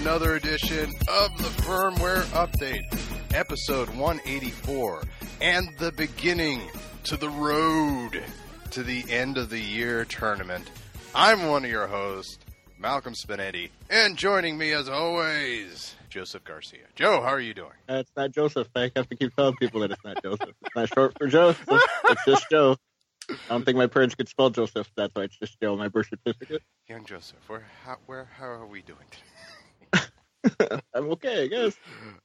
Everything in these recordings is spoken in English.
another edition of the Firmware Update, episode 184, and the beginning to the road to the end of the year tournament. I'm one of your hosts, Malcolm Spinedi, and joining me as always, Joseph Garcia. Joe, how are you doing? Uh, it's not Joseph. I have to keep telling people that it's not Joseph. It's not short for Joseph. It's just Joe. I don't think my parents could spell Joseph. That's why it's just Joe. My birth certificate. Young Joseph, where how, where how are we doing today? I'm okay, I guess.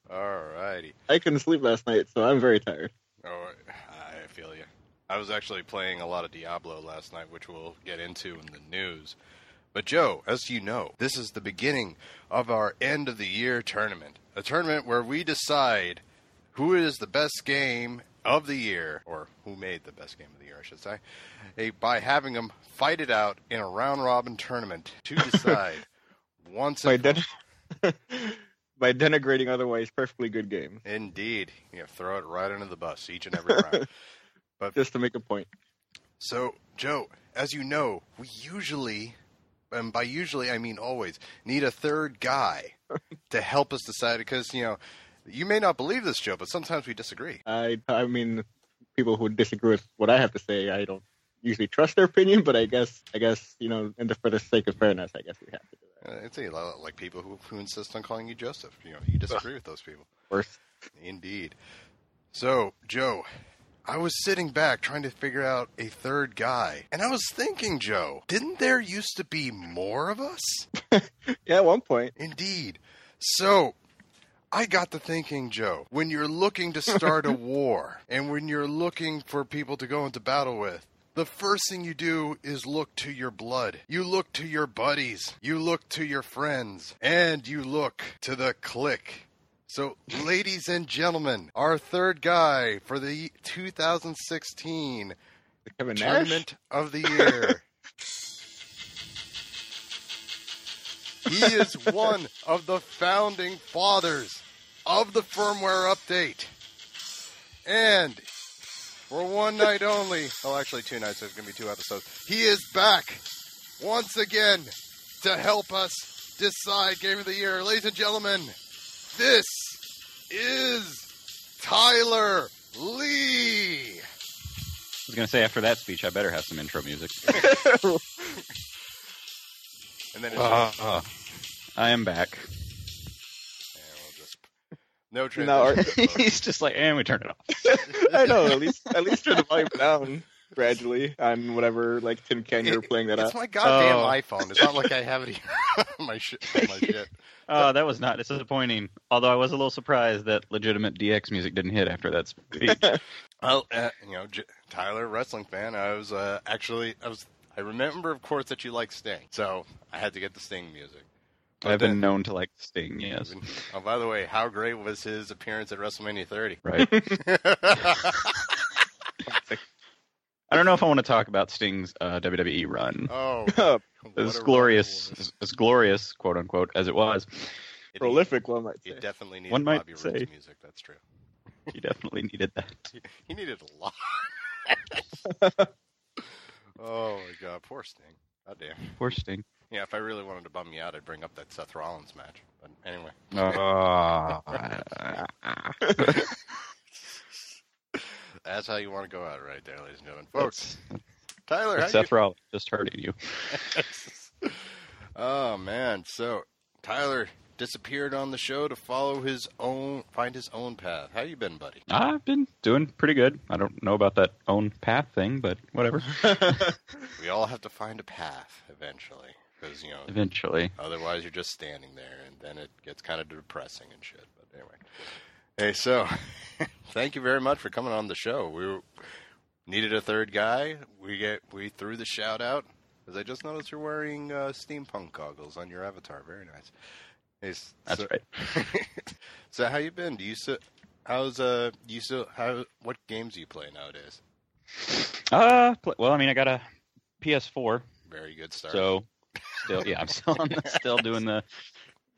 All righty. I couldn't sleep last night, so I'm very tired. Oh, I feel you. I was actually playing a lot of Diablo last night, which we'll get into in the news. But Joe, as you know, this is the beginning of our end of the year tournament. A tournament where we decide who is the best game of the year, or who made the best game of the year, I should say, eh, by having them fight it out in a round robin tournament to decide once By, den- by denigrating otherwise perfectly good game. Indeed. You know, throw it right under the bus each and every round. But just to make a point. So, Joe, as you know, we usually, and by usually I mean always, need a third guy to help us decide because, you know, you may not believe this, Joe, but sometimes we disagree. I, I mean, people who disagree with what I have to say, I don't usually trust their opinion, but I guess, I guess, you know, and for the sake of fairness, I guess we have to do that. Uh, It's a lot like people who, who insist on calling you Joseph. You know, you disagree with those people. Worse. Indeed. So, Joe, I was sitting back trying to figure out a third guy, and I was thinking, Joe, didn't there used to be more of us? Yeah, at one point. Indeed. So, I got to thinking, Joe, when you're looking to start a war and when you're looking for people to go into battle with, the first thing you do is look to your blood. You look to your buddies. You look to your friends. And you look to the clique. So, ladies and gentlemen, our third guy for the 2016 Kevin Nash? Tournament of the Year. he is one of the founding fathers of the firmware update. And for one night only, oh, actually, two nights, there's going to be two episodes. He is back once again to help us decide Game of the Year. Ladies and gentlemen, this is Tyler Lee. I was going to say, after that speech, I better have some intro music. And then it's Uh, I am back. Yeah, we'll just no transition. Now, He's just like, and we turn it off. I know. At least, at least turn the volume down gradually on whatever like Tim can you're playing that it's at. my goddamn Oh. iPhone. It's not like I have it here on my shit. on my shit. Oh, that was not disappointing. Although I was a little surprised that legitimate DX music didn't hit after that speech. Well, uh, you know, J- Tyler, wrestling fan. I was uh, actually, I was, I remember, of course, that you like Sting, so I had to get the Sting music. But I've been known to like Sting, yes. Oh, by the way, how great was his appearance at WrestleMania 30? Right. I don't know if I want to talk about Sting's uh, WWE run. oh, what As glorious, it as, as glorious, quote unquote, as it was, It- Prolific, one might say. It definitely needed One might Bobby Roode's say. music. That's true. he definitely needed that. He needed a lot. oh my god, poor Sting. God damn. Poor Sting. Yeah, if I really wanted to bum you out, I'd bring up that Seth Rollins match. But anyway. Oh. That's how you want to go out right there, ladies and gentlemen. Folks, Tyler, That's Seth Rollins just hurting you. you... Oh man, so Tyler disappeared on the show to follow his own find his own path. How you been, buddy? I've been doing pretty good. I don't know about that own path thing, but whatever. We all have to find a path eventually. Because, you know, Eventually. Otherwise, you're just standing there, and then it gets kind of depressing and shit. But anyway, hey, so thank you very much for coming on the show. We were, needed a third guy. We get we threw the shout out because I just noticed you're wearing uh, steampunk goggles on your avatar. Very nice. Hey, s- That's so, right. so how you been? Do you still how's uh you still how what games do you play nowadays? Uh, well, I mean, I got a PS4, Very good start. so still, yeah, I'm still on the, still doing the,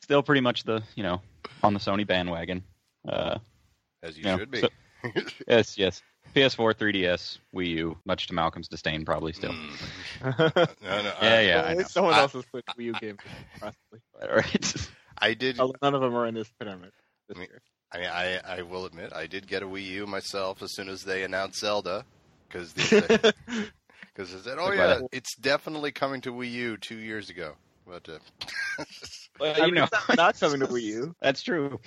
still pretty much the, you know, on the Sony bandwagon. Uh, as you yeah, should be. so- yes, yes. PS4, 3DS, Wii U, much to Malcolm's disdain, probably still. Mm. No, no, Yeah, I- yeah, I know. Someone I- else's Switch Wii U game, possibly. All right. I did. None of them are in this tournament this I mean- year. I mean, I, I will admit, I did get a Wii U myself as soon as they announced Zelda, because because they said, "Oh Like, yeah, what? it's definitely coming to Wii U two years ago." But uh, Well, I you mean, know, it's not, not coming to Wii U. that's true.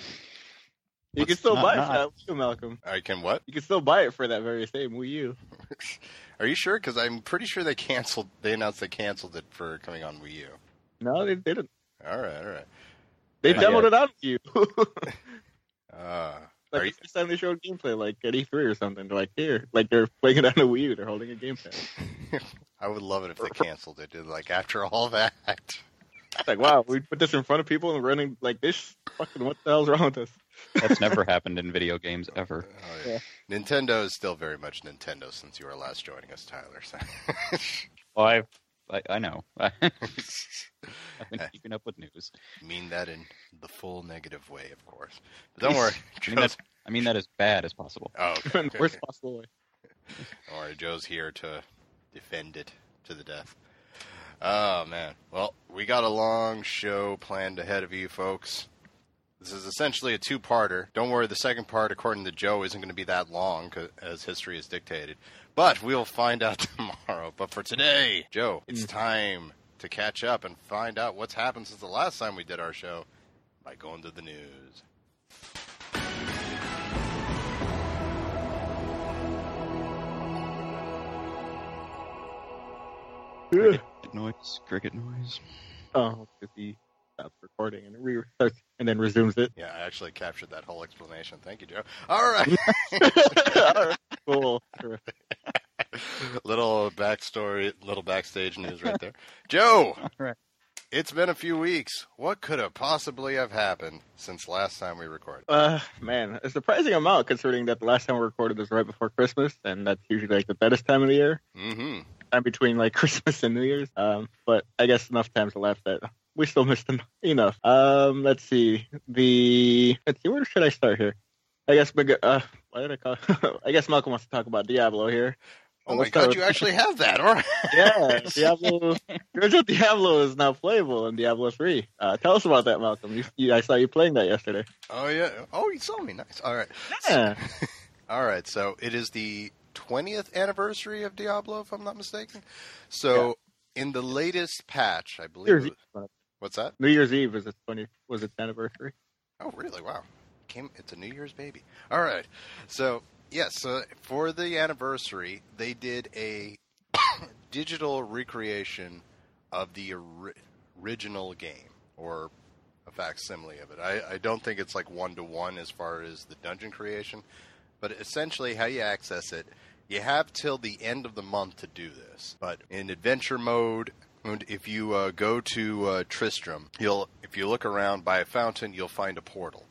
You can still not- buy it not? for that Wii Malcolm. I can what? You can still buy it for that very same Wii U. Are you sure? Because I'm pretty sure they canceled. They announced they canceled it for coming on Wii U. No, they didn't. All right, all right. They Not demoed it on Wii U. Uh, like Are the you- first time they showed gameplay, like at E3 or something. They're like, here, like they're playing it on the Wii U. They're holding a gamepad. I would love it if they canceled it. Like after all that. It's like, wow, we put this in front of people and running like this. Fucking, what the hell's wrong with us? That's never happened in video games ever. Oh, yeah. Nintendo is still very much Nintendo since you were last joining us, Tyler. So. Well, I, I, I know. I've been eh. keeping up with news. mean that in the full negative way, of course. But don't worry, I mean, Joe's. I mean that as bad as possible. Oh, okay, in okay, worst okay. possible way. Don't worry, Joe's here to defend it to the death. Oh man, well, we got a long show planned ahead of you, folks. This is essentially a two-parter. Don't worry, the second part, according to Joe, isn't going to be that long as history has dictated. But we'll find out tomorrow. But for today, Joe, it's mm. time to catch up and find out what's happened since the last time we did our show by going to the news. Cricket noise. Cricket noise. Oh, because he stops recording and restarts and then resumes it. Yeah, I actually captured that whole explanation. Thank you, Joe. All right. Alright, cool. Terrific. little backstory, little backstage news right there. Joe, All right. it's been a few weeks. What could have possibly have happened since last time we recorded? Uh, man, a surprising amount considering that the last time we recorded was right before Christmas, and that's usually like the deadest time of the year, Mm-hmm. time between like Christmas and New Year's. Um, but I guess enough times elapsed that we still missed en- enough. Um, let's see. The let's see. Where should I start here? I guess. Big- Uh, why did I call? I guess Malcolm wants to talk about Diablo here. Oh my God, you actually have that. All right. Yeah, Diablo. Original Diablo is now playable in Diablo 3. Uh, tell us about that, Malcolm. You, you, I saw you playing that yesterday. Oh yeah. Oh, you saw me. Nice. All right. Yeah. All right. So it is the 20th anniversary of Diablo, if I'm not mistaken. So in the latest patch, I believe. Eve, What's that? New Year's Eve was its 20 was its anniversary. Oh, really? Wow. Came. It's a New Year's baby. All right. So yes, uh, for the anniversary, they did a digital recreation of the ori- original game, or a facsimile of it. I, I don't think it's like one to one as far as the dungeon creation, but essentially how you access it. You have till the end of the month to do this, but in adventure mode, if you uh, go to uh, Tristram, you'll if you look around by a fountain, you'll find a portal,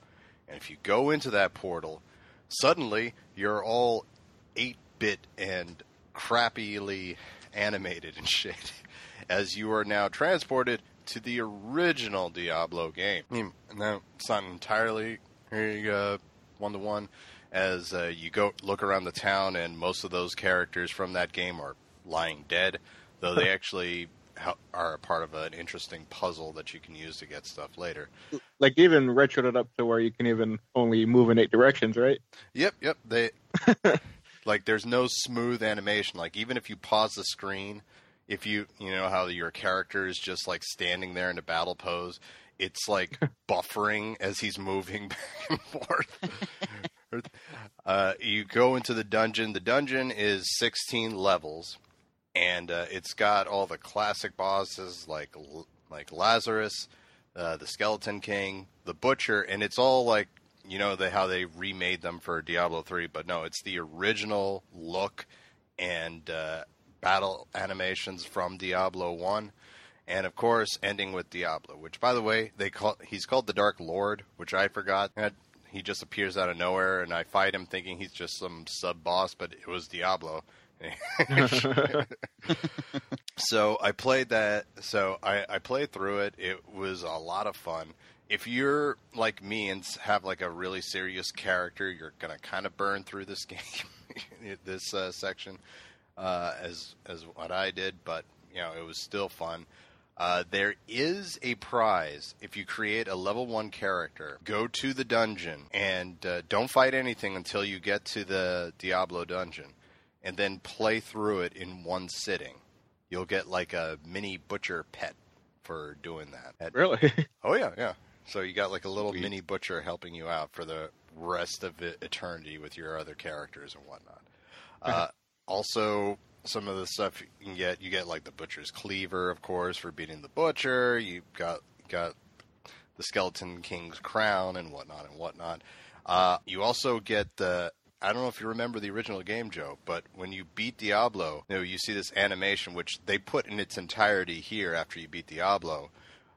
and if you go into that portal, suddenly you're all eight bit and crappily animated and shit, as you are now transported to the original Diablo game. Hmm, Now it's not entirely. One to one, as uh, you go look around the town, and most of those characters from that game are lying dead, though they actually are a part of an interesting puzzle that you can use to get stuff later. Like even retroed it up to where you can even only move in eight directions, right? Yep, yep. They like there's no smooth animation. Like even if you pause the screen, if you you know how your character is just like standing there in a battle pose, it's like buffering as he's moving back and forth. uh, you go into the dungeon. The dungeon is 16 levels, and uh, it's got all the classic bosses like like Lazarus, uh, the Skeleton King, the Butcher, and it's all like you know the, how they remade them for Diablo 3, but no, it's the original look and uh, battle animations from Diablo 1. And of course, ending with Diablo, which, by the way, they call he's called the Dark Lord, which I forgot. He just appears out of nowhere, and I fight him thinking he's just some sub boss, but it was Diablo. so I played that. So I, I played through it. It was a lot of fun. If you're like me and have like a really serious character, you're gonna kind of burn through this game, this uh, section, uh, as as what I did. But you know, it was still fun. Uh, there is a prize if you create a level one character. Go to the dungeon and uh, don't fight anything until you get to the Diablo dungeon, and then play through it in one sitting. You'll get like a mini butcher pet for doing that. At- Really? oh yeah, yeah. So you got like a little Sweet. mini butcher helping you out for the rest of eternity with your other characters and whatnot. Uh, also, some of the stuff you can get, you get like the butcher's cleaver, of course, for beating the butcher. You got got the skeleton king's crown and whatnot and whatnot. Uh, you also get the. I don't know if you remember the original game, Joe, but when you beat Diablo, you know you see this animation which they put in its entirety here after you beat Diablo,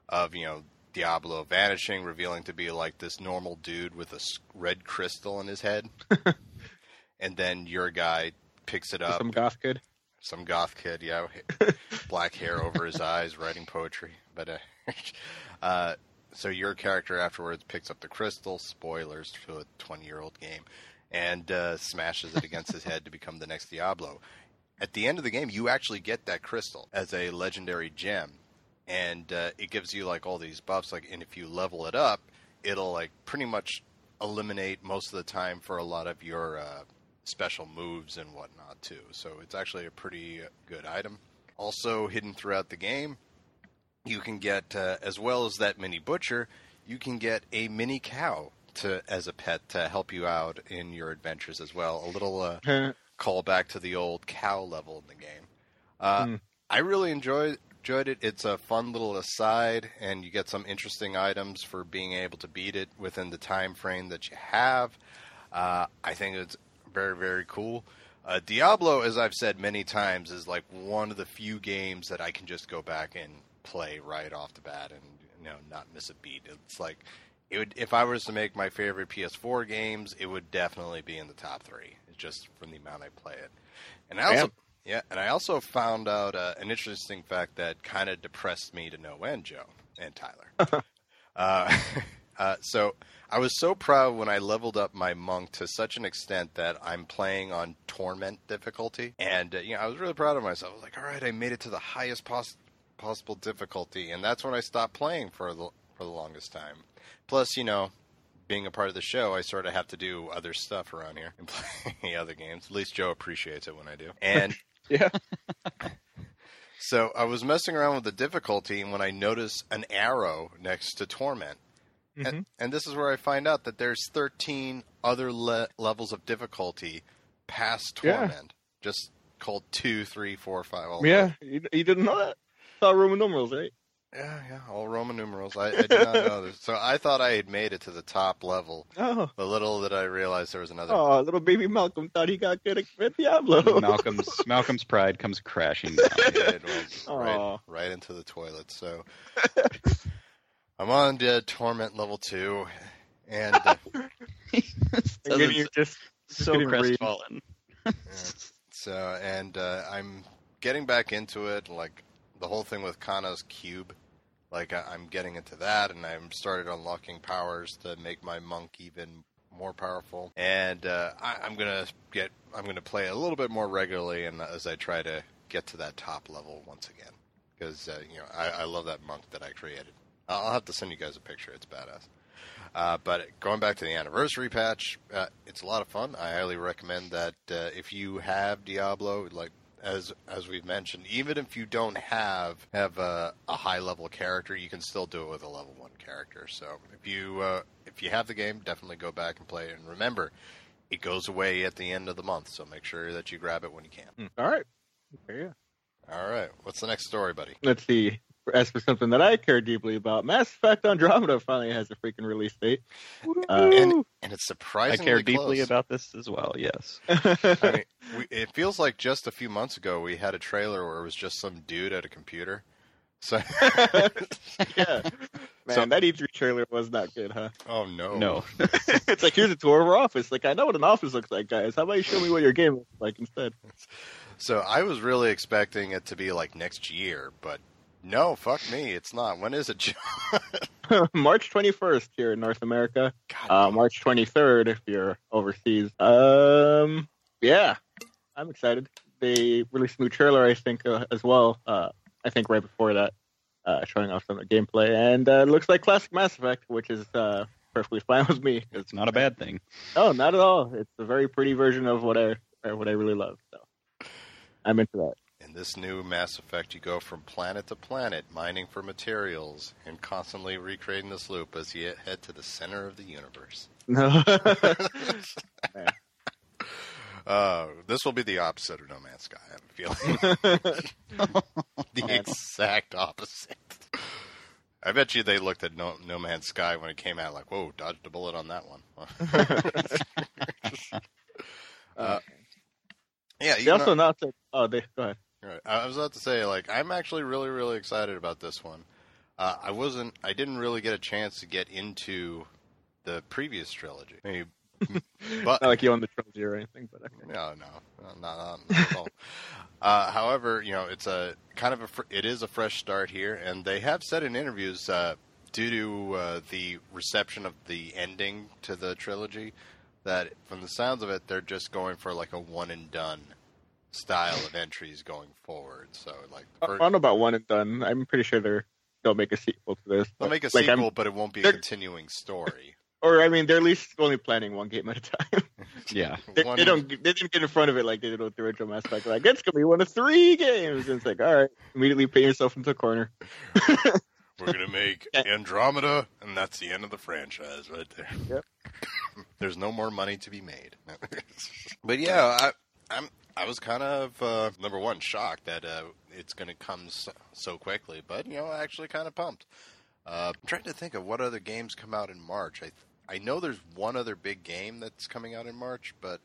of you know Diablo vanishing, revealing to be like this normal dude with a red crystal in his head, and then your guy picks it up, Some goth kid. some goth kid, yeah, black hair over his eyes, writing poetry. But uh, uh, so your character afterwards picks up the crystal. Spoilers to a twenty-year-old game, and uh, smashes it against his head to become the next Diablo. At the end of the game, you actually get that crystal as a legendary gem, and uh, it gives you like all these buffs. Like, and if you level it up, it'll like pretty much eliminate most of the time for a lot of your uh, special moves and whatnot too. So it's actually a pretty good item. Also hidden throughout the game, you can get uh, as well as that mini butcher, you can get a mini cow to as a pet to help you out in your adventures as well. A little uh, call back to the old cow level in the game. Uh, Hmm. I really enjoyed enjoyed it. It's a fun little aside, and you get some interesting items for being able to beat it within the time frame that you have. Uh, I think it's very very cool. Uh, Diablo, as I've said many times, is like one of the few games that I can just go back and play right off the bat and you know not miss a beat. It's like it would if I was to make my favorite PS4 games, it would definitely be in the top three. It's just from the amount I play it. And I also yeah, and I also found out uh, an interesting fact that kind of depressed me to no end, Joe and Tyler. uh, uh, so I was so proud when I leveled up my monk to such an extent that I'm playing on torment difficulty, and uh, you know I was really proud of myself. I was like, all right, I made it to the highest pos- possible difficulty, and that's when I stopped playing for the for the longest time. Plus, you know, being a part of the show, I sort of have to do other stuff around here and play other games. At least Joe appreciates it when I do. And Yeah. so I was messing around with the difficulty, and when I noticed an arrow next to torment, Mhm. and, and this is where I find out that there's 13 other le- levels of difficulty past Yeah. torment, just called two, three, four, five. all Yeah. You, you didn't know that? It's all Roman numerals, right? Yeah, yeah, all Roman numerals. I, I did not know this. So I thought I had made it to the top level, Oh. but little did I realize there was another. Oh, little baby Malcolm thought he got good at Diablo. Malcolm's Malcolm's pride comes crashing down. It went right, right into the toilet. So I'm on to torment level two, and uh, Again, you're just so getting read. crestfallen. so and uh, I'm getting back into it, like the whole thing with Kanai's cube. Like I, I'm getting into that, and I'm started unlocking powers to make my monk even more powerful. And uh, I, I'm gonna get, I'm gonna play a little bit more regularly, and as I try to get to that top level once again, because uh, you know I, I love that monk that I created. I'll I'll have to send you guys a picture. It's badass. Uh, but going back to the anniversary patch, uh, it's a lot of fun. I highly recommend that uh, if you have Diablo, like as as we've mentioned, even if you don't have have a, a high level character, you can still do it with a level one character. So if you uh, if you have the game, definitely go back and play it. And remember, it goes away at the end of the month, so make sure that you grab it when you can. All right. Okay, yeah. All right, what's the next story, buddy? Let's see. As for something that I care deeply about, Mass Effect Andromeda finally has a freaking release date. Uh, And and it's surprisingly. I surprisingly care deeply close. about this as well. Yes. I mean, we, it feels like just a few months ago we had a trailer where it was just some dude at a computer. So, yeah. Man, So- that E3 trailer was not good, huh? oh no, No. it's like, here's a tour of our office. Like, I know what an office looks like, guys. How about you show me what your game looks like instead? So I was really expecting it to be like next year, but no, fuck me, it's not. When is it? March 21st here in North America. God, Uh, March 23rd if you're overseas. Um, yeah, I'm excited. They released a new trailer, I think, uh, as well. Uh, I think right before that. uh, showing off some of the gameplay, and uh, it looks like classic Mass Effect, which is uh, perfectly fine with me. It's not a bad thing. No, not at all. It's a very pretty version of what I what I really love. So I'm into that. In this new Mass Effect, you go from planet to planet, mining for materials, and constantly recreating this loop as you head to the center of the universe. No. Uh, this will be the opposite of No Man's Sky. I have a feeling the exact opposite. I bet you they looked at No, no Man's Sky when it came out like, "Whoa, dodged a bullet on that one." uh, yeah, they also announced that. Oh, they go ahead. Right. I was about to say, like, I'm actually really, really excited about this one. Uh, I wasn't, I didn't really get a chance to get into the previous trilogy. Maybe, but Not like you own the trilogy or anything, but okay. no, no, no, not, not, not at all. Uh, however, you know, it's a kind of a, fr- it is a fresh start here, and they have said in interviews, uh, due to uh, the reception of the ending to the trilogy, that from the sounds of it, they're just going for like a one and done style of entries going forward. So, like, the I don't know about one and done. I'm pretty sure they're they'll make a sequel to this. They'll make a like, I'm- sequel, but it won't be a they're- continuing story. or I mean, they're at least only planning one game at a time. Yeah. they, One- they don't. They didn't get in front of it like they did with the original Mass Effect. Like it's gonna be one of three games. And it's like, all right, immediately put yourself into a corner. We're gonna make Andromeda, and that's the end of the franchise right there. Yep. There's no more money to be made. but yeah, I, I'm. I was kind of uh, number one shocked that uh, it's going to come so, so quickly, but you know, actually kind of pumped. Uh, I'm trying to think of what other games come out in March. I I know there's one other big game that's coming out in March, but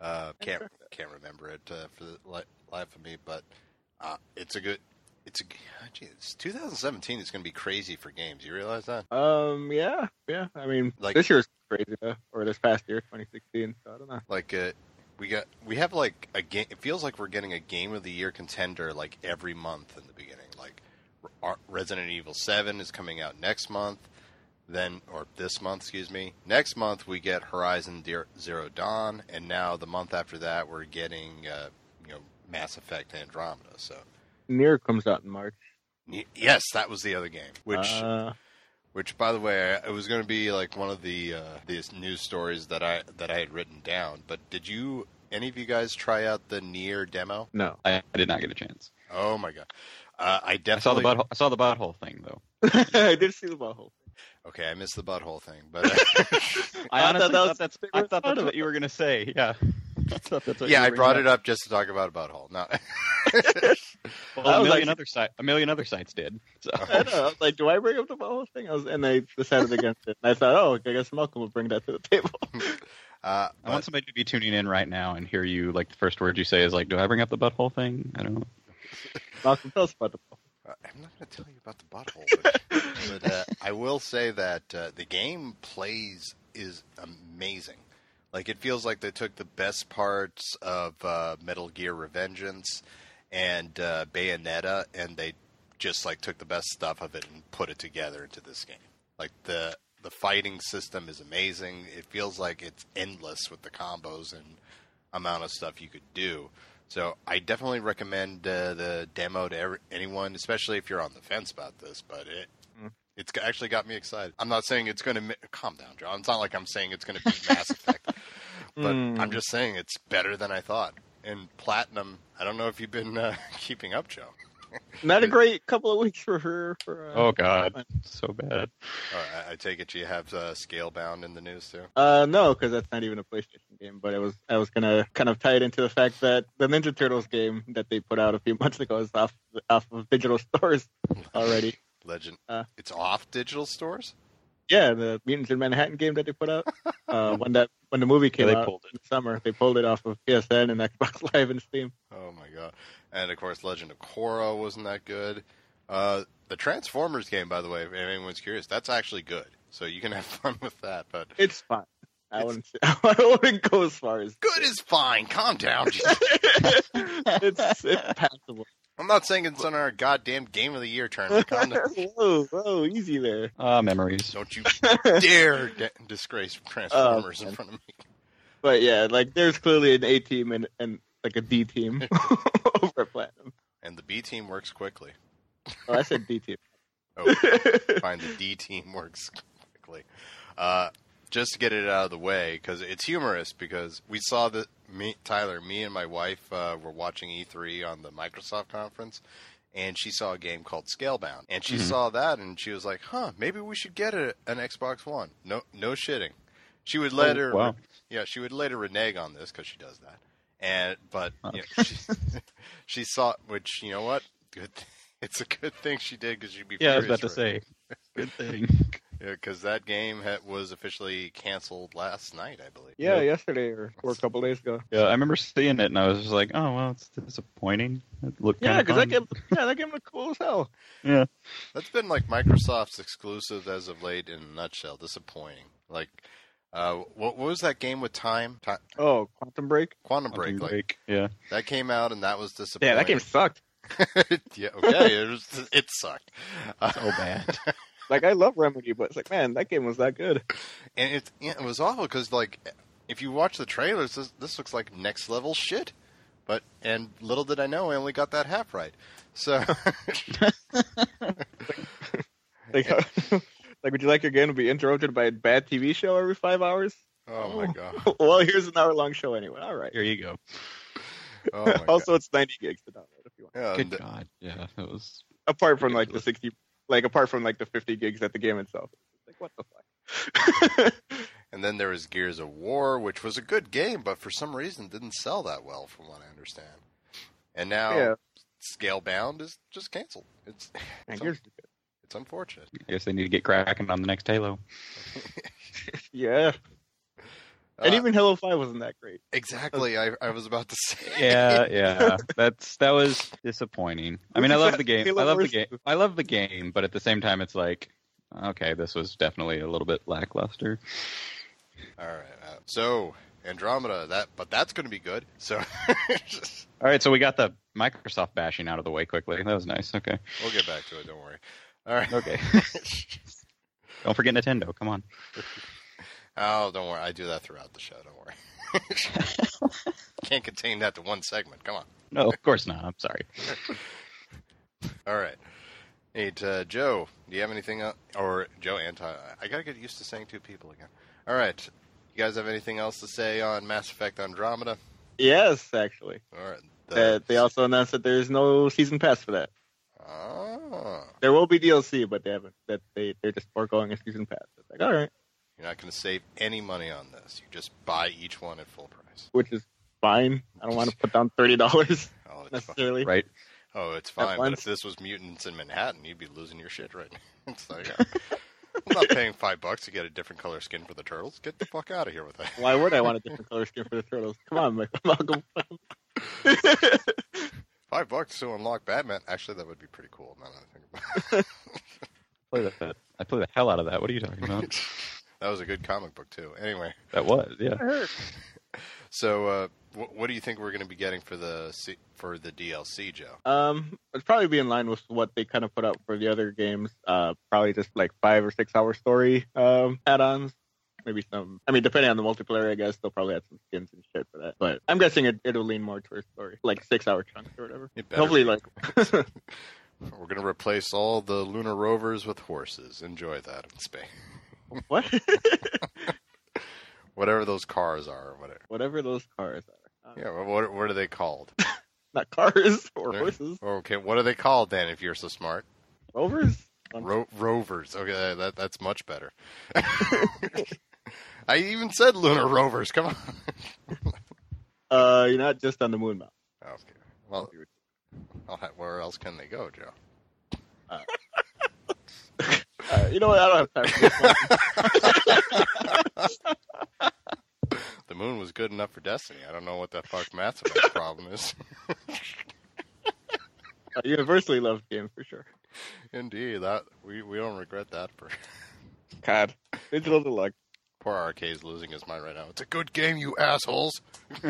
uh, can't can't remember it uh, for the li- life of me. But uh, it's a good. It's a gee, it's 2017 is going to be crazy for games. You realize that? Um, yeah, yeah. I mean, Like- this year's crazy though, or this past year, 2016. So I don't know. Like uh, we got we have like a game. It feels like we're getting a game of the year contender like every month in the beginning. Like Resident Evil 7 is coming out next month. Then or this month, excuse me. Next month we get Horizon Zero Dawn, and now the month after that we're getting uh, you know Mass Effect Andromeda. So Nier comes out in March. yes, that was the other game. Which uh, Which, by the way, it was going to be like one of the uh, these news stories that I that I had written down. But did you any of you guys try out the Nier demo? no, I, I did not get a chance. Oh my god, uh, I I saw the definitely butthole. I saw the butthole thing though. I did see the butthole. Thing. Okay. I missed the butthole thing, but uh, I I honestly thought that thought, was that's. I thought that's what you were gonna say. Yeah. I that's what yeah, you I brought gonna- it up just to talk about a butthole. No, Well, I a was million like- other site, a million other sites did. So I, know, I was like, do I bring up the butthole thing? I was, and I decided against it. And I thought, oh, I guess Malcolm will bring that to the table. uh, I want somebody to be tuning in right now and hear you. Like the first word you say is like, "Do I bring up the butthole thing?" I don't know. Malcolm, tell us about the butthole. Uh, I'm not going to tell you about the butthole, but, but uh, I will say that uh, the game plays is amazing. Like it feels like they took the best parts of uh, Metal Gear Revengeance and uh, Bayonetta, and they just like took the best stuff of it and put it together into this game. Like the the fighting system is amazing. It feels like it's endless with the combos and amount of stuff you could do. So I definitely recommend uh, the demo to every, anyone, especially if you're on the fence about this. But it Mm. it's actually got me excited. I'm not saying it's going to calm down, John. It's not like I'm saying it's going to be Mass Effect, but Mm. I'm just saying it's better than I thought. And Platinum, I don't know if you've been uh, keeping up, Joe. Not a great couple of weeks for her. For uh, Oh God, so bad. Or I, I take it you have uh, Scalebound in the news too. Uh, no, because that's not even a PlayStation game. But it was I was gonna kind of tie it into the fact that the Ninja Turtles game that they put out a few months ago is off off of digital stores already. Legend. Uh. it's off digital stores. Yeah, the Mutants in Manhattan game that they put out. Uh, when that when the movie came they out pulled it. in the summer, they pulled it off of PSN and Xbox Live and Steam. Oh my god! And of course, Legend of Korra wasn't that good. Uh, the Transformers game, by the way, if anyone's curious, that's actually good. So you can have fun with that. But It's fine. I wouldn't I wouldn't go as far as good is fine. Calm down. it's it's passable. I'm not saying it's on our goddamn game of the year tournament. Calm down. whoa, whoa, easy there. Ah, memories. Don't you dare de- disgrace Transformers in front of me. But yeah, like there's clearly an A team and and like a D team over at Platinum. And the B team works quickly. Oh, I said D team. Oh, find the D team works quickly. Uh, just to get it out of the way, because it's humorous. Because we saw that me, Tyler, me and my wife uh, were watching E3 on the Microsoft conference, and she saw a game called Scalebound, and she Mhm. saw that, and she was like, "Huh, maybe we should get a, an Xbox One." No, no shitting. She would let Oh, her, wow. yeah, she would later renege on this because she does that, and but Oh. you know, she, she saw, which you know what, good. It's a good thing she did because she'd be Yeah, I was about to say. Good thing. Because that game ha- was officially canceled last night, I believe. yeah, Yep. yesterday or, or a couple days ago. Yeah, I remember seeing it and I was just like, oh well, it's disappointing. It looked Yeah, because that game, yeah, that game looked cool as hell. Yeah. That's been like Microsoft's exclusive as of late. In a nutshell, disappointing. Like, uh, what, what was that game with time? Ti Oh, Quantum Break. Quantum Break. Quantum Like Break. Yeah. that came out and that was disappointing. Yeah, that game sucked. yeah, okay, it, was, it sucked. Uh, So bad. Like I love Remedy, but it's like, man, that game was that good. and it it was awful because like if you watch the trailers, this, this looks like next level shit. But and little did I know, I only got that half right. So Like, like, would you like your game to be interrupted by a bad TV show every five hours? oh my oh. god, well, here's an hour long show anyway. All right. Here you go. oh my also, it's 90 gigs to download if you want. Yeah, Good and- God. Yeah, it was. Apart from like the Ridiculous. 60, like apart from like the 50 gigs at the game itself. It's like what the fuck. And then there was Gears of War, which was a good game, but for some reason didn't sell that well, from what I understand. And now yeah, Scalebound is just canceled. It's man, it's, Gears- it's unfortunate. I guess they need to get cracking on the next Halo. yeah. And Uh, even Halo 5 wasn't that great. exactly, I, I was about to say. Yeah, yeah. That's that was disappointing. I mean, I love the game. Halo I love the game. I love the game, but at the same time, it's like, okay, this was definitely a little bit lackluster. All right, uh, so Andromeda, that but that's going to be good. So All right, so we got the Microsoft bashing out of the way quickly. That was nice. Okay, we'll get back to it. Don't worry. All right. okay. Don't forget Nintendo. Come on. Oh, don't worry. I do that throughout the show. Don't worry. Can't contain that to one segment. Come on. No, of course not. I'm sorry. All right. Hey, uh, Joe, do you have anything else? Or Joe and Tyler. I got to get used to saying two people again. All right. You guys have anything else to say on Mass Effect Andromeda? Yes, actually. All right. Uh, they also announced that there's no season pass for that. Oh. There will be DLC, but they haven't. That they they're just foregoing a season pass. It's like all right, You're not going to save any money on this. You just buy each one at full price. which is fine. I don't want to put down thirty dollars Oh, it's fine. necessarily. Right? Oh, it's fine. But if this was mutants in Manhattan, you'd be losing your shit right now. It's like, uh, I'm not paying five bucks to get a different color skin for the turtles. Get the fuck out of here with that. Why would I want a different color skin for the turtles? Come on, Mike- Malcolm. Five bucks to unlock Batman. Actually, that would be pretty cool. Now that I think about it. Play that. I play the hell out of that. What are you talking about? That was a good comic book too. Anyway, That was, yeah. so uh, wh- what do you think we're going to be getting for the C- for the DLC, Joe? Um, it'd probably be in line with what they kind of put out for the other games. Uh, probably just like five or six hour story um add-ons. Maybe some. I mean, depending on the multiplayer, I guess they'll probably add some skins and shit for that. But I'm guessing it, it'll lean more towards story, like six hour chunks or whatever. Hopefully, be. like We're going to replace all the lunar rovers with horses. Enjoy that in space. What? Whatever those cars are, whatever. whatever those cars are. Uh, Yeah, well, what what are they called? Not cars or They're- horses. Okay, what are they called then? If you're so smart, Rovers. Ro- rovers. Okay, that that's much better. I even said lunar rovers. Come on. Uh, you're not just on the moon map. Okay. Well, where else can they go, Joe? Uh, you know what? I don't have time for this. The moon was good enough for Destiny. I don't know what the fuck Matt's about problem is. Uh, universally loved game for sure. Indeed, that we we don't regret that for God, digital deluxe. poor Arcade's losing his mind right now. It's a good game, you assholes.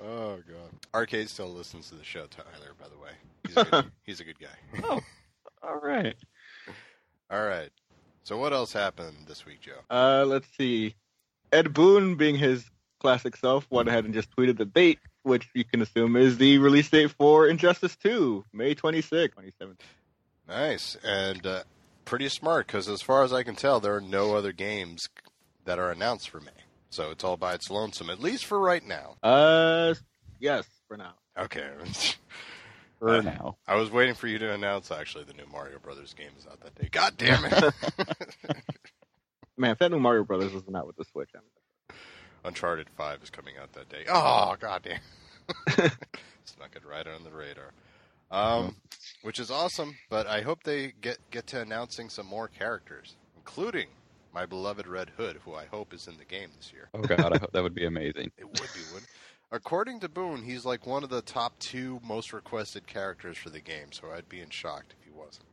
oh god, Arcade still listens to the show, Tyler. By the way, he's a good, he's a good guy. All right. All right. So what else happened this week, Joe? Uh, let's see. Ed Boon, being his classic self, went ahead and just tweeted the date, which you can assume is the release date for Injustice 2, May 26, 2017. Nice and uh, pretty smart because, as far as I can tell, there are no other games that are announced for May. So it's all by its lonesome, at least for right now. Uh, yes, for now. Okay. For Uh, now. I was waiting for you to announce actually the new Mario Brothers game is out that day. God damn it! Man, if that new Mario Brothers wasn't out with the Switch, I'm Uncharted Five is coming out that day. Oh god damn! Snuck it right on the radar. Um, which is awesome, but I hope they get get to announcing some more characters, including my beloved Red Hood, who I hope is in the game this year. Oh god, I hope that would be amazing. It would be, would. According to Boon, he's like one of the top two most requested characters for the game, so I'd be in shocked if he wasn't.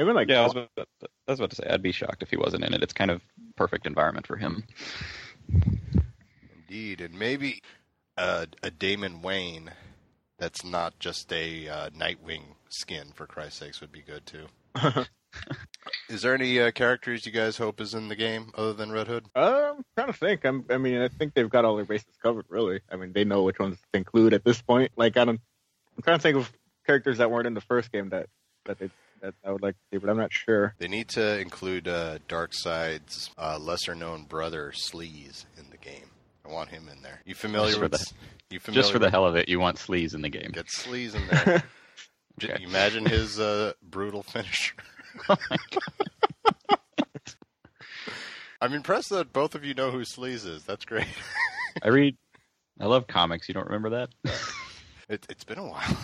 even like Yeah, I was, about, I was about to say I'd be shocked if he wasn't in it. It's kind of perfect environment for him. Indeed, and maybe uh, a Damian Wayne that's not just a uh, Nightwing skin, for Christ's sakes, would be good too. Is there any uh, characters you guys hope is in the game other than Red Hood? Um, I'm trying to think. I'm, I mean, I think they've got all their bases covered. Really. I mean, they know which ones to include at this point. Like, I don't. I'm trying to think of characters that weren't in the first game that that they that I would like to see, but I'm not sure. They need to include uh, Darkseid's uh, lesser-known brother Sleaze in the game. I want him in there. You familiar Just with? the- you familiar Just for the hell of it, you want Sleaze in the game. Get Sleaze in there. J- Okay. Imagine his uh, brutal finish. I'm impressed that both of you know who Sleaze is. That's great. I read, I love comics. You don't remember that? It, it's been a while.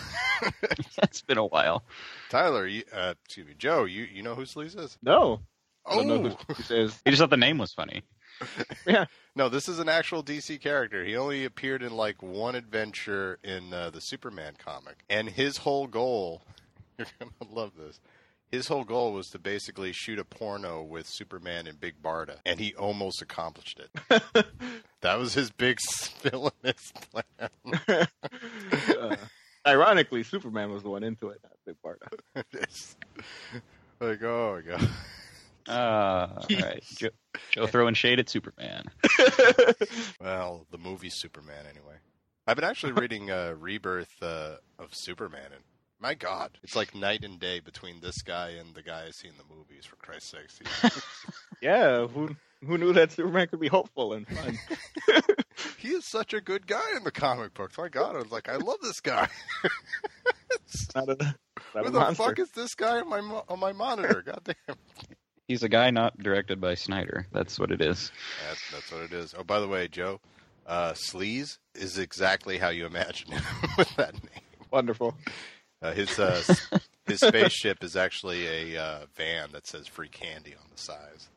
it's been a while. Tyler, you, uh, excuse me, Joe, you, you know who Sleaze is? No, I Oh, don't know who this is. He just thought the name was funny. Yeah. No, this is an actual DC character. He only appeared in like one adventure in uh, the Superman comic, and his whole goal, you're gonna love this. His whole goal was to basically shoot a porno with Superman and Big Barda, and he almost accomplished it. that was his big villainous plan. Uh, ironically, Superman was the one into it, not Big Barda. It's like, oh my god. Uh, all right. Joe, Joe throwing shade at Superman. Well, the movie Superman, anyway. I've been actually reading uh, Rebirth uh, of Superman, and my God, it's like night and day between this guy and the guy I see in the movies. For Christ's sakes, He- yeah, who who knew that Superman could be hopeful and fun? he is such a good guy in the comic books. My God, I was like, I love this guy. Not a, not Who a the monster. fuck is this guy on my on my monitor? God damn. He's a guy not directed by Snyder. That's what it is. That's, that's what it is. Oh, by the way, Joe, uh, Sleaze is exactly how you imagine him with that name. Wonderful. Uh, his uh, his spaceship is actually a uh, van that says "free candy" on the sides.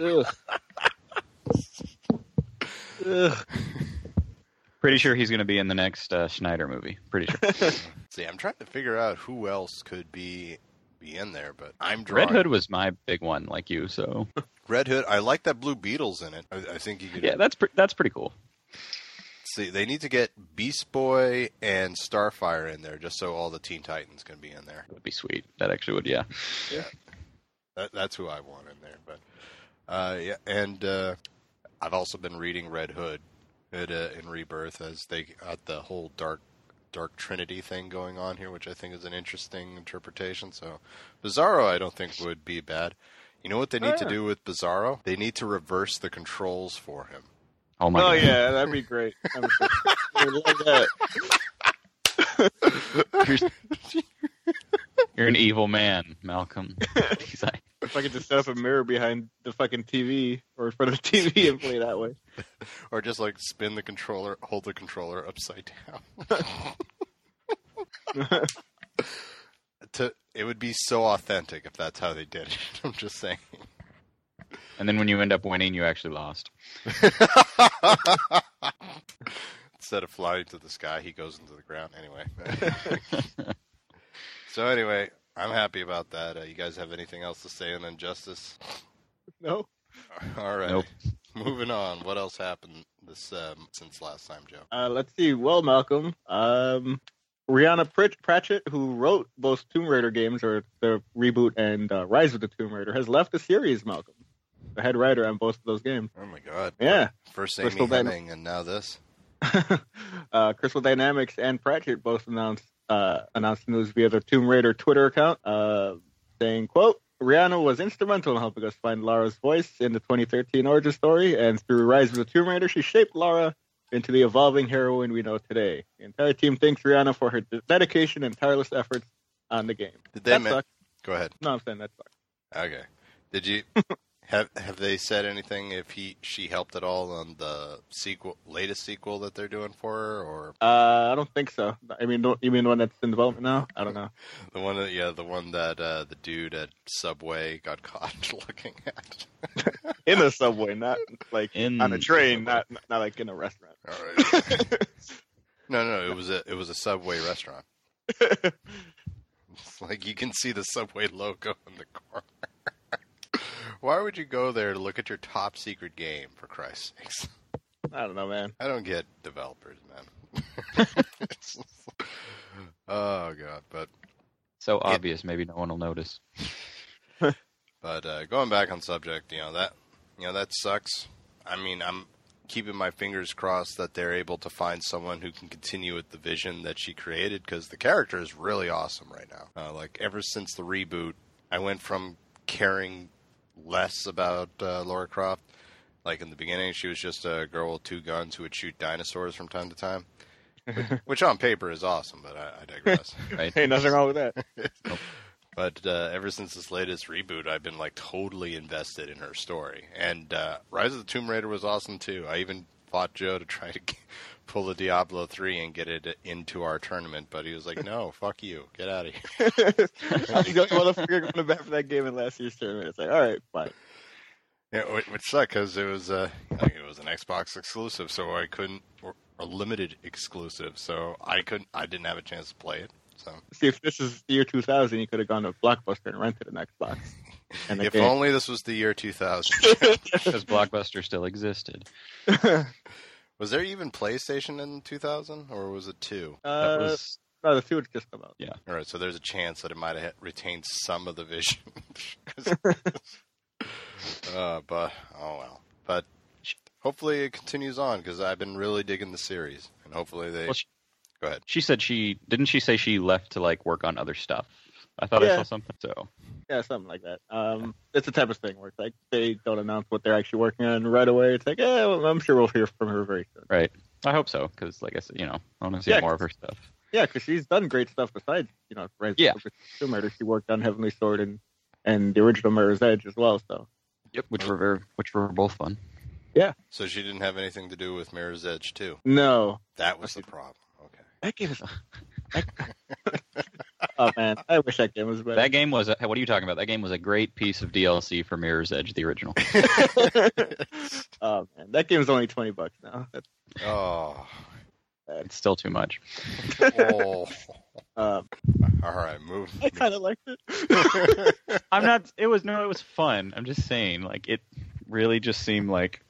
Ugh. Ugh. Pretty sure he's going to be in the next uh, Snyder movie. Pretty sure. See, I'm trying to figure out who else could be be in there, but I'm drawing. Red Hood was my big one, like you. So Red Hood. I like that Blue Beetle's in it. I, I think you could. yeah, that's pre- that's pretty cool. See. They need to get Beast Boy and Starfire in there, just so all the Teen Titans can be in there. That would be sweet. That actually would. Yeah. That, that's who I want in there. But uh, yeah, and uh, I've also been reading Red Hood, Hood uh, in Rebirth as they got the whole dark dark Trinity thing going on here, which I think is an interesting interpretation. So Bizarro, I don't think would be bad. You know what they need to yeah. do with Bizarro? They need to reverse the controls for him. Oh my. Oh God. yeah, that'd be great. I would I love that. You're, you're an evil man, Malcolm. He's like, If I could just set up a mirror behind the fucking TV or in front of the TV and play that way. Or just like spin the controller, hold the controller upside down. to it would be so authentic if that's how they did it. I'm just saying. And then when you end up winning, you actually lost. Instead of flying to the sky, he goes into the ground. Anyway. so anyway, I'm happy about that. Uh, you guys have anything else to say on Injustice? No. All right. Nope. Moving on. What else happened this um, since last time, Joe? Uh, let's see. Well, Malcolm, um, Rhianna Pritch- Pratchett, who wrote both Tomb Raider games, or the reboot and uh, Rise of the Tomb Raider, has left the series. Malcolm, the head writer on both of those games. Oh my God. Yeah. First Amy Crystal and now this. uh, Crystal Dynamics and Pratchett both announced uh, announced the news via the Tomb Raider Twitter account, uh, saying, "quote Rhianna was instrumental in helping us find Lara's voice in the 2013 origin story, and through Rise of the Tomb Raider, she shaped Lara into the evolving heroine we know today. The entire team thanks Rhianna for her dedication and tireless efforts on the game. Did they That ma- sucks. Go ahead. No, I'm saying that sucks. Okay. Did you have have they said anything if he she helped at all on the sequel latest sequel that they're doing for her or Uh, I don't think so. I mean, don't, you mean the one that's in development now? I don't know. the one that yeah the one that uh, the dude at Subway got caught looking at. In a subway, not like In on a train, not not like in a restaurant. All right. no, no, it was a it was a Subway restaurant. It's like you can see the Subway logo in the corner. Why would you go there to look at your top secret game? For Christ's sakes, I don't know, man. I don't get developers, man. oh god, but So obvious, maybe no one will notice. But uh, going back on subject, you know that you know that sucks. I mean, I'm keeping my fingers crossed that they're able to find someone who can continue with the vision that she created because the character is really awesome right now. Uh, like ever since the reboot, I went from caring less about uh, Laura Croft. Like in the beginning, she was just a girl with two guns who would shoot dinosaurs from time to time, which, which on paper is awesome. But I, I digress. Right? Hey, nothing wrong with that. But uh, ever since this latest reboot, I've been like totally invested in her story. And uh, Rise of the Tomb Raider was awesome too. I even fought Joe to try to get, pull the Diablo three and get it into our tournament, but he was like, "No, fuck you, get out of here." I'm the only motherfucker going to bet for that game in last year's tournament. It's like, all right, fine. Yeah, which, which sucked because it was uh, it was an Xbox exclusive, so I couldn't or a limited exclusive, so I couldn't. I didn't have a chance to play it. So See, if this is the year 2000, you could have gone to Blockbuster and rented an Xbox. And if game. only this was the year 2000. Because Blockbuster still existed. Was there even PlayStation in 2000, or was it two? That uh, was no, the two would just come out. Yeah. All right, so there's a chance that it might have retained some of the vision. uh, but oh well. But hopefully it continues on because I've been really digging the series, and hopefully they Well, she- go ahead. She said she didn't. She say she left to like work on other stuff. I thought I saw something. So Yeah, something like that. Um, it's the type of thing where it's like they don't announce what they're actually working on right away. It's like, yeah, well, I'm sure we'll hear from her very soon. right. I hope so because, like I said, you know, I want to see Yeah, more of her stuff. Yeah, because she's done great stuff besides, you know, Rise Yeah. of the Tomb Raider. She worked on Heavenly Sword and and the original Mirror's Edge as well. So Yep. Which were very, which were both fun. Yeah. So she didn't have anything to do with Mirror's Edge too. no, That was the problem. Okay. that game is. oh man, I wish that game was better. That game was. A, what are you talking about? That game was a great piece of DLC for Mirror's Edge, the original. oh man, that game is only twenty bucks now. That's, Oh. It's still too much. oh. um, All right, move. I kind of liked it. I'm not. It was no. It was fun. I'm just saying, like it really just seemed like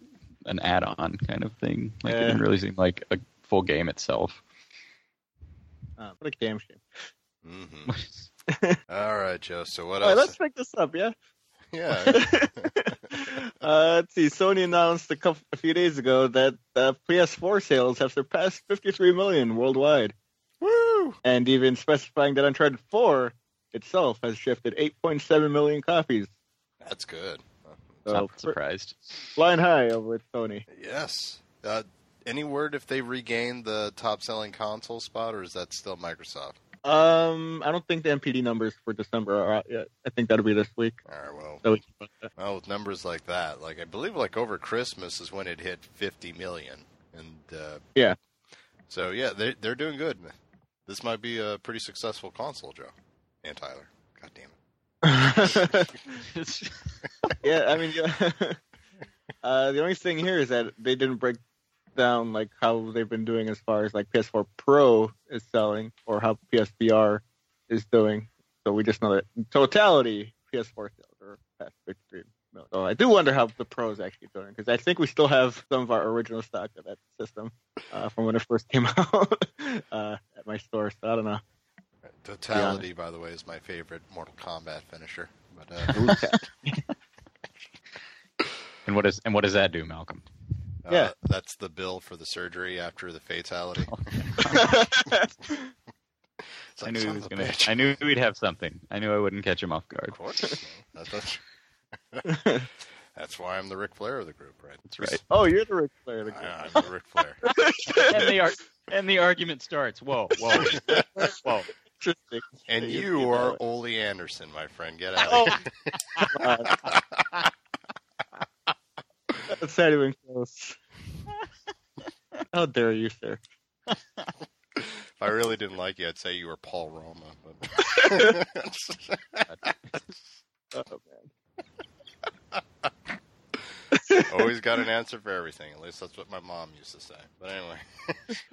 an add-on kind of thing. Like it didn't really seem like a full game itself. Uh, what a game shame. Hmm All right, Joe. So what All right, else? let's pick this up, yeah. Yeah. uh, let's see. Sony announced a couple, a few days ago that uh, PS4 sales have surpassed 53 million worldwide, Woo! and even specifying that Uncharted 4 itself has shifted 8.7 million copies. That's good. So Not surprised. flying high over at Sony. Yes. Uh, any word if they regained the top-selling console spot, or is that still Microsoft? Um, I don't think the NPD numbers for December are out yet. I think that'll be this week. All right. Well, So we can put that. well, with numbers like that, like I believe, like over Christmas is when it hit 50 million, and uh, Yeah. So yeah, they they're doing good. This might be a pretty successful console, Joe and Tyler. God damn it. yeah, I mean, yeah. uh, the only thing here is that they didn't break down like how they've been doing as far as like PS4 Pro is selling or how PSVR is doing. So we just know that in totality, PS4 sales are past 53 million. So I do wonder how the Pro is actually doing because I think we still have some of our original stock of that system uh, from when it first came out uh, at my store. So I don't know. Totality, by the way, is my favorite Mortal Kombat finisher. But uh, And what is and what does that do, Malcolm? Uh, Yeah. that's the bill for the surgery after the fatality. It's I knew he was gonna. bitch. I knew he'd have something. I knew I wouldn't catch him off guard. Of course. That's, that's, that's why I'm the Ric Flair of the group, right? That's right. oh, you're the Ric Flair. of the group. I, I'm the Ric Flair. and the ar- and the argument starts. Whoa, whoa, whoa. And You- are. Ole Anderson, my friend. Get out Oh. of here. Uh, that's not even close. How dare you, sir? If I really didn't like you, I'd say you were Paul Roma. But Oh man. always got an answer for everything. At least that's what my mom used to say. But anyway.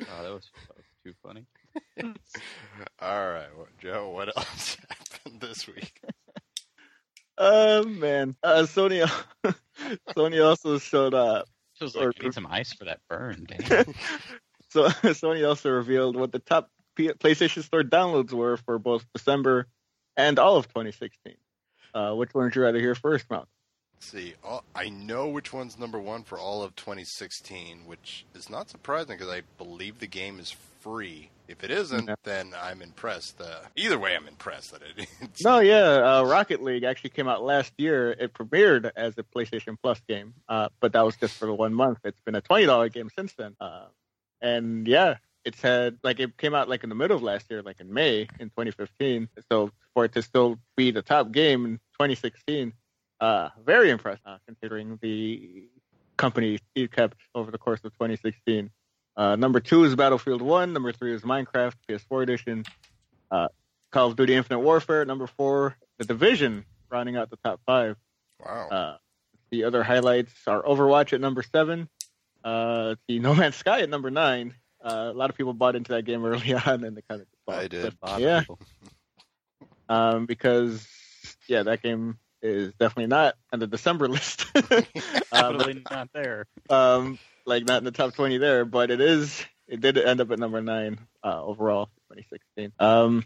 Oh, that was, that was too funny. All right, well, Joe. What else happened this week? Oh man. Uh, Sony. Sony also showed up. Feels like need some ice for that burn. So Sony also revealed what the top P- PlayStation Store downloads were for both December and all of 2016. Uh, which one would you rather hear first, Mount? Let's see, all, I know which one's number one for all of 2016, which is not surprising because I believe the game is free. If it isn't, Yeah. then I'm impressed. Uh, either way, I'm impressed that it. It's, No, yeah, uh, Rocket League actually came out last year. It premiered as a PlayStation Plus game, uh, but that was just for the one month. It's been a twenty dollar game since then, uh, and yeah, it's had like it came out like in the middle of last year, like in May in 2015. So for it to still be the top game in 2016, uh, very impressive uh, considering the company it kept over the course of 2016. Uh, number two is Battlefield One. Number three is Minecraft PS4 edition. Uh, Call of Duty Infinite Warfare. Number four, The Division, rounding out the top five. wow. Uh, the other highlights are Overwatch at number seven. Uh, the No Man's Sky at number nine. Uh, a lot of people bought into that game early on, and they kind of I did. Of Yeah. um, because yeah, that game is definitely not on the December list. um, Totally not there. um, like not in the top 20 there, but it is. It did end up at number nine uh, overall, 2016. Um,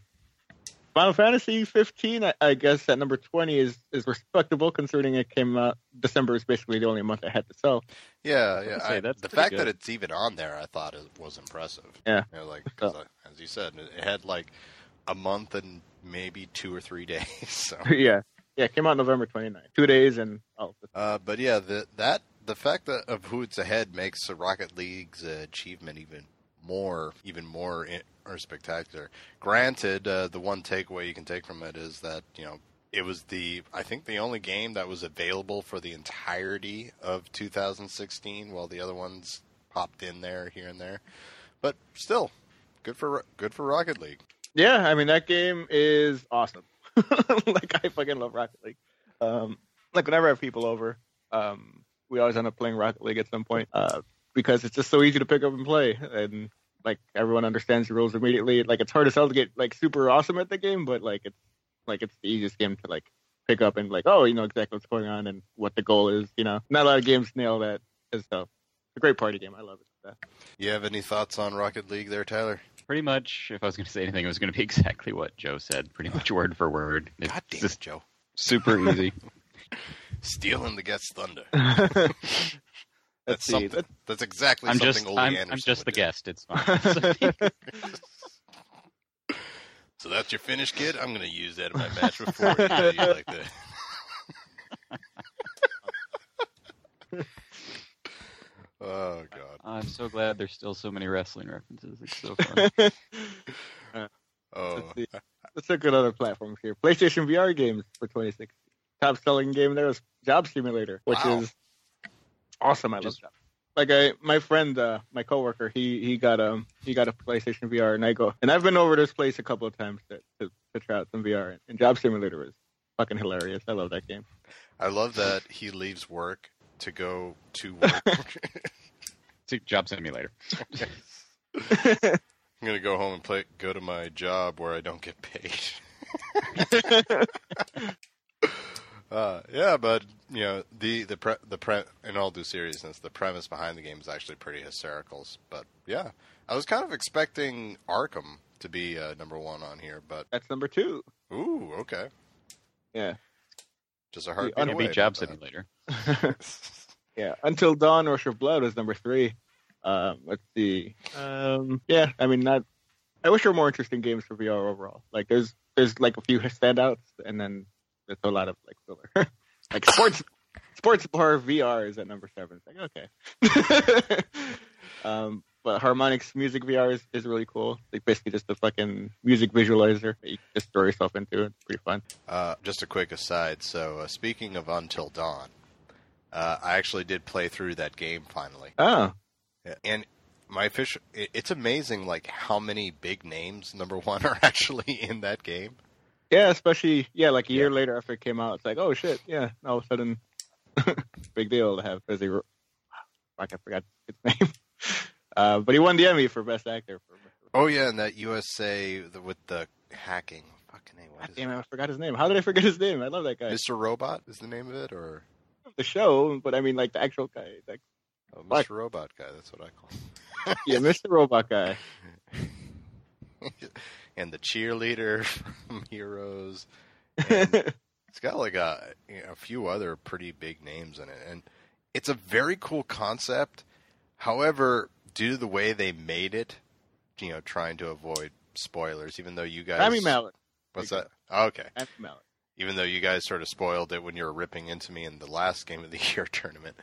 Final Fantasy 15, I, I guess at number 20 is is respectable considering it came out. December is basically the only month it had to sell. yeah, yeah. gonna I- the fact good. that it's even on there, I thought it was impressive. Yeah. You know, like 'cause I- as you said, it it had like a month and maybe two or three days. So. yeah, yeah, it came out November 29th. Two days and oh, Uh, but yeah, the that the fact that of who it's ahead makes the Rocket League's uh, achievement even more even more in, or spectacular. Granted, uh, the one takeaway you can take from it is that you know it was the I think the only game that was available for the entirety of 2016, while the other ones popped in there here and there. But still, good for good for Rocket League. Yeah, I mean that game is awesome. like I fucking love Rocket League. Um, like whenever I have people over, um, we always end up playing Rocket League at some point uh, because it's just so easy to pick up and play, and like everyone understands the rules immediately. Like it's hard as hell to get like super awesome at the game, but like it's like it's the easiest game to like pick up and like oh you know exactly what's going on and what the goal is. You know, not a lot of games nail that as stuff. It's a great party game. I love it. You have any thoughts on Rocket League there, Tyler? Pretty much, if I was going to say anything, it was going to be exactly what Joe said, pretty much word for word. It's God damn it, Joe! super easy. Stealing the guest thunder. Let's That's see. something. That's exactly I'm something just, Ole I'm, Anderson I'm just the do. guest. It's fine. So that's your finish, kid. I'm going to use that in my match before you like that. Oh God. I'm so glad there's still so many wrestling references. It's so fun. Oh, Let's see. Let's look at other platforms here. PlayStation VR games for 2016. Top selling game there was Job Simulator, which Wow. is awesome. I love Just- Job. Like I, my friend, uh, my coworker, he he got um he got a PlayStation VR, and I go and I've been over to his place a couple of times to to, to try out some VR, and Job Simulator is fucking hilarious. I love that game. I love that he leaves work to go to work. It's a job simulator. I'm going to go home and play. Go to my job where I don't get paid. Uh, yeah, but you know the the pre, the pre, in all due seriousness, the premise behind the game is actually pretty hysterical. But yeah, I was kind of expecting Arkham to be uh, number one on here, but That's number two. ooh, okay, Yeah, just a hard The Gonna be job but, uh, simulator. yeah. Until Dawn, Rush of Blood was number three. Um, let's see. Um, yeah, I mean not I wish there were more interesting games for VR overall. Like there's there's like a few standouts, and then there's a lot of like filler. like sports sports bar VR is at number seven. It's like okay. um, but Harmonix Music VR is, is really cool. Like basically just a fucking music visualizer that you just throw yourself into. It's pretty fun. Uh, just a quick aside. So, uh, speaking of Until Dawn, uh, I actually did play through that game finally, Oh, Yeah, and my official. it- It's amazing, like how many big names number one are actually in that game. yeah, especially yeah, like a year Yeah. later after it came out, it's like oh shit, yeah. All of a sudden, big deal to have Busy. Fuck, I forgot his name. Uh, but he won the Emmy for best actor. For Oh yeah, and that USA with the hacking. Fucking name. What God damn it, I forgot his name. How did I forget his name? I love that guy. Mr. Robot is the name of it, or The show, but I mean like the actual guy. Like oh, Mr. Fuck. Robot guy? That's what I call. him. yeah, Mr. Robot guy. and the cheerleader from Heroes. And it's got like a you know, a few other pretty big names in it, and it's a very cool concept. However, due to the way they made it, you know, trying to avoid spoilers, even though you guys, Rami Malek. what's that? Oh, okay, Rami Malek. Even though you guys sort of spoiled it when you were ripping into me in the last game of the year tournament.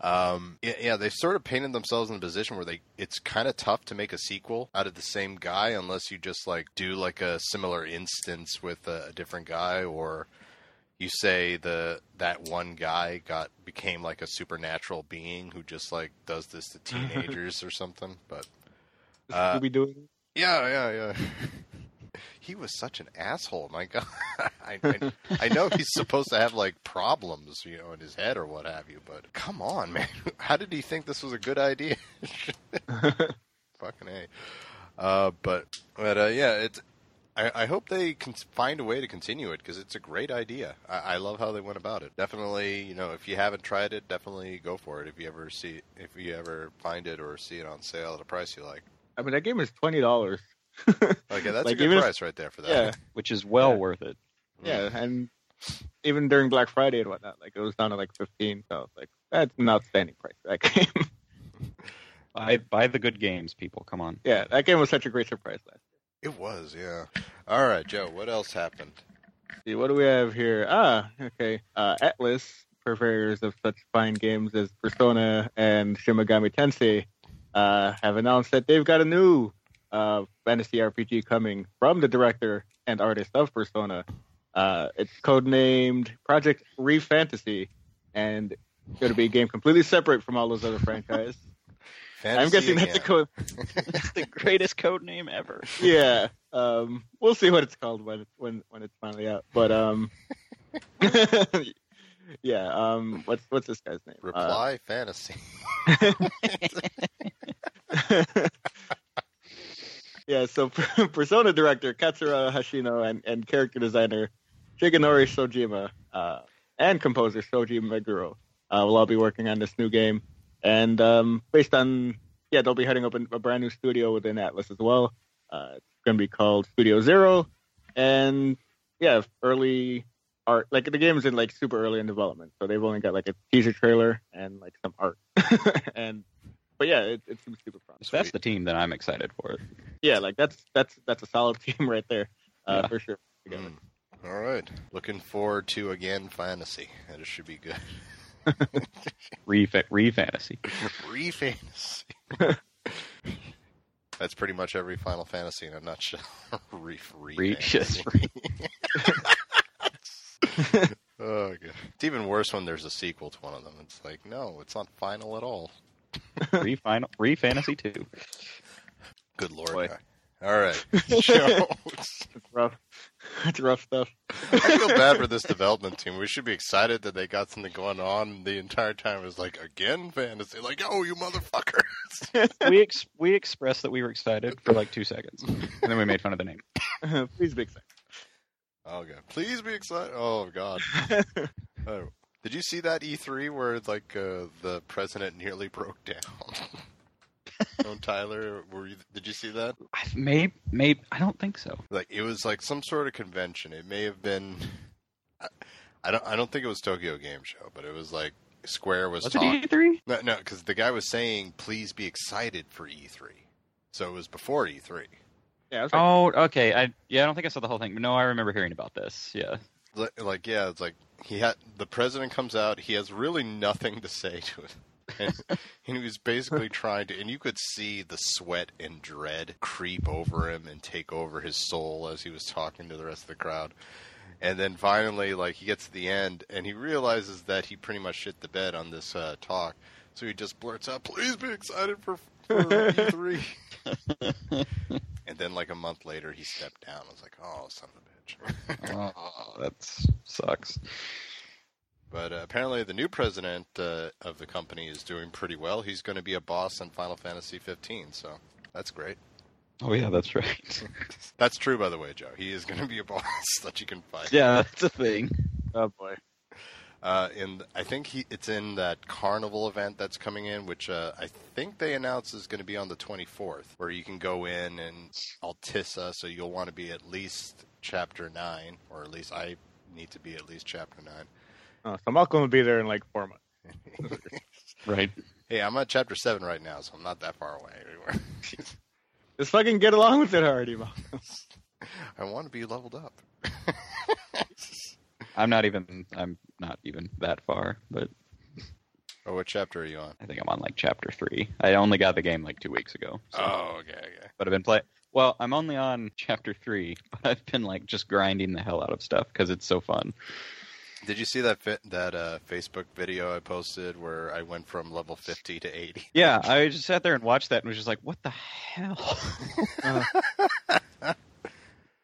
Um, yeah, they sort of painted themselves in a position where they it's kind of tough to make a sequel out of the same guy unless you just like do like a similar instance with a, a different guy or you say the that one guy got became like a supernatural being who just like does this to teenagers or something but Uh, Scooby Doo. yeah, yeah, yeah. he was such an asshole. My God, I, I, I know he's supposed to have like problems, you know, in his head or what have you. But come on, man, how did he think this was a good idea? Fucking a. Uh, but but uh, yeah, it's. I, I hope they can find a way to continue it because it's a great idea. I, I love how they went about it. Definitely, you know, if you haven't tried it, definitely go for it. If you ever see, if you ever find it or see it on sale at a price you like. I mean, that game is twenty dollars. Okay, that's Like, a good even if- price right there for that. Yeah, which is well Yeah. worth it. yeah, and even during Black Friday and whatnot, like it was down to like fifteen. So it's like that's an outstanding price for that game. Buy buy the good games, people. Come on. yeah, that game was such a great surprise last. Year. It was, yeah. All right, Joe. What else happened? See, what do we have here? Ah, okay. Uh, Atlus, purveyors of such fine games as Persona and Shin Megami Tensei, uh, have announced that they've got a new uh, fantasy RPG coming from the director and artist of Persona. Uh, it's codenamed Project Refantasy, and it's going to be a game completely separate from all those other franchises. I'm Fantasy guessing that's a again. code. That's the greatest code name ever. Yeah. Um, we'll see what it's called when when when it's finally out. But um, yeah. Um, what's what's this guy's name? Uh, Reply Fantasy. Yeah. So Persona director Katsura Hashino and and character designer Shigenori Soejima uh, and composer Shoji Meguro uh, will all be working on this new game. And um, based on yeah, they'll be heading up a brand new studio within Atlus as well. Uh, it's going to be called Studio Zero, and yeah, early art. Like the game's in like super early in development, so they've only got like a teaser trailer and like some art. and but yeah, it, it seems super promising. So that's the team that I'm excited for. Yeah, like that's that's that's a solid team right there uh, Yeah. for sure. Mm. All right. Looking forward to again Fantasy. That should be good. Re re fantasy. Free Fantasy. That's pretty much every Final Fantasy in a nutshell. re, re, Re fantasy. just Oh, God. It's even worse when there's a sequel to one of them. It's like, no, it's not final at all. re final re fantasy two. Good lord. Boy. guy. All right. Joe, It's rough. It's rough stuff. I feel bad for this development team. We should be excited that they got something going on. The entire time it was like, again, fantasy. Like, oh, you motherfuckers. we ex- we expressed that we were excited for like two seconds, and then we made fun of the name. Please be excited. Oh, God. Please be excited. Oh, God. Oh. Did you see that E3 where like uh, the president nearly broke down? oh, Tyler, were you, did you see that? Maybe maybe I don't think so. Like it was like some sort of convention. It may have been. I, I don't. I don't think it was Tokyo Game Show, but it was like Square was, Was talking. it E three? No, no, because the guy was saying, "Please be excited for E3." So it was before E3, Yeah, I like, Oh, okay. I yeah, I don't think I saw the whole thing, but no, I remember hearing about this. Yeah. Li- Like, yeah, it's like he had the president comes out. He has really nothing to say to it. And, and he was basically trying to, and you could see the sweat and dread creep over him and take over his soul as he was talking to the rest of the crowd. And then finally, like he gets to the end, and he realizes that he pretty much shit the bed on this uh, talk. So he just blurts out, "Please be excited for, for E3." and then, like a month later, he stepped down. I was like, "Oh, son of a bitch." Oh, that sucks. But uh, apparently, the new president uh, of the company is doing pretty well. He's going to be a boss in Final Fantasy 15, so that's great. Oh yeah, that's right. That's true, by the way, Joe. He is going to be a boss that you can fight. yeah, that's a thing. oh boy. Uh, in I think he it's in that carnival event that's coming in, which uh, I think they announced is going to be on the 24th, where you can go in and Altissia. So you'll want to be at least chapter nine, or at least I need to be at least chapter nine. Oh, so Malcolm will be there in like four months. Right. Hey, I'm at chapter seven right now, so I'm not that far away anymore. Just fucking get along with it already, Malcolm. I want to be leveled up. I'm not even. I'm not even that far, but oh, what chapter are you on? I think I'm on like chapter three. I only got the game like two weeks ago. So. Oh, okay, okay. but I've been playing. Well, I'm only on chapter three, but I've been like just grinding the hell out of stuff because it's so fun. Did you see that fit, that uh, Facebook video I posted where I went from level 50 to 80? Yeah, I just sat there and watched that and was just like, "What the hell?"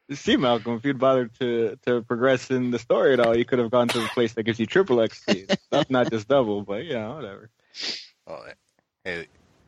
You see, Malcolm, if you'd bothered to to progress in the story at all, you could have gone to the place that gives you triple XP. That's not just double, but you know, whatever. Oh, hey,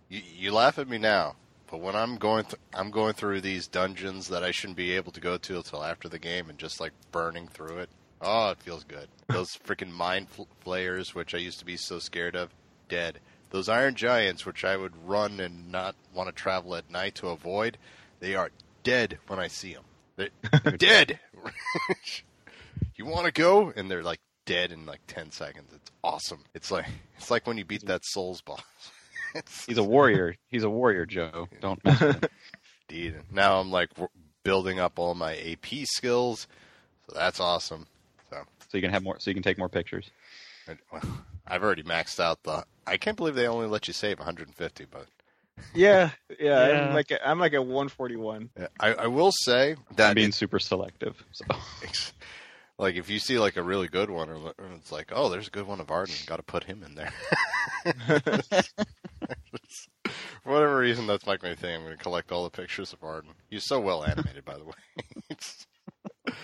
you, you laugh at me now, but when I'm going th- I'm going through these dungeons that I shouldn't be able to go to until after the game and just like burning through it. Oh, it feels good. Those freaking mind fl- flayers, which I used to be so scared of, dead. Those iron giants, which I would run and not want to travel at night to avoid, they are dead when I see them. They're dead. you want to go, and they're like dead in like ten seconds. It's awesome. It's like it's like when you beat that Souls boss. It's, He's a warrior. He's a warrior, Joe. Don't mess with him. indeed. Now I'm like building up all my AP skills, so that's awesome. So So you can have more. So you can take more pictures. I, well, I've already maxed out the. I can't believe they only let you save 150, but Yeah, yeah. Yeah. I'm like at, I'm like at 141. yeah, I, I will say that I'm being it- super selective. So like if you see like a really good one, or it's like, oh, there's a good one of Ardyn, got to put him in there. For whatever reason, that's like my thing. I'm going to collect all the pictures of Ardyn. He's so well animated, by the way.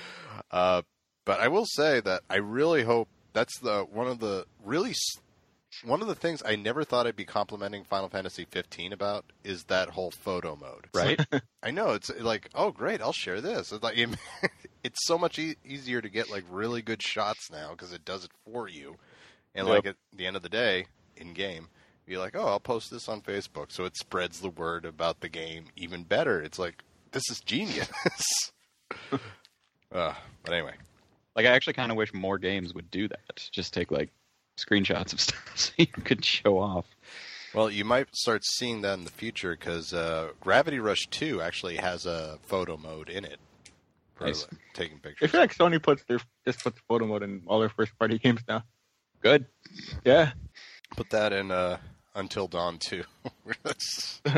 Uh, but I will say that I really hope that's the one of the really one of the things I never thought I'd be complimenting Final Fantasy 15 about is that whole photo mode. right. I know it's like, oh great, I'll share this. It's like it's so much e- easier to get like really good shots now because it does it for you. And Yep. like at the end of the day, in game, you're like, oh, I'll post this on Facebook, so it spreads the word about the game even better. It's like this is genius. uh, but anyway, Like I actually kind of wish more games would do that. Just take like screenshots of stuff so you could show off. well, you might start seeing that in the future because uh, Gravity Rush 2 actually has a photo mode in it for Nice. like, taking I feel like Sony puts their just puts photo mode in all their first party games now. Good. Yeah, Put that in uh, Until Dawn too.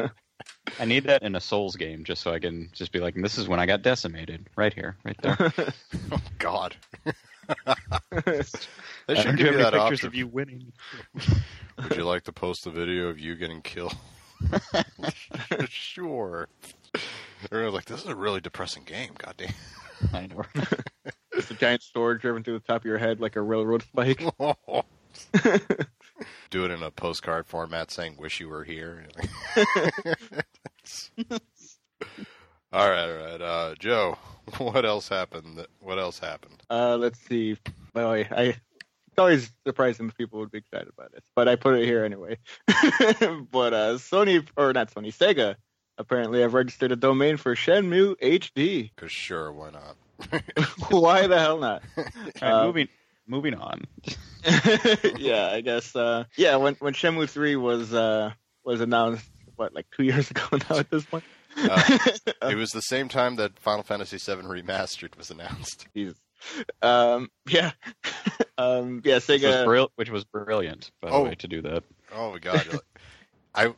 I need that in a Souls game just so I can just be like, this is when I got decimated. Right here, right there. oh God. they I should don't give you any that pictures option. of you winning. Would you like to post a video of you getting killed? sure. Everyone's like, this is a really depressing game. Goddamn. I know. it's a giant sword driven through the top of your head like a railroad spike. Do it in a postcard format saying "Wish you were here." all right, all right, uh, Joe. What else happened? that- What else happened? Uh, let's see. Well, I, I it's always surprising if people would be excited about this, but I put it here anyway. but uh, Sony or not Sony, Sega apparently I've registered a domain for Shenmue HD. Because sure, why not? Why the hell not? All right, Uh, moving moving on. yeah, I guess. Uh, yeah, when when Shenmue three was uh, was announced what like two years ago now at this point. Uh, it was the same time that Final Fantasy VII Remastered was announced. Jesus. Um, yeah, um, yeah. Which was, Sega. which was brilliant, by Oh. the way, to do that. Oh my god! I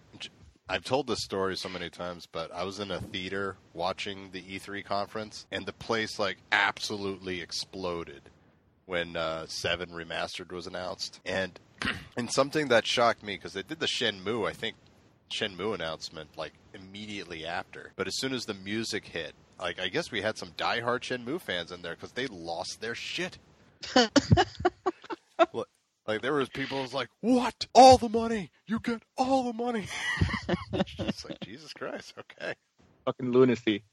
I've told this story so many times, but I was in a theater watching the E3 conference, and the place like absolutely exploded when uh, Seven Remastered was announced, and and something that shocked me because they did the Shenmue, I think Shenmue announcement like immediately after, but as soon as the music hit. Like I guess we had some diehard Shenmue fans in there because they lost their shit. Like there was people was like, "What? All the money? You get all the money?" it's like Jesus Christ. Okay. fucking lunacy.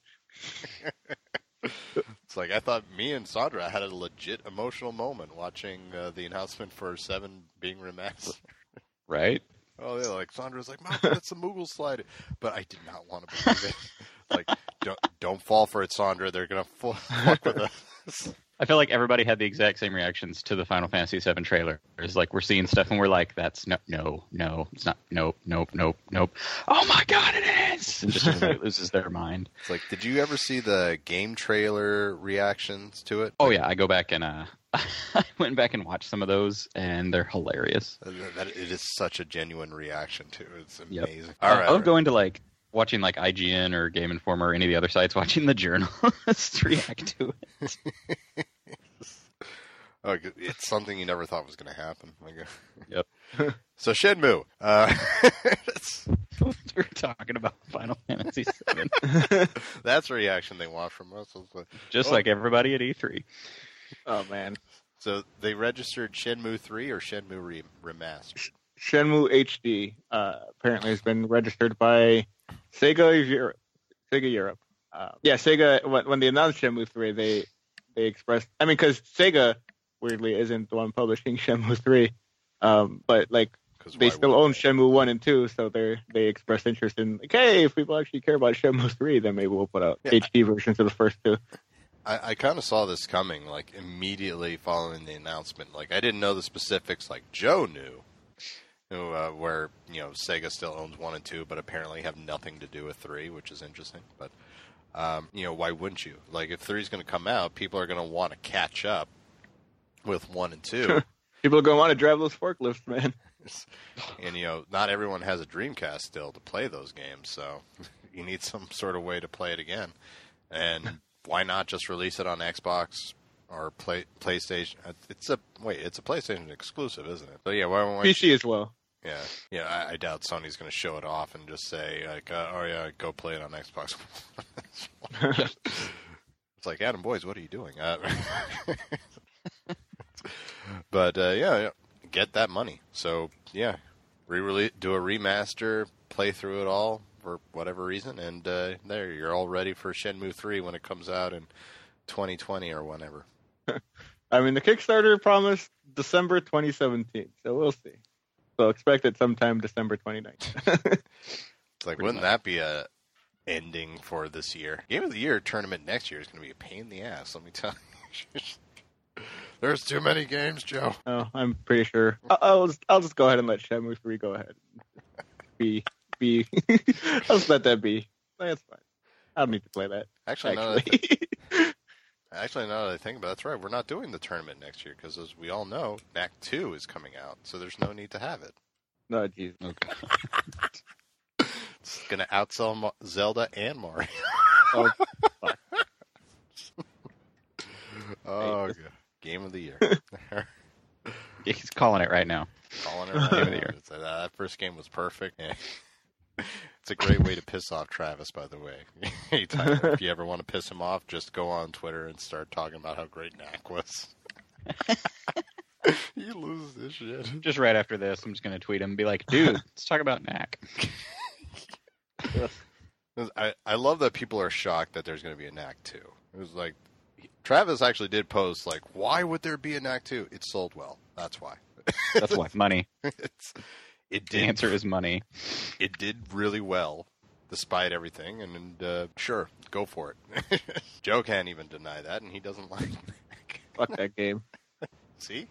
It's like I thought me and Sandra had a legit emotional moment watching uh, the announcement for Seven being remastered. Right? Oh yeah, like Sandra's like, "Mom, that's the Moogle slide," but I did not want to believe it. like, don't don't fall for it, Sandra. They're gonna fuck with us. I feel like everybody had the exact same reactions to the Final Fantasy VII trailer. It's like we're seeing stuff and we're like, "That's no, no, no, it's not, nope, nope, nope, nope." Oh my god, it is! And just everybody loses their mind. It's like, did you ever see the game trailer reactions to it? Oh yeah, I go back and uh, I went back and watched some of those, and they're hilarious. That it is such a genuine reaction to it. It's amazing. I- All right, I love going to like watching like IGN or Game Informer or any of the other sites, watching the journalists react to it. oh, it's something you never thought was going to happen. Yep. so Shenmue. Uh, that's, we're talking about Final Fantasy VII, that's the reaction they want from us. Like- just Oh. like everybody at E E3. Oh man, So they registered Shenmue 3 or Shenmue Remastered? Shenmue HD uh, apparently has been registered by Sega Europe. Sega Europe. Uh, yeah, Sega. When, when they announced Shenmue 3, they they expressed. I mean, because Sega weirdly isn't the one publishing Shenmue 3, um, but like they still own Shenmue 1 and 2, so they they expressed interest in like, hey, if people actually care about Shenmue 3, then maybe we'll put out Yeah. HD versions of the first two. I, I kind of saw this coming, like immediately following the announcement. Like I didn't know the specifics, like Joe knew, who, uh, where you know Sega still owns one and two, but apparently have nothing to do with three, which is interesting. But um, you know, why wouldn't you? Like if three's going to come out, people are going to want to catch up with one and two. People are going to want to drive those forklifts, man. and you know, not everyone has a Dreamcast still to play those games, so you need some sort of way to play it again. And why not just release it on Xbox or play PlayStation? Uh, It's a wait, it's a PlayStation exclusive, isn't it? So yeah, why why PC as well. Yeah, yeah. I, I doubt Sony's going to show it off and just say like, uh, "Oh yeah, go play it on Xbox." it's like, Adam Boys, what are you doing? Uh, but uh, yeah, yeah, get that money. So yeah, re-release, do a remaster, play through it all for whatever reason, and uh, there you're all ready for Shenmue three when it comes out in 2020 or whenever. I mean, the Kickstarter promised December 2017, so we'll see. So expect it sometime December 29th. It's like, wouldn't much. that be a ending for this year? Game of the year tournament next year is going to be a pain in the ass. Let me tell you. There's too many games, Joe. oh, I'm pretty sure. I'll, I'll just, I'll just go ahead and let Shenmue 3 go ahead. Be be. I'll just let that be. That's fine. I don't need to play that. Actually, now that I Actually, actually, now that I think about it, that's right. We're not doing the tournament next year because, as we all know, Knack Two is coming out, so there's no need to have it. no, jeez. Okay. It's going to outsell Mo- Zelda and Mario. Oh, oh, God. game of the year. He's calling it right now. Calling it right Game of the year. Uh, that first game was perfect. It's a great way to piss off Travis, by the way. Anytime, if you ever want to piss him off, just go on Twitter and start talking about how great Knack was. you lose this shit. Just right after this, I'm just gonna tweet him and be like, "Dude, let's talk about Knack." I, I love that people are shocked that there's going to be a Knack 2. It was like, Travis actually did post, like, why would there be a Knack 2? It sold well. That's why. That's why money. it's, it The did answer is money. it did really well despite everything and, and uh, sure go for it joe can't even deny that and he doesn't like Knack. Fuck that game. see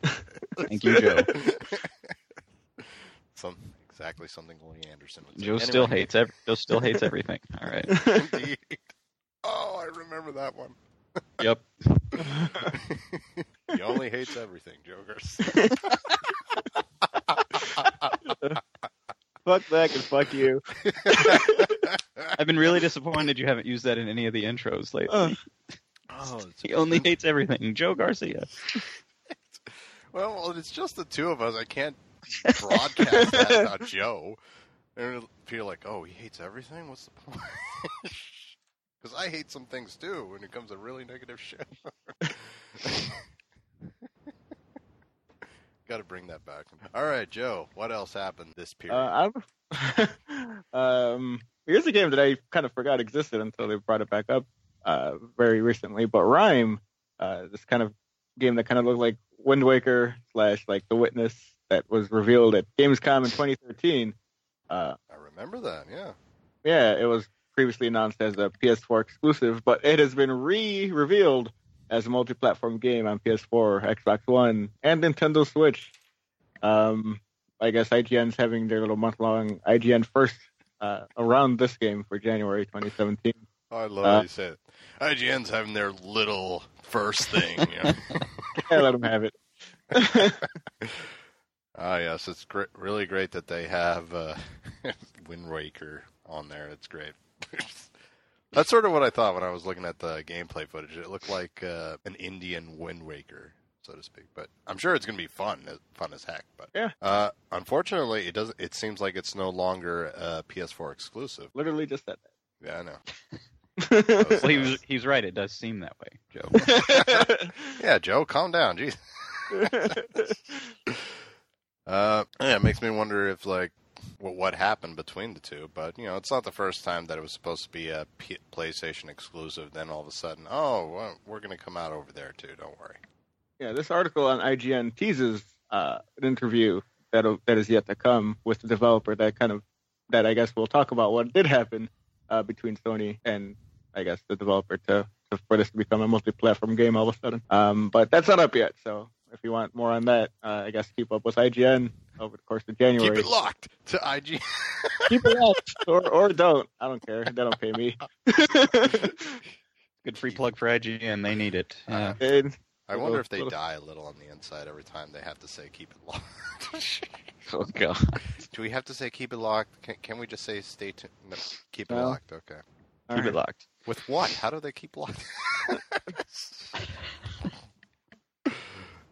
Thank you, Joe. Some, exactly something Ole Anderson would say. Joe still hates ev- Joe still hates everything. All right. Indeed. Oh, I remember that one. Yep. he only hates everything, Garcia. fuck that and fuck you. I've been really disappointed you haven't used that in any of the intros lately. Uh, oh, he only hates everything. Joe Garcia. well, well, it's just the two of us. I can't broadcast that about Joe. And people are like, oh, he hates everything? What's the point? Because I hate some things too when it comes to really negative shit. Got to bring that back. All right, Joe. What else happened this period? Uh, um, here's a game that I kind of forgot existed until they brought it back up uh, very recently. But Rime, uh, this kind of game that kind of looked like Wind Waker slash like The Witness that was revealed at Gamescom in 2013. Uh, I remember that. Yeah. yeah, it was previously announced as a PS4 exclusive, but it has been re-revealed as a multi-platform game on PS4, Xbox One, and Nintendo Switch. Um, I guess IGN's having their little month-long IGN first uh, around this game for January 2017. Oh, I love Uh, how you said. IGN's having their little first thing. You know? yeah, let them have it. Ah, yes, it's great, really great that they have uh, Wind Waker on there. It's great. That's sort of what I thought when I was looking at the gameplay footage. It looked like uh, an Indian Wind Waker, so to speak. But I'm sure it's going to be fun, uh, fun as heck. But Yeah. uh, unfortunately, it doesn't. It seems like it's no longer uh, PS4 exclusive. Literally just said that. Yeah, I know. that. Well, he was, he's right. It does seem that way, Joe. Yeah, Joe, calm down. Jeez. Uh, yeah, it makes me wonder if like what happened between the two. But you know, it's not the first time that it was supposed to be a P- PlayStation exclusive. Then all of a sudden, oh, well, we're going to come out over there too. Don't worry. Yeah, this article on IGN teases uh, an interview that that is yet to come with the developer that kind of that I guess we'll talk about what did happen uh, between Sony and I guess the developer to, to for this to become a multi-platform game all of a sudden. Um, but that's not up yet. So if you want more on that, uh, I guess keep up with IGN over the course of January. Keep it locked to IG. Keep it locked, or or don't. I don't care. They don't pay me. Good free plug for IGN. They need it. Yeah. And- I wonder if they die a little on the inside every time they have to say keep it locked. Oh god. Do we have to say keep it locked? Can, can we just say stay tuned? No, keep it No. locked. Okay. all Keep right. it locked. With what? How do they keep locked?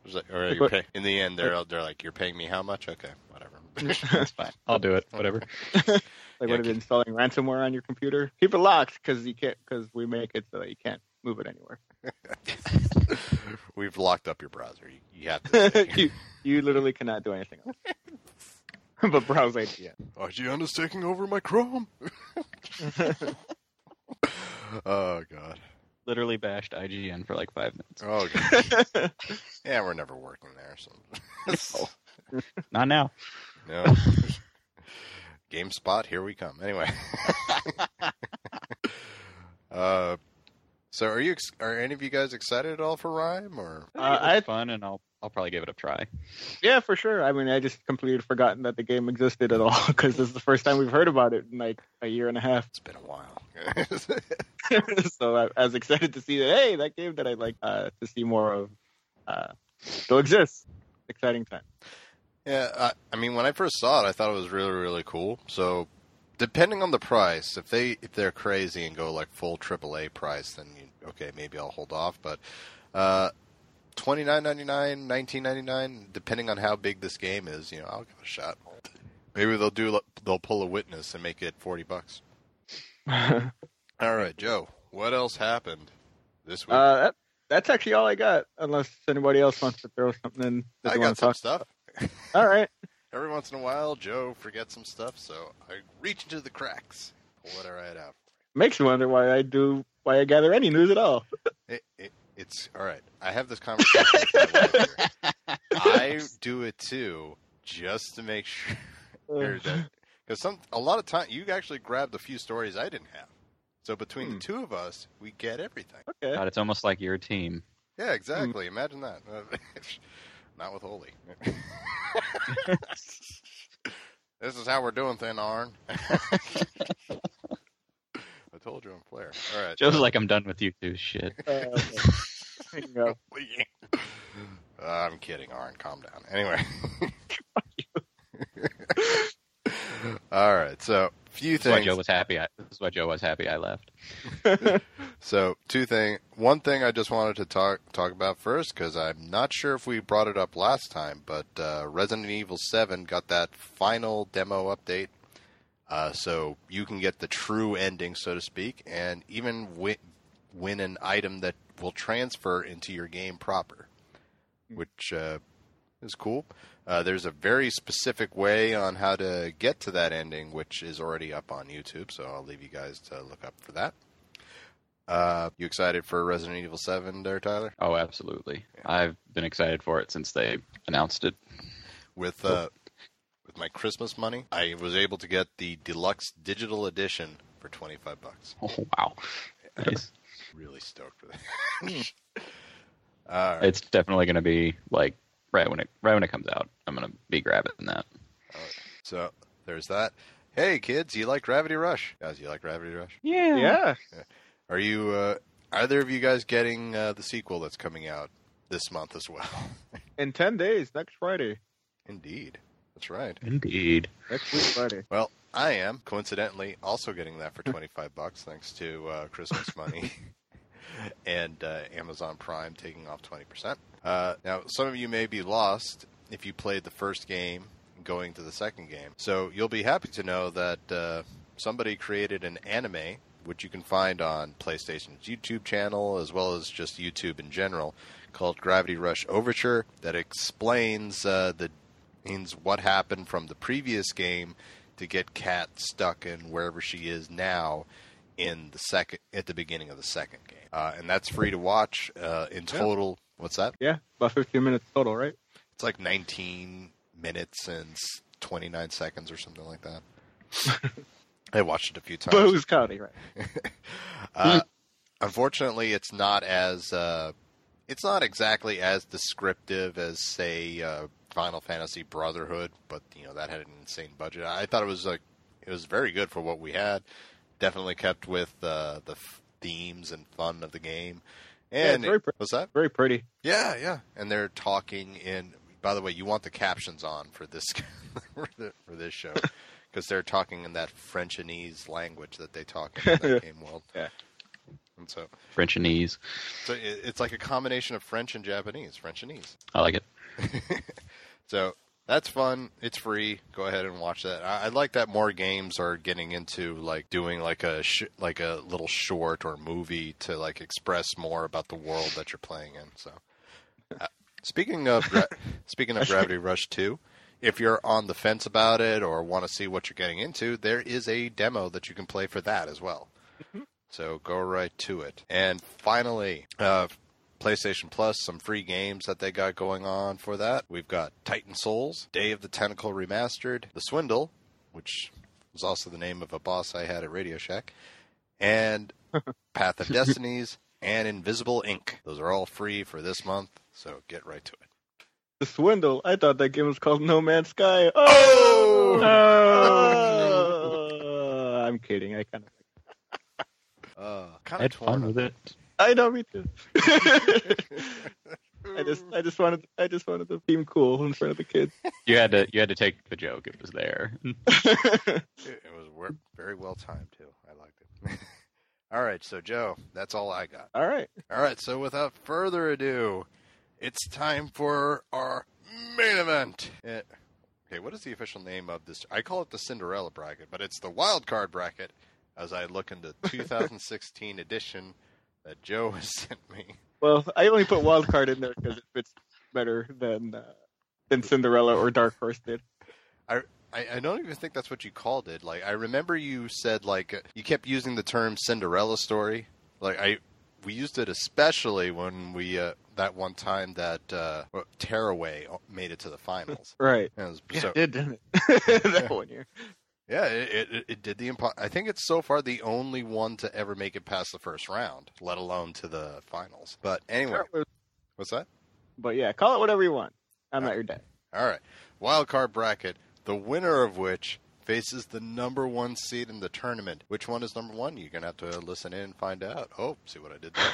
Like, all right, you're pay- in the end, they're they're like, "You're paying me how much?" Okay, whatever. That's fine. I'll do it. Whatever. like Yeah, what you're installing ransomware on your computer? Keep it locked because you can't because we make it so that you can't move it anywhere. We've locked up your browser. You, you have to. You, you literally cannot do anything else. but browse IGN. IGN is taking over my Chrome. oh god. Literally bashed IGN for like five minutes. Oh god. Yeah, we're never working there. So. Not now. no. GameSpot, here we come. Anyway. uh, so are you? ex- Are any of you guys excited at all for Rime or? I Uh, think it looks I- fun, and I'll I'll probably give it a try. yeah, for sure. I mean, I just completely forgotten that the game existed at all because this is the first time we've heard about it in like a year and a half. It's been a while. so I, I was excited to see that. Hey, that game that I'd like uh, to see more of uh, still exists. Exciting time. Yeah, I, I mean, when I first saw it, I thought it was really, really cool. So, depending on the price, if they if they're crazy and go like full AAA price, then you, okay, maybe I'll hold off. But uh, twenty nine ninety nine, nineteen ninety nine, depending on how big this game is, you know, I'll give it a shot. Maybe they'll do they'll pull a witness and make it forty bucks. All right, Joe. What else happened this week? Uh, that, that's actually all I got. Unless anybody else wants to throw something in I got some stuff. All right. Every once in a while, Joe forgets some stuff, so I reach into the cracks, pull I write out. Makes you wonder why I do why I gather any news at all. It, it, it's all right. I have this conversation. with my wife here. I do it too, just to make sure because some a lot of time you actually grabbed a few stories I didn't have. So between Hmm. the two of us, we get everything. okay. God, it's almost like you're a team. Yeah, exactly. Imagine that. Uh, Not with Holy. This is how we're doing thing, Arn. I told you I'm Flair. All right. Joe's like, I'm done with you too. Shit. Uh, there. Uh, I'm kidding, Arn. Calm down. Anyway. All right. So, few This is why. Joe was happy. I, this is why Joe was happy I left. So, two thing. One thing I just wanted to talk talk about first because I'm not sure if we brought it up last time, but uh, Resident Evil Seven got that final demo update, uh, so you can get the true ending, so to speak, and even win, win an item that will transfer into your game proper, which uh, is cool. Uh, there's a very specific way on how to get to that ending, which is already up on YouTube, so I'll leave you guys to look up for that. Uh, you excited for Resident Evil 7 there, Tyler? Oh, absolutely. I've been excited for it since they announced it. With uh, with my Christmas money, I was able to get the deluxe digital edition for 25 bucks. Oh wow. Nice. Really stoked for that. All right. It's definitely going to be like right when it right when it comes out. I'm going to be grabbing that. So there's that. Hey kids, you like Gravity Rush? Guys, you like Gravity Rush? Yeah. Yeah. Are you uh, either of you guys getting uh, the sequel that's coming out this month as well? In ten days, next Friday. Indeed, that's right. Indeed. Next week Friday. Well, I am coincidentally also getting that for 25 bucks thanks to uh, Christmas money and uh, Amazon Prime taking off 20%. Uh, now, some of you may be lost if you played the first game going to the second game. So you'll be happy to know that uh, somebody created an anime which you can find on PlayStation's YouTube channel as well as just YouTube in general called Gravity Rush Overture that explains uh, the means what happened from the previous game to get Kat stuck in wherever she is now in the second at the beginning of the second game, uh, and that's free to watch. Uh, in total, what's that? Yeah, about fifteen minutes total, right? It's like 19 minutes and 29 seconds or something like that. I watched it a few times. But who's counting, right? Uh, unfortunately, it's not as uh, it's not exactly as descriptive as say uh, Final Fantasy Brotherhood, but you know that had an insane budget. I thought it was like it was very good for what we had. Definitely kept with uh, the f- themes and fun of the game. And very pre- what's that? Very pretty. Yeah, yeah. And they're talking in. By the way, you want the captions on for this for, this show because they're talking in that Frenchanese language that they talk in that game world. Yeah. And so, French Frenchanese. so it, it's like a combination of French and Japanese, French and Frenchanese. I like it. So that's fun. It's free. Go ahead and watch that. I, I like that more games are getting into like doing like a sh- like a little short or movie to like express more about the world that you're playing in. So, uh, speaking of gra- speaking of Gravity Rush two, if you're on the fence about it or want to see what you're getting into, there is a demo that you can play for that as well. So go right to it. And finally, uh, PlayStation Plus, some free games that they got going on for that. We've got Titan Souls, Day of the Tentacle Remastered, The Swindle, which was also the name of a boss I had at Radio Shack, and Path of Destinies and Invisible Ink. Those are all free for this month, so get right to it. The Swindle. I thought that game was called No Man's Sky. Oh! Oh! I'm kidding. I kind of. Uh, kind I of had fun with it. I know, me too. I just, I just wanted, I just wanted to seem cool in front of the kids. You had to you had to take the joke. It was there. It, it was very well timed too. I liked it. all right, so Joe, that's all I got. All right. All right, so without further ado, it's time for our main event. Eh, okay, what is the official name of this? I call it the Cinderella bracket, but it's the wild card bracket as I look into 2016 edition that Joe has sent me. Well, I only put wild card in there because it fits better than uh, than Cinderella or Dark Horse did. I, I don't even think that's what you called it. Like I remember you said like uh, you kept using the term Cinderella story. Like I we used it especially when we uh, that one time that uh, Tearaway made it to the finals. Right. Was- Yeah, so- it did, didn't it? that one year. Yeah, it, it, it did the impo- I think it's so far the only one to ever make it past the first round, let alone to the finals. But anyway, what's that? But yeah, call it whatever you want. I'm not your dad. All right, wild card bracket. the winner of which faces the number one seed in the tournament. Which one is number one? You're gonna have to listen in and find out. Oh, see what I did there.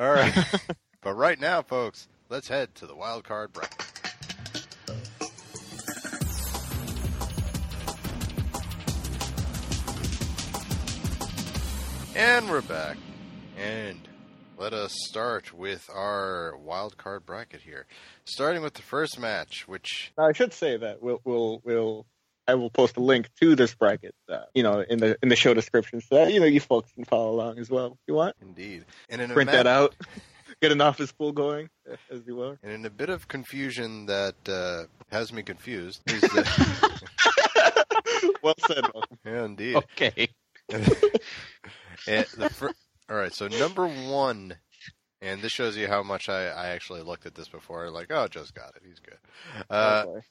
All right, but right now, folks, let's head to the wild card bracket. And we're back. And let us start with our wild card bracket here. Starting with the first match, which I should say that we'll we'll we'll I will post a link to this bracket, uh, you know, in the in the show description, so that you know you folks can follow along as well if you want. indeed, and in a Print ma- that out, get an office pool going uh, as you will. And in a bit of confusion that uh, has me confused. is that- well said. Yeah, indeed. Okay. Fir- all right, so number one, and this shows you how much I, I actually looked at this before. Like, oh, just got it. He's good. Uh, Okay.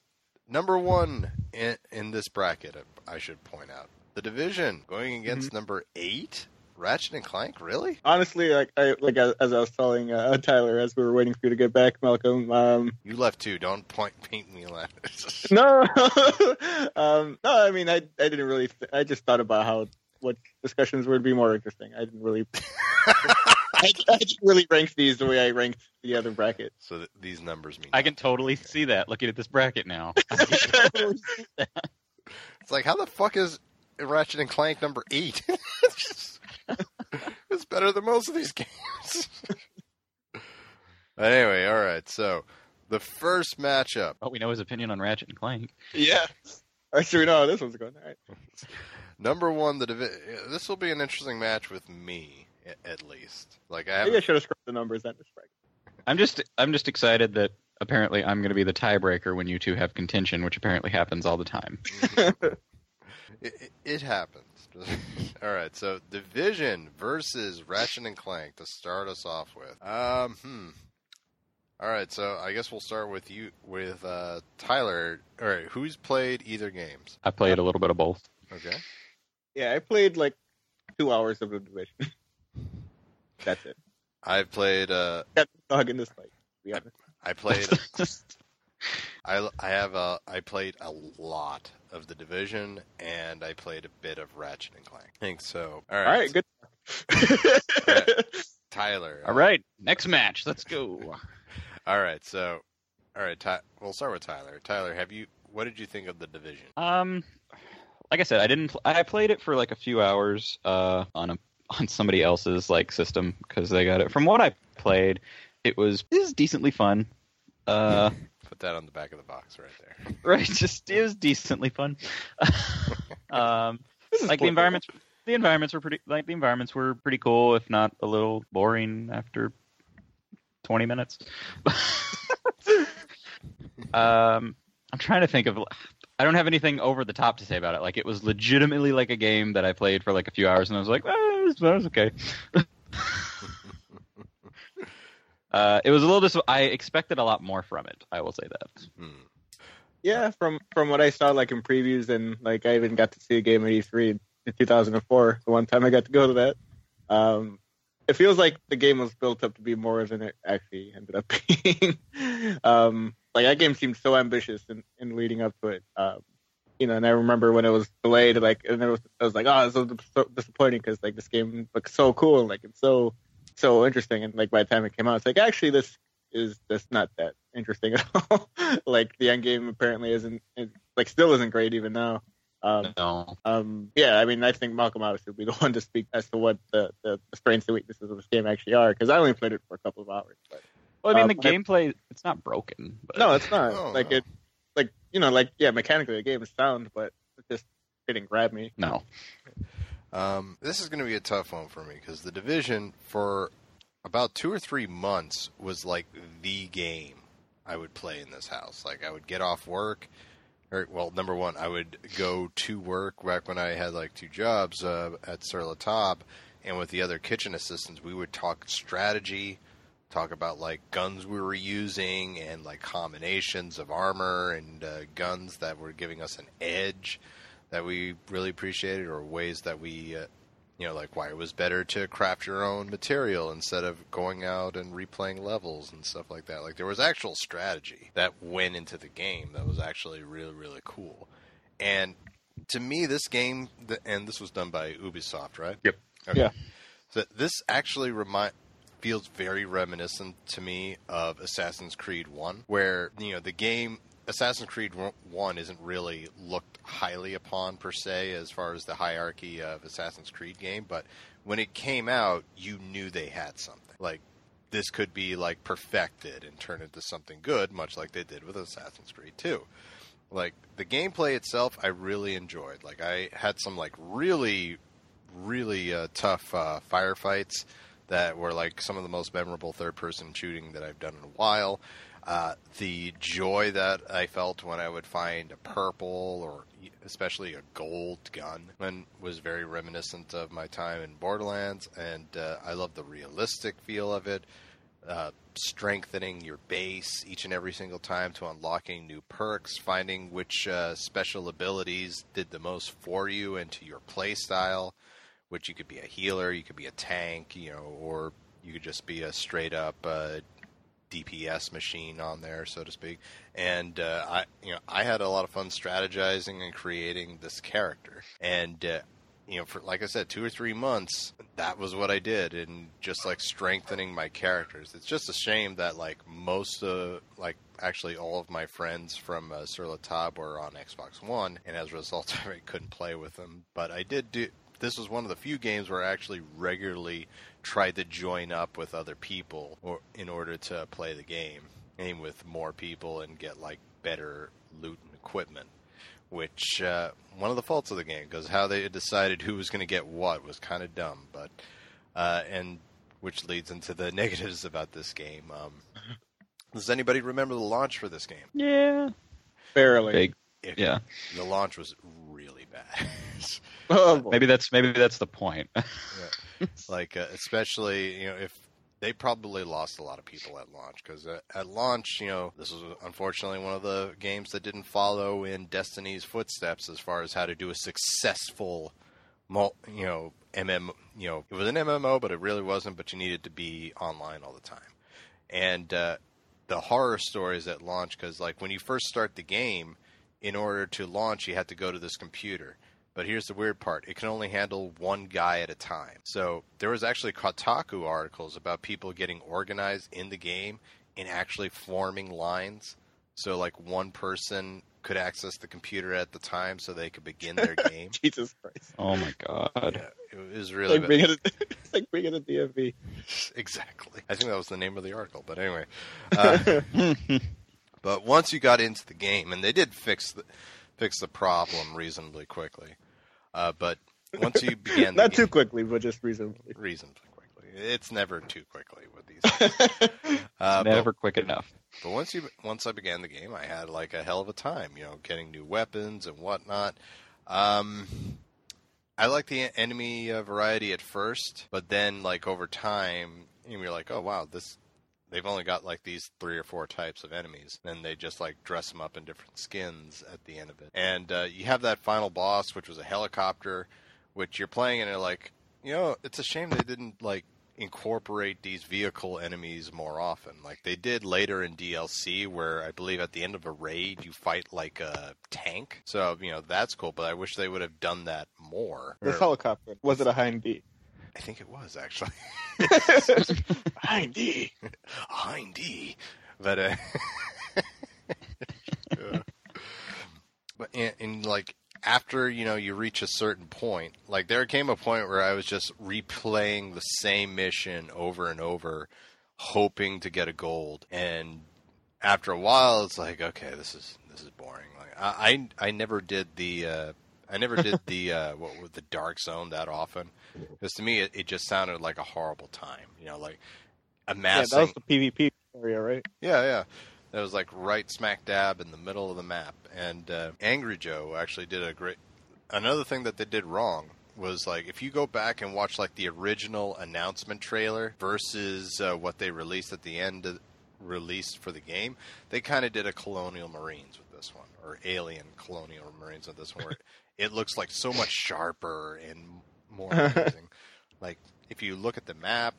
number one in, in this bracket, I should point out, the division going against number eight, Ratchet and Clank. Really? Honestly, like I like as, I was telling uh, Tyler as we were waiting for you to get back, Malcolm. Um, You left too. Don't point paint me like. no, um, no. I mean, I I didn't really. Th- I just thought about how what discussions would be more interesting. I didn't really. I, I didn't really rank these the way I ranked the other bracket. so th- these numbers mean. I can totally see that looking at this bracket now. I can totally see that. It's like, how the fuck is Ratchet and Clank number eight? it's better than most of these games. anyway, all right. So the first matchup, Well, we know his opinion on Ratchet and Clank. Yeah. I we know how this one's going. All right. Number one, the divi- this will be an interesting match with me, at least. Like I Maybe I should have scrubbed the numbers on this bracket. I'm just I'm just excited that apparently I'm going to be the tiebreaker when you two have contention, which apparently happens all the time. it, it, it happens. all right. So division versus Ratchet and Clank to start us off with. Um, hmm. All right, so I guess we'll start with you with uh, Tyler. All right, who's played either games? I played a little bit of both. Okay. Yeah, I played like two hours of the division. That's it. I've played. Uh, Got the dog in this fight. To be honest. I played. I I have a. I played a lot of the division, and I played a bit of Ratchet and Clank. I think so. All All right, right, good. Tyler. all right, next match. Let's go. All right, so. All right, Ty- we'll start with Tyler. Tyler, have you? What did you think of the division? Um, like I said, I didn't. I played it for like a few hours uh, on a on somebody else's like system because they got it. From what I played, it was it was decently fun. Uh, Put that on the back of the box right there. right, just it was decently fun. um, is like the environments, the environments were pretty. Like the environments were pretty cool, if not a little boring after twenty minutes. um, I'm trying to think of. I don't have anything over the top to say about it. Like it was legitimately like a game that I played for like a few hours, and I was like, oh, that was, that was okay. uh, it was a little dis- I expected a lot more from it. I will say that. Hmm. Yeah, from from what I saw, like in previews, and like I even got to see a game at E3 in 2004. The one time I got to go to that, um, it feels like the game was built up to be more than it actually ended up being. um, like that game seemed so ambitious in, in leading up to it. Um, you know, and I remember when it was delayed, like, and it was, I was like, oh, it's so, so disappointing because like this game looks so cool, and, like it's so so interesting, and like by the time it came out, it's like actually this is just not that interesting at all. like the end game apparently isn't, is, like still isn't great even now. Um, No, um, yeah, I mean, I think Malcolm obviously would be the one to speak as to what the, the, the strengths and weaknesses of this game actually are, because I only played it for a couple of hours. But well, I mean Uh, the but I- gameplay it's not broken. But... no, it's not. Oh, like no. it, like you know, like yeah, mechanically the game is sound, but it just didn't grab me. no. Um, this is going to be a tough one for me because the division for about two or three months was like the game I would play in this house. Like I would get off work, or well, number one, I would go to work back when I had like two jobs uh, at Sur La Table, and with the other kitchen assistants, we would talk strategy, talk about like guns we were using and like combinations of armor and uh, guns that were giving us an edge that we really appreciated, or ways that we, uh, you know, like why it was better to craft your own material instead of going out and replaying levels and stuff like that. Like there was actual strategy that went into the game that was actually really, really cool. And to me, this game, and this was done by Ubisoft, right? Yep. Okay. Yeah. So this actually remind feels very reminiscent to me of Assassin's Creed One, where you know the game Assassin's Creed One isn't really looked highly upon per se as far as the hierarchy of Assassin's Creed game, but when it came out, you knew they had something. Like. This could be like perfected and turn into something good, much like they did with Assassin's Creed 2 like the gameplay itself i really enjoyed. Like i had some like really really uh, tough uh, firefights that were like some of the most memorable third person shooting that i've done in a while uh, the joy that i felt when i would find a purple or especially a gold gun was very reminiscent of my time in borderlands and uh, i love the realistic feel of it uh, strengthening your base each and every single time to unlocking new perks, finding which uh, special abilities did the most for you and to your play style. Which you could be a healer, you could be a tank, you know, or you could just be a straight up uh, DPS machine on there, so to speak. And uh, I, you know, I had a lot of fun strategizing and creating this character, and uh, you know, for like I said, two or three months, that was what I did, and just like strengthening my characters. It's just a shame that like most of like actually all of my friends from uh, Sur La Table were on Xbox One, and as a result, I couldn't play with them. But I did do. This was one of the few games where I actually regularly tried to join up with other people or in order to play the game, aim with more people and get like better loot and equipment which uh, one of the faults of the game because how they decided who was going to get what was kind of dumb, but uh, and which leads into the negatives about this game. Um, does anybody remember the launch for this game? Yeah. Barely. Big. It- Yeah. the launch was really bad. Oh. Maybe that's maybe that's the point. like uh, especially you know if they probably lost a lot of people at launch because uh, at launch you know this was unfortunately one of the games that didn't follow in destiny's footsteps as far as how to do a successful mul- you know mm you know it was an mmo but it really wasn't but you needed to be online all the time and uh, the horror stories at launch because like when you first start the game in order to launch you had to go to this computer but here's the weird part it can only handle one guy at a time so there was actually kotaku articles about people getting organized in the game and actually forming lines so like one person could access the computer at the time so they could begin their game Jesus Christ. oh my god. yeah, it was It's really like bringing it, it's like bringing a DMV. exactly i think that was the name of the article but anyway uh, But once you got into the game, and they did fix the fix the problem reasonably quickly. Uh, but once you begin, the Not too quickly, but just reasonably. reasonably quickly, it's never too quickly with these. Uh, but- Never quick enough. but once you once I began the game, I had like a hell of a time, you know, getting new weapons and whatnot. Um, I like the enemy uh, variety at first, but then like over time, you're like, oh wow, this. They've only got like these three or four types of enemies. Then they just like dress them up in different skins at the end of it. And uh, you have that final boss, which was a helicopter, which you're playing and you're like, you know, it's a shame they didn't like incorporate these vehicle enemies more often. Like they did later in DLC, where I believe at the end of a raid you fight like a tank. So you know that's cool, but I wish they would have done that more. This Or- helicopter. Was it a Hind D? I think it was actually Hind D. Hindy, but uh, Yeah. but in, in like after you know you reach a certain point, like there came a point where I was just replaying the same mission over and over, hoping to get a gold, and after a while, it's like okay, this is this is boring. Like I I, I never did the. Uh, I never did the uh, what was the dark zone that often because to me it, it just sounded like a horrible time. You know, like Yeah, amassing. that was the PvP area, right? Yeah, yeah. That was like right smack dab in the middle of the map. And uh, Angry Joe actually did a great. Another thing that they did wrong was like if you go back and watch like the original announcement trailer versus uh, what they released at the end of, released for the game, they kind of did a Colonial Marines with this one or Alien Colonial Marines with this one. Where it looks like so much sharper and more amazing. like if you look at the map,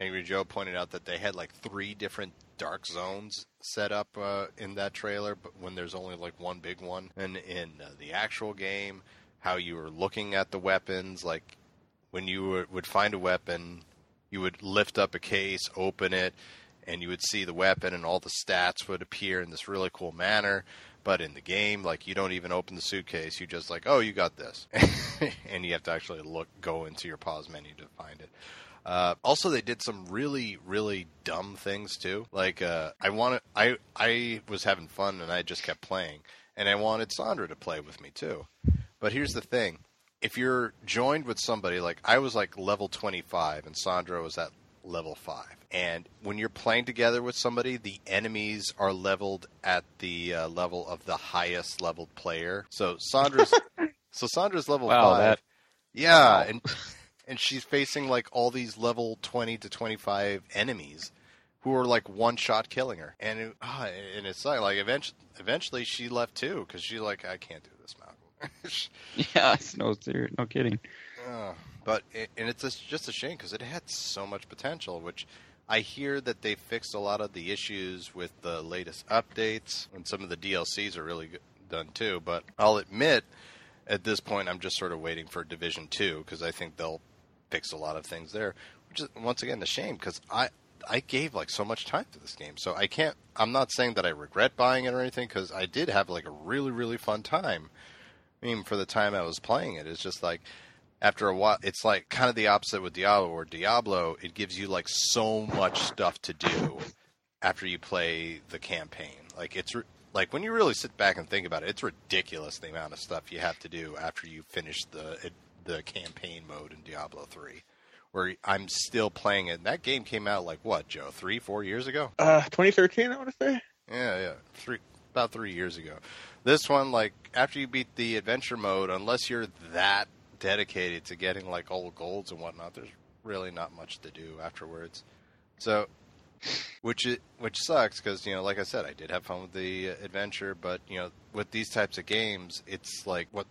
Angry Joe pointed out that they had like three different dark zones set up uh, in that trailer, but when there's only like one big one. And in uh, the actual game, how you were looking at the weapons, like when you were, would find a weapon, you would lift up a case, open it, and you would see the weapon, and all the stats would appear in this really cool manner. But in the game, like you don't even open the suitcase. You just like, oh, you got this, and you have to actually look, go into your pause menu to find it. Uh, also, they did some really, really dumb things too. Like, uh, I wanted, I, I was having fun and I just kept playing, and I wanted Sandra to play with me too. But here's the thing: if you're joined with somebody, like I was like level 25, and Sandra was at level five, and when you're playing together with somebody, the enemies are leveled at the uh, level of the highest leveled player. So Sandra's, so Sandra's level Wow, five. that- yeah, Wow. and and she's facing like all these level 20 to 25 enemies who are like one shot killing her and it, ah, and it's like, like eventually eventually she left too because she's like i can't do this malcolm Yeah, it's no, no kidding. Uh, but and it's just- a shame because it had so much potential which i hear that they fixed a lot of the issues with the latest updates and some of the dlcs are really good, done too. But i'll admit at this point i'm just sort of waiting for division 2 because i think they'll fix a lot of things there which is once again a shame because i i gave like so much time to this game. So i can't i'm not saying that i regret buying it or anything because i did have like a really really fun time. I mean, for the time I was playing it, it's just like after a while, it's like kind of the opposite with Diablo, where Diablo it gives you like so much stuff to do after you play the campaign. Like it's like when you really sit back and think about it, it's ridiculous the amount of stuff you have to do after you finish the the campaign mode in Diablo three. Where I'm still playing it. And that game came out like what, Joe? Three, four years ago? Uh, 2013, I want to say. Yeah, yeah, three about three years ago. This one, like after you beat the adventure mode, unless you're that dedicated to getting like the golds and whatnot, there's really not much to do afterwards. So, which it which sucks because you know, like I said, I did have fun with the adventure, but you know, with these types of games, it's like what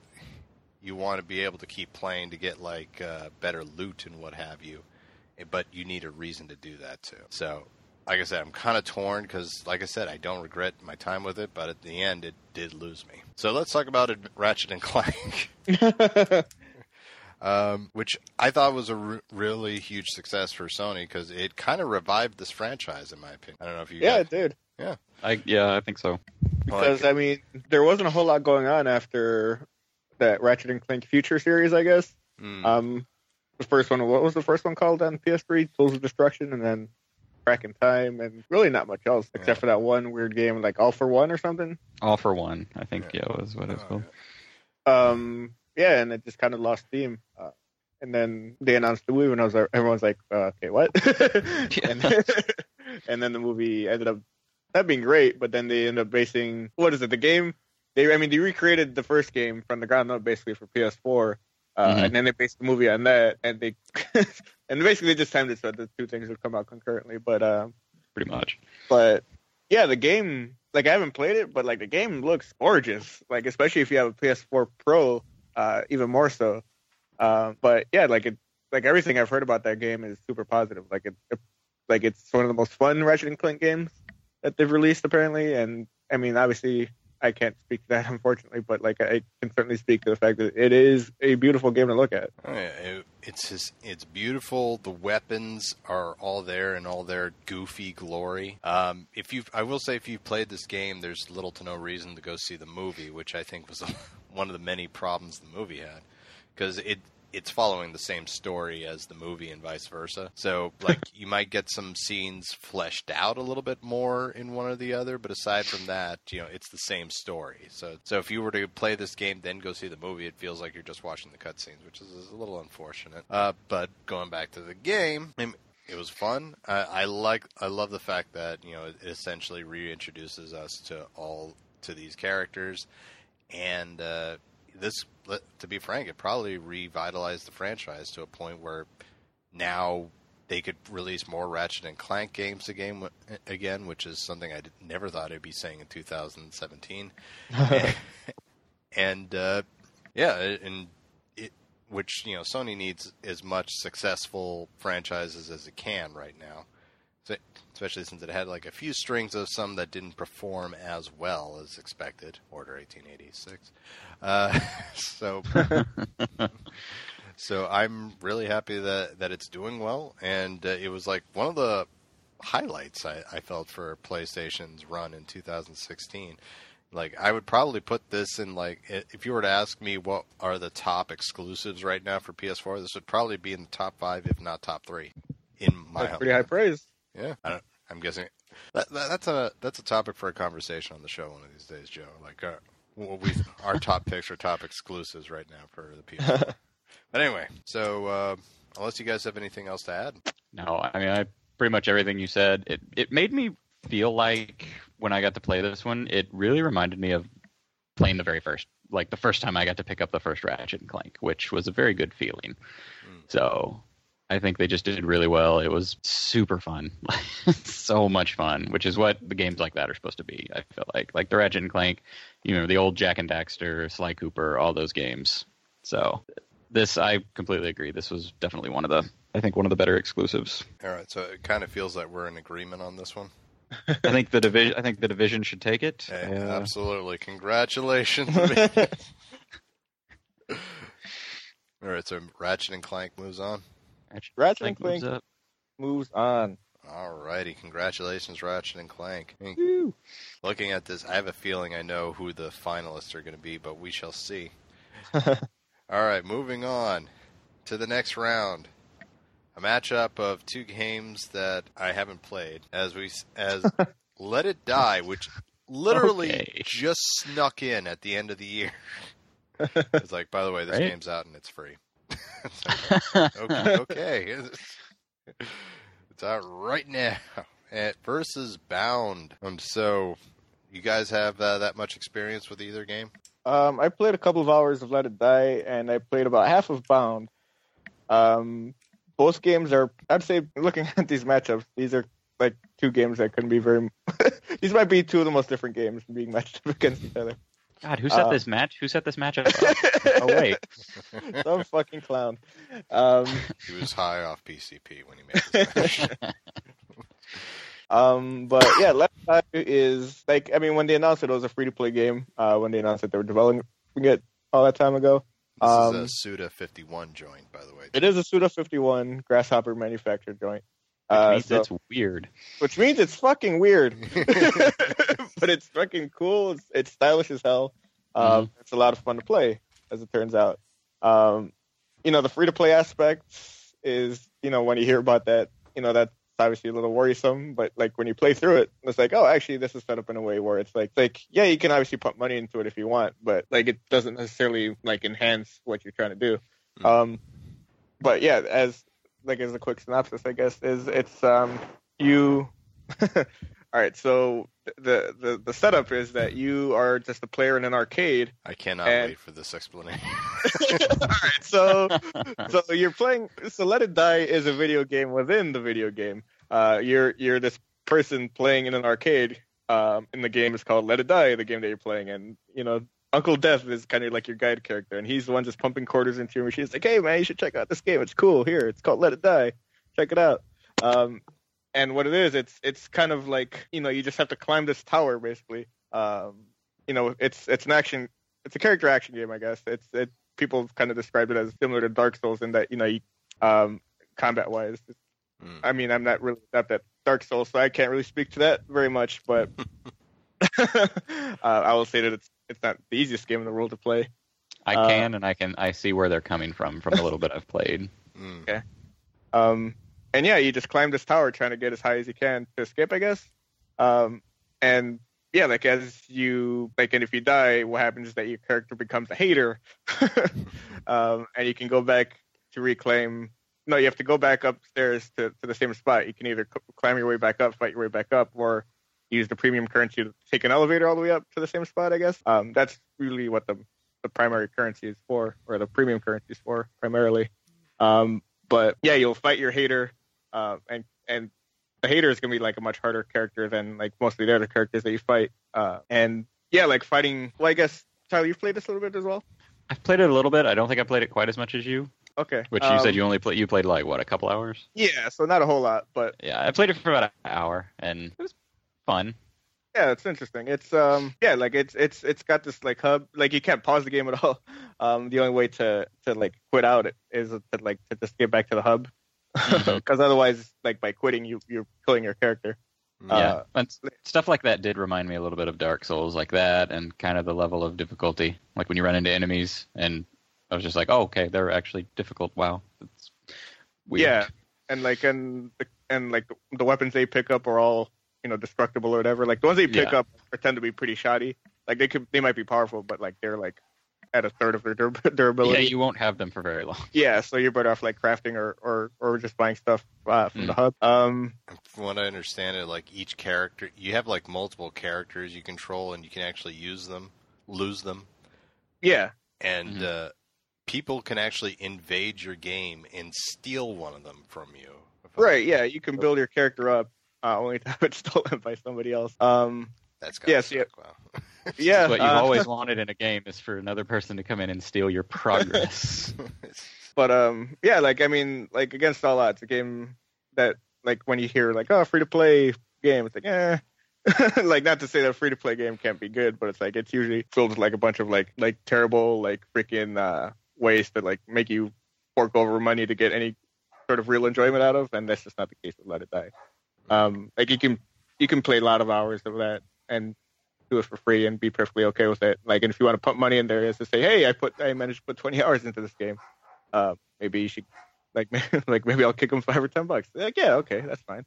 you want to be able to keep playing to get like uh, better loot and what have you, Eh, but you need a reason to do that too. So like I said, I'm kind of torn because, like I said, I don't regret my time with it, but at the end, it did lose me. So let's talk about Ratchet and Clank, um, which I thought was a r- really huge success for Sony because it kind of revived this franchise, in my opinion. I don't know if you, yeah, guys, it did. Yeah. I yeah, I think so. Because like, I mean, there wasn't a whole lot going on after that Ratchet and Clank Future series, I guess. mm, Um, the first one, what was the first one called on PS3? Tools of Destruction, and then Crack in Time, and really not much else except Yeah. for that one weird game like All for One or something. All for one, I think. Yeah. Yeah, was what it's oh, called. Um, yeah, and it just kind of lost steam. Uh, and then they announced the movie, and I was like, everyone's like, uh, okay, what? and, and then the movie ended up not being great, but then they ended up basing what is it? The game? They, I mean, they recreated the first game from the ground up basically for PS4. Uh, Mhm. And then they based the movie on that, and they and basically they just timed it so the two things would come out concurrently. But um, Pretty much. but yeah, the game like I haven't played it, but like the game looks gorgeous. Like especially if you have a PS4 Pro, uh, even more so. Uh, but yeah, like it, like everything I've heard about that game is super positive. Like it, it like it's one of the most fun Ratchet and Clank games that they've released apparently. And I mean, obviously, I can't speak to that unfortunately, but like I can certainly speak to the fact that it is a beautiful game to look at. Oh, yeah, it, it's just, it's beautiful. The weapons are all there in all their goofy glory. Um, if you, I will say, if you've played this game, there's little to no reason to go see the movie, which I think was one of the many problems the movie had, because it it's following the same story as the movie and vice versa. So, like, you might get some scenes fleshed out a little bit more in one or the other, but aside from that, you know, it's the same story. So, so if you were to play this game then go see the movie, it feels like you're just watching the cutscenes, which is a little unfortunate. Uh, but going back to the game, I mean, it was fun. I, I like, I love the fact that you know it essentially reintroduces us to all to these characters, and uh, this, to be frank, it probably revitalized the franchise to a point where now they could release more Ratchet and Clank games again, again, which is something I never thought I'd be saying in 2017. and uh, yeah, and it, which you know Sony needs as much successful franchises as it can right now, especially since it had like a few strings of some that didn't perform as well as expected. Order 1886. Uh, so, so I'm really happy that that it's doing well, and uh, it was like one of the highlights I, I felt for PlayStation's run in 2016. Like I would probably put this in like if you were to ask me what are the top exclusives right now for PS4, this would probably be in the top five, if not top three. In my That's pretty high praise. yeah, I don't, I'm guessing that, that, that's a that's a topic for a conversation on the show one of these days, Joe. Like uh, what we our top picks or top exclusives right now for the PS4. but anyway, so uh, unless you guys have anything else to add, No, I mean, I pretty much everything you said. It it made me feel like when I got to play this one, it really reminded me of playing the very first, like the first time I got to pick up the first Ratchet and Clank, which was a very good feeling. So I think they just did really well. It was super fun, so much fun, which is what the games like that are supposed to be. I feel like, like the Ratchet and Clank, you know, the old Jak and Daxter, Sly Cooper, all those games. So this, I completely agree. This was definitely one of the, I think, one of the better exclusives. all right. So it kind of feels like we're in agreement on this one. I think the division. I think the division should take it. Hey, Uh, absolutely, congratulations. all right, so Ratchet and Clank moves on. Ratchet and moves Clank up. moves on. All righty, congratulations, Ratchet and Clank. Woo. Looking at this, I have a feeling I know who the finalists are going to be, but we shall see. All right, moving on to the next round. A matchup of two games that I haven't played, as we as Let It Die, which literally Okay. just snuck in at the end of the year. it's like, by the way, this Right? game's out and it's free. It's like, okay, okay. It's out right now. at versus Bound. Um, so, you guys have uh, that much experience with either game? Um, I played a couple of hours of Let It Die, and I played about half of Bound. Um, both games are, I'd say, looking at these matchups, these are like two games that couldn't be very. these might be two of the most different games being matched up against each other. God, who set Uh, this match? Who set this matchup up? oh wait, Some fucking clown. Um, He was high off PCP when he made this match. Um, but yeah, Left Eye is like I mean when they announced it, it was a free to play game. Uh, when they announced that they were developing it all that time ago, This Um, is a Suda 51 joint, by the way. it is a Suda 51 Grasshopper manufactured joint. which Uh, so- it's weird. which means it's fucking weird, but it's fucking cool. It's, it's stylish as hell. Um, It's a lot of fun to play, as it turns out. Um, you know, the free to play aspect is, you know, when you hear about that, you know, that's obviously a little worrisome. But like when you play through it, it's like, oh, actually, this is set up in a way where it's like, like, yeah, you can obviously put money into it if you want, but like it doesn't necessarily like enhance what you're trying to do. Hmm. Um, but yeah, as like as a quick synopsis, I guess is it's um you. All right, so the, the the setup is that you are just a player in an arcade. I cannot And- wait for this explanation. All right, so so you're playing. So Let It Die is a video game within the video game. Uh, you're you're this person playing in an arcade. Um, and the game is called Let It Die, the game that you're playing, and you know Uncle Death is kind of like your guide character, and he's the one just pumping quarters into your machine. It's like, hey man, you should check out this game. It's cool. Here, it's called Let It Die. Check it out. Um, and what it is, it's it's kind of like you know you just have to climb this tower basically. Um, you know, it's it's an action, it's a character action game, I guess. It's it people kind of described it as similar to Dark Souls in that you know, you, um, combat wise. Hmm. I mean, I'm not really adept at Dark Souls, so I can't really speak to that very much. But uh, I will say that it's it's not the easiest game in the world to play. I Uh, can and I can I see where they're coming from from the little bit I've played. Mm. Um, and yeah, you just climb this tower trying to get as high as you can to escape, I guess. Um, and yeah, like as you like, and if you die, what happens is that your character becomes a hater, um, and you can go back to reclaim. No, you have to go back upstairs to, to the same spot. You can either climb your way back up, fight your way back up, or use the premium currency to take an elevator all the way up to the same spot. I guess um, that's really what the the primary currency is for, or the premium currency is for primarily. Um, but yeah, you'll fight your hater, uh, and and the hater is gonna be like a much harder character than like most of the other characters that you fight. Uh, and yeah, like fighting. Well, I guess Tyler, you've played this a little bit as well. I've played it a little bit. I don't think I played it quite as much as you. Okay. Which you um, said you only played. You played like what a couple hours? Yeah, so not a whole lot, but Yeah, I played it for about an hour, and it was fun. yeah, it's interesting. It's um yeah, like it's it's it's got this like hub like you can't pause the game at all. Um the only way to to like quit out is to like to just get back to the hub. Because otherwise like by quitting you you're killing your character. Yeah, Uh, and stuff like that did remind me a little bit of Dark Souls, like that, and kind of the level of difficulty, like when you run into enemies, and I was just like, oh, okay, they're actually difficult. Wow, it's weird. Yeah. And like and the, and like the weapons they pick up are all, you know, destructible or whatever. Like the ones they pick Yeah. up tend to be pretty shoddy. Like they could they might be powerful, but like they're like at a third of their dur- yeah, durability. you won't have them for very long. Yeah, so you're better off like crafting or or, or just buying stuff uh, from Mm. the hub. Um, From what I understand, it like each character, you have like multiple characters you control, and you can actually use them, lose them, yeah, and Mhm. uh, people can actually invade your game and steal one of them from you. If I'm- right. Yeah, you can build your character up uh, only to have it stolen by somebody else. Um, That's gotta Yes, yeah. suck, wow. yeah, what you've uh, always wanted in a game is for another person to come in and steal your progress. But um, yeah, like I mean, like against all odds, a game that like when you hear like oh free to play game, it's like eh. like not to say that a free to play game can't be good, but it's like it's usually filled with like a bunch of like like terrible like freaking uh, ways to like make you fork over money to get any sort of real enjoyment out of, and that's just not the case with Let It Die. Um, like you can you can play a lot of hours of that and do it for free and be perfectly okay with it. Like, and if you want to put money in there, is to say, hey, I put I managed to put 20 hours into this game. Uh, maybe you should like like maybe I'll kick them five or ten bucks. Like, yeah, okay, that's fine.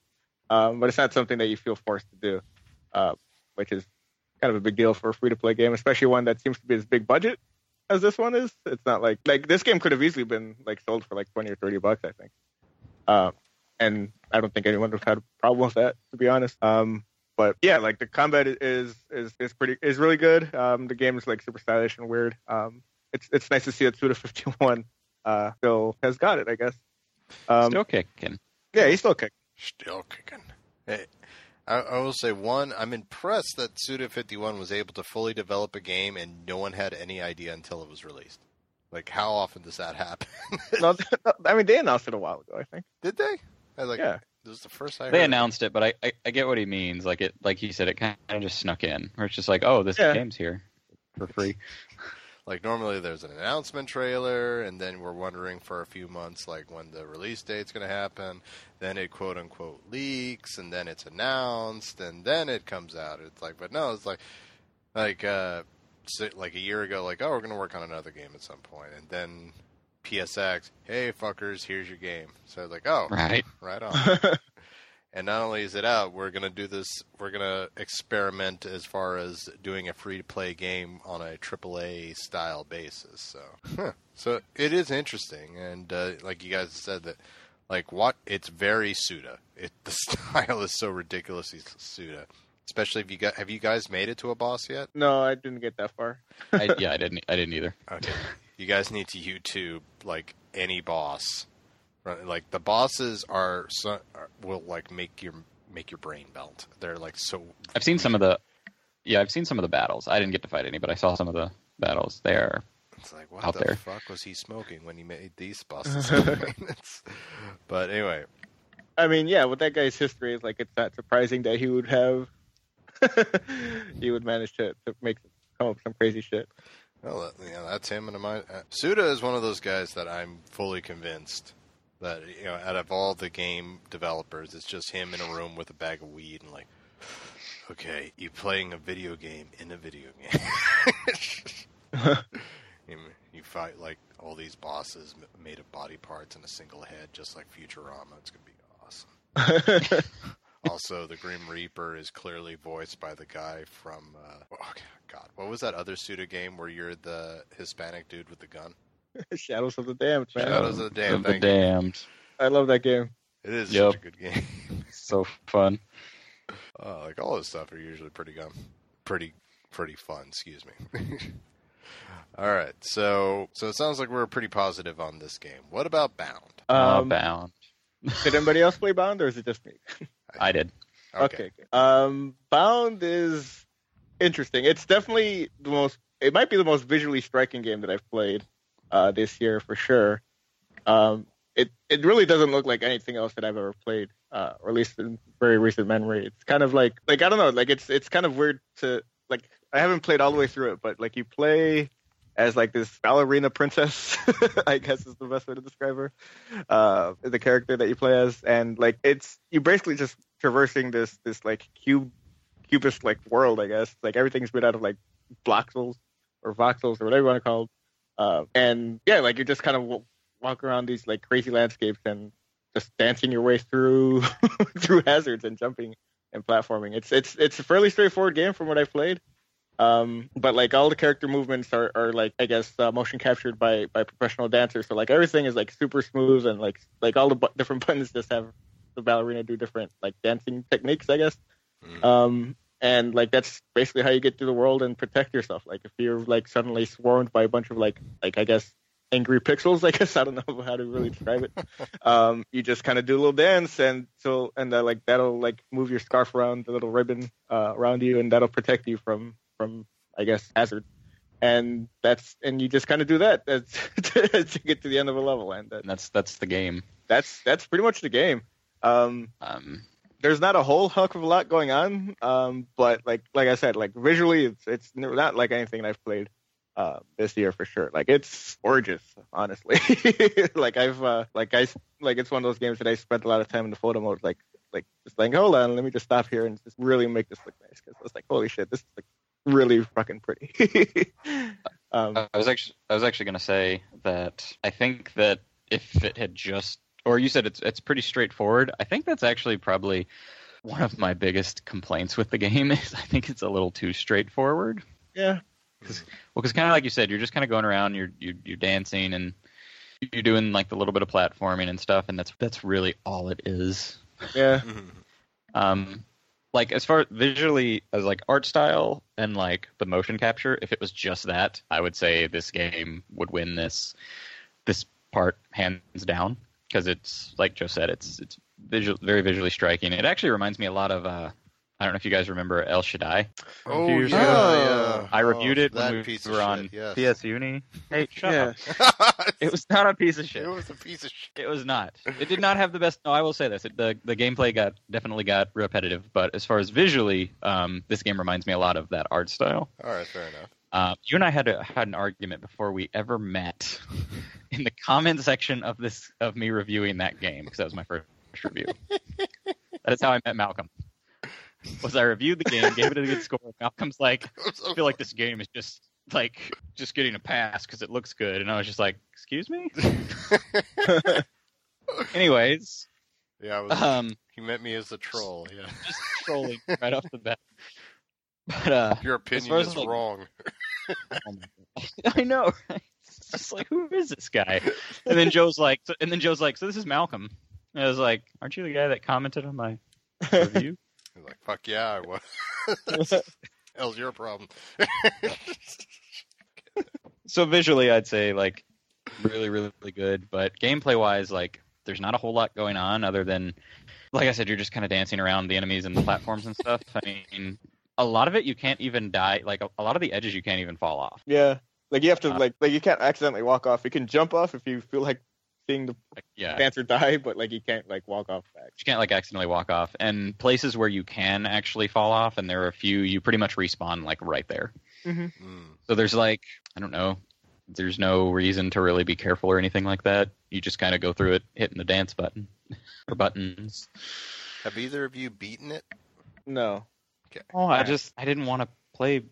Um, but it's not something that you feel forced to do, uh, which is kind of a big deal for a free to play game, especially one that seems to be as big budget as this one is. It's not like like this game could have easily been like sold for like 20 or 30 bucks, I think. Um, and I don't think anyone would have had a problem with that, to be honest. Um, but yeah, like the combat is is is pretty is really good. Um, the game is like super stylish and weird. Um, it's it's nice to see that Suda 51 uh still has got it, I guess. Um, Still kicking. yeah, he's still kicking. Still kicking. Hey, I, I will say one. I'm impressed that Suda51 was able to fully develop a game and no one had any idea until it was released. Like, how often does that happen? no, I mean they announced it a while ago, I think. Did they? I was like. Yeah. This is the first I. They of it. announced it, but I, I, I get what he means. Like it, like he said, it kind of just snuck in, where it's just like, oh, this Yeah. game's here for free. Like normally there's an announcement trailer, and then we're wondering for a few months like when the release date's going to happen. Then it quote unquote leaks, and then it's announced, and then it comes out. It's like, but no, it's like, like, uh, like a year ago, like, oh, we're going to work on another game at some point, and then PSX, hey fuckers, here's your game. So it's like, oh, Right. right on. And not only is it out, we're gonna do this. We're gonna experiment as far as doing a free-to-play game on a AAA style basis. So, huh. so it is interesting, and uh, like you guys said that, like what it's very Suda. It the style is so ridiculously Suda. Especially if you got, have you guys made it to a boss yet? no, I didn't get that far. I, yeah, I didn't. I didn't either. Okay, you guys need to YouTube like any boss. Right? Like the bosses are, so, are will like make your make your brain melt. They're like so. I've seen some of the. Yeah, I've seen some of the battles. I didn't get to fight any, but I saw some of the battles. They are. It's like what out the there. fuck was he smoking when he made these bosses? But anyway, I mean, yeah, with that guy's history, it's like it's not surprising that he would have he would manage to, to make come up with some crazy shit. Well, that's him and my uh, Suda is one of those guys that I'm fully convinced that you know out of all the game developers, it's just him in a room with a bag of weed and like, okay, you playing a video game in a video game. you, you fight like all these bosses made of body parts and a single head, just like Futurama. It's gonna be awesome. Also, the Grim Reaper is clearly voiced by the guy from uh, oh, God. What was that other Suda game where you're the Hispanic dude with the gun? Shadows of the Damned, man. Shadows of the Damned. Of the damned. I love that game. It is Yep. such a good game. So fun. Uh, like all this stuff are usually pretty good, pretty pretty fun. Excuse me. all right, so so it sounds like we're pretty positive on this game. What about Bound? Uh, Um, bound. did anybody else play Bound, or is it just me? I did. Okay. okay. Um, Bound is interesting. It's definitely the most. it might be the most visually striking game that I've played uh, this year for sure. Um, it it really doesn't look like anything else that I've ever played, uh, or at least in very recent memory. It's kind of like like I don't know, like it's it's kind of weird to like I haven't played all the way through it, but like you play as like this ballerina princess, I guess is the best way to describe her. Uh, the character that you play as, and like it's you basically just traversing this this like cube cubist like world, I guess. Like everything's made out of like voxels or voxels or whatever you want to call it. Uh, and yeah, like you're just kind of w- walk around these like crazy landscapes and just dancing your way through through hazards and jumping and platforming. It's it's it's a fairly straightforward game from what I've played. Um, but like all the character movements are, are like I guess uh, motion captured by by professional dancers. So like everything is like super smooth and like like all the bu- different buttons just have the ballerina do different like dancing techniques. I guess. Mm. Um, and like that's basically how you get through the world and protect yourself. Like if you're like suddenly swarmed by a bunch of like like I guess angry pixels, I guess I don't know how to really describe it. um, you just kind of do a little dance and so and uh, like that'll like move your scarf around the little ribbon uh, around you and that'll protect you from from I guess hazard. And that's and you just kind of do that to get to the end of a level and that, And that's that's the game. that's that's pretty much the game. Um, Um, there's not a whole heck of a lot going on, um, but like like I said, like visually, it's it's not like anything I've played uh, this year for sure. Like it's gorgeous, honestly. like I've uh, like I like it's one of those games that I spent a lot of time in the photo mode, like like just like hold on, let me just stop here and just really make this look nice because I was like, holy shit, this is like really fucking pretty. um, I was actually I was actually going to say that I think that if it had just or you said it's it's pretty straightforward. I think that's actually probably one of my biggest complaints with the game is I think it's a little too straightforward. yeah, Well, because kind of like you said, you're just kind of going around, you're, you're you're dancing and you're doing like the little bit of platforming and stuff, and that's that's really all it is. yeah, Mhm. Um, like as far visually as like art style and like the motion capture, if it was just that, I would say this game would win this this part hands down because it's like Joe said, it's it's visual, very visually striking. It actually reminds me a lot of uh, I don't know if you guys remember El Shaddai. Oh yeah, ago. yeah. I reviewed Oh, it when we piece were on shit, yes. PS Uni. Hey, shut yeah. up! It was not a piece of shit. It was a piece of shit. It was not. It did not have the best. No, I will say this: it, the the gameplay got definitely got repetitive. But as far as visually, um, this game reminds me a lot of that art style. All right, fair enough. Uh, you and I had a, had an argument before we ever met in the comment section of this of me reviewing that game because that was my first review. that is how I met Malcolm. Was I reviewed the game, gave it a good score. Malcolm's like, I feel like this game is just like just getting a pass because it looks good, and I was just like, excuse me. Anyways, yeah, was, um, he met me as a troll. Yeah, just trolling right off the bat. But uh, your far opinion as, is like- wrong. oh my God. I know. Right? It's just like, who is this guy? And then Joe's like, so, and then Joe's like, so this is Malcolm. And I was like, aren't you the guy that commented on my review? He's like, fuck yeah, I was. Hell's your problem. so visually, I'd say like really, really, really good. But gameplay wise, like there's not a whole lot going on other than, like I said, you're just kind of dancing around the enemies and the platforms and stuff. I mean, a lot of it you can't even die. Like a, a lot of the edges you can't even fall off. yeah. Like you have to Uh, like like you can't accidentally walk off. You can jump off if you feel like seeing the Like, yeah, dancer die, but like you can't like walk off back. you can't like accidentally walk off. And places where you can actually fall off, and there are a few, you pretty much respawn like right there. Mm. So there's like, I don't know, there's no reason to really be careful or anything like that. You just kind of go through it, hitting the dance button or buttons. Have either of you beaten it? No. Oh, I just I didn't want to play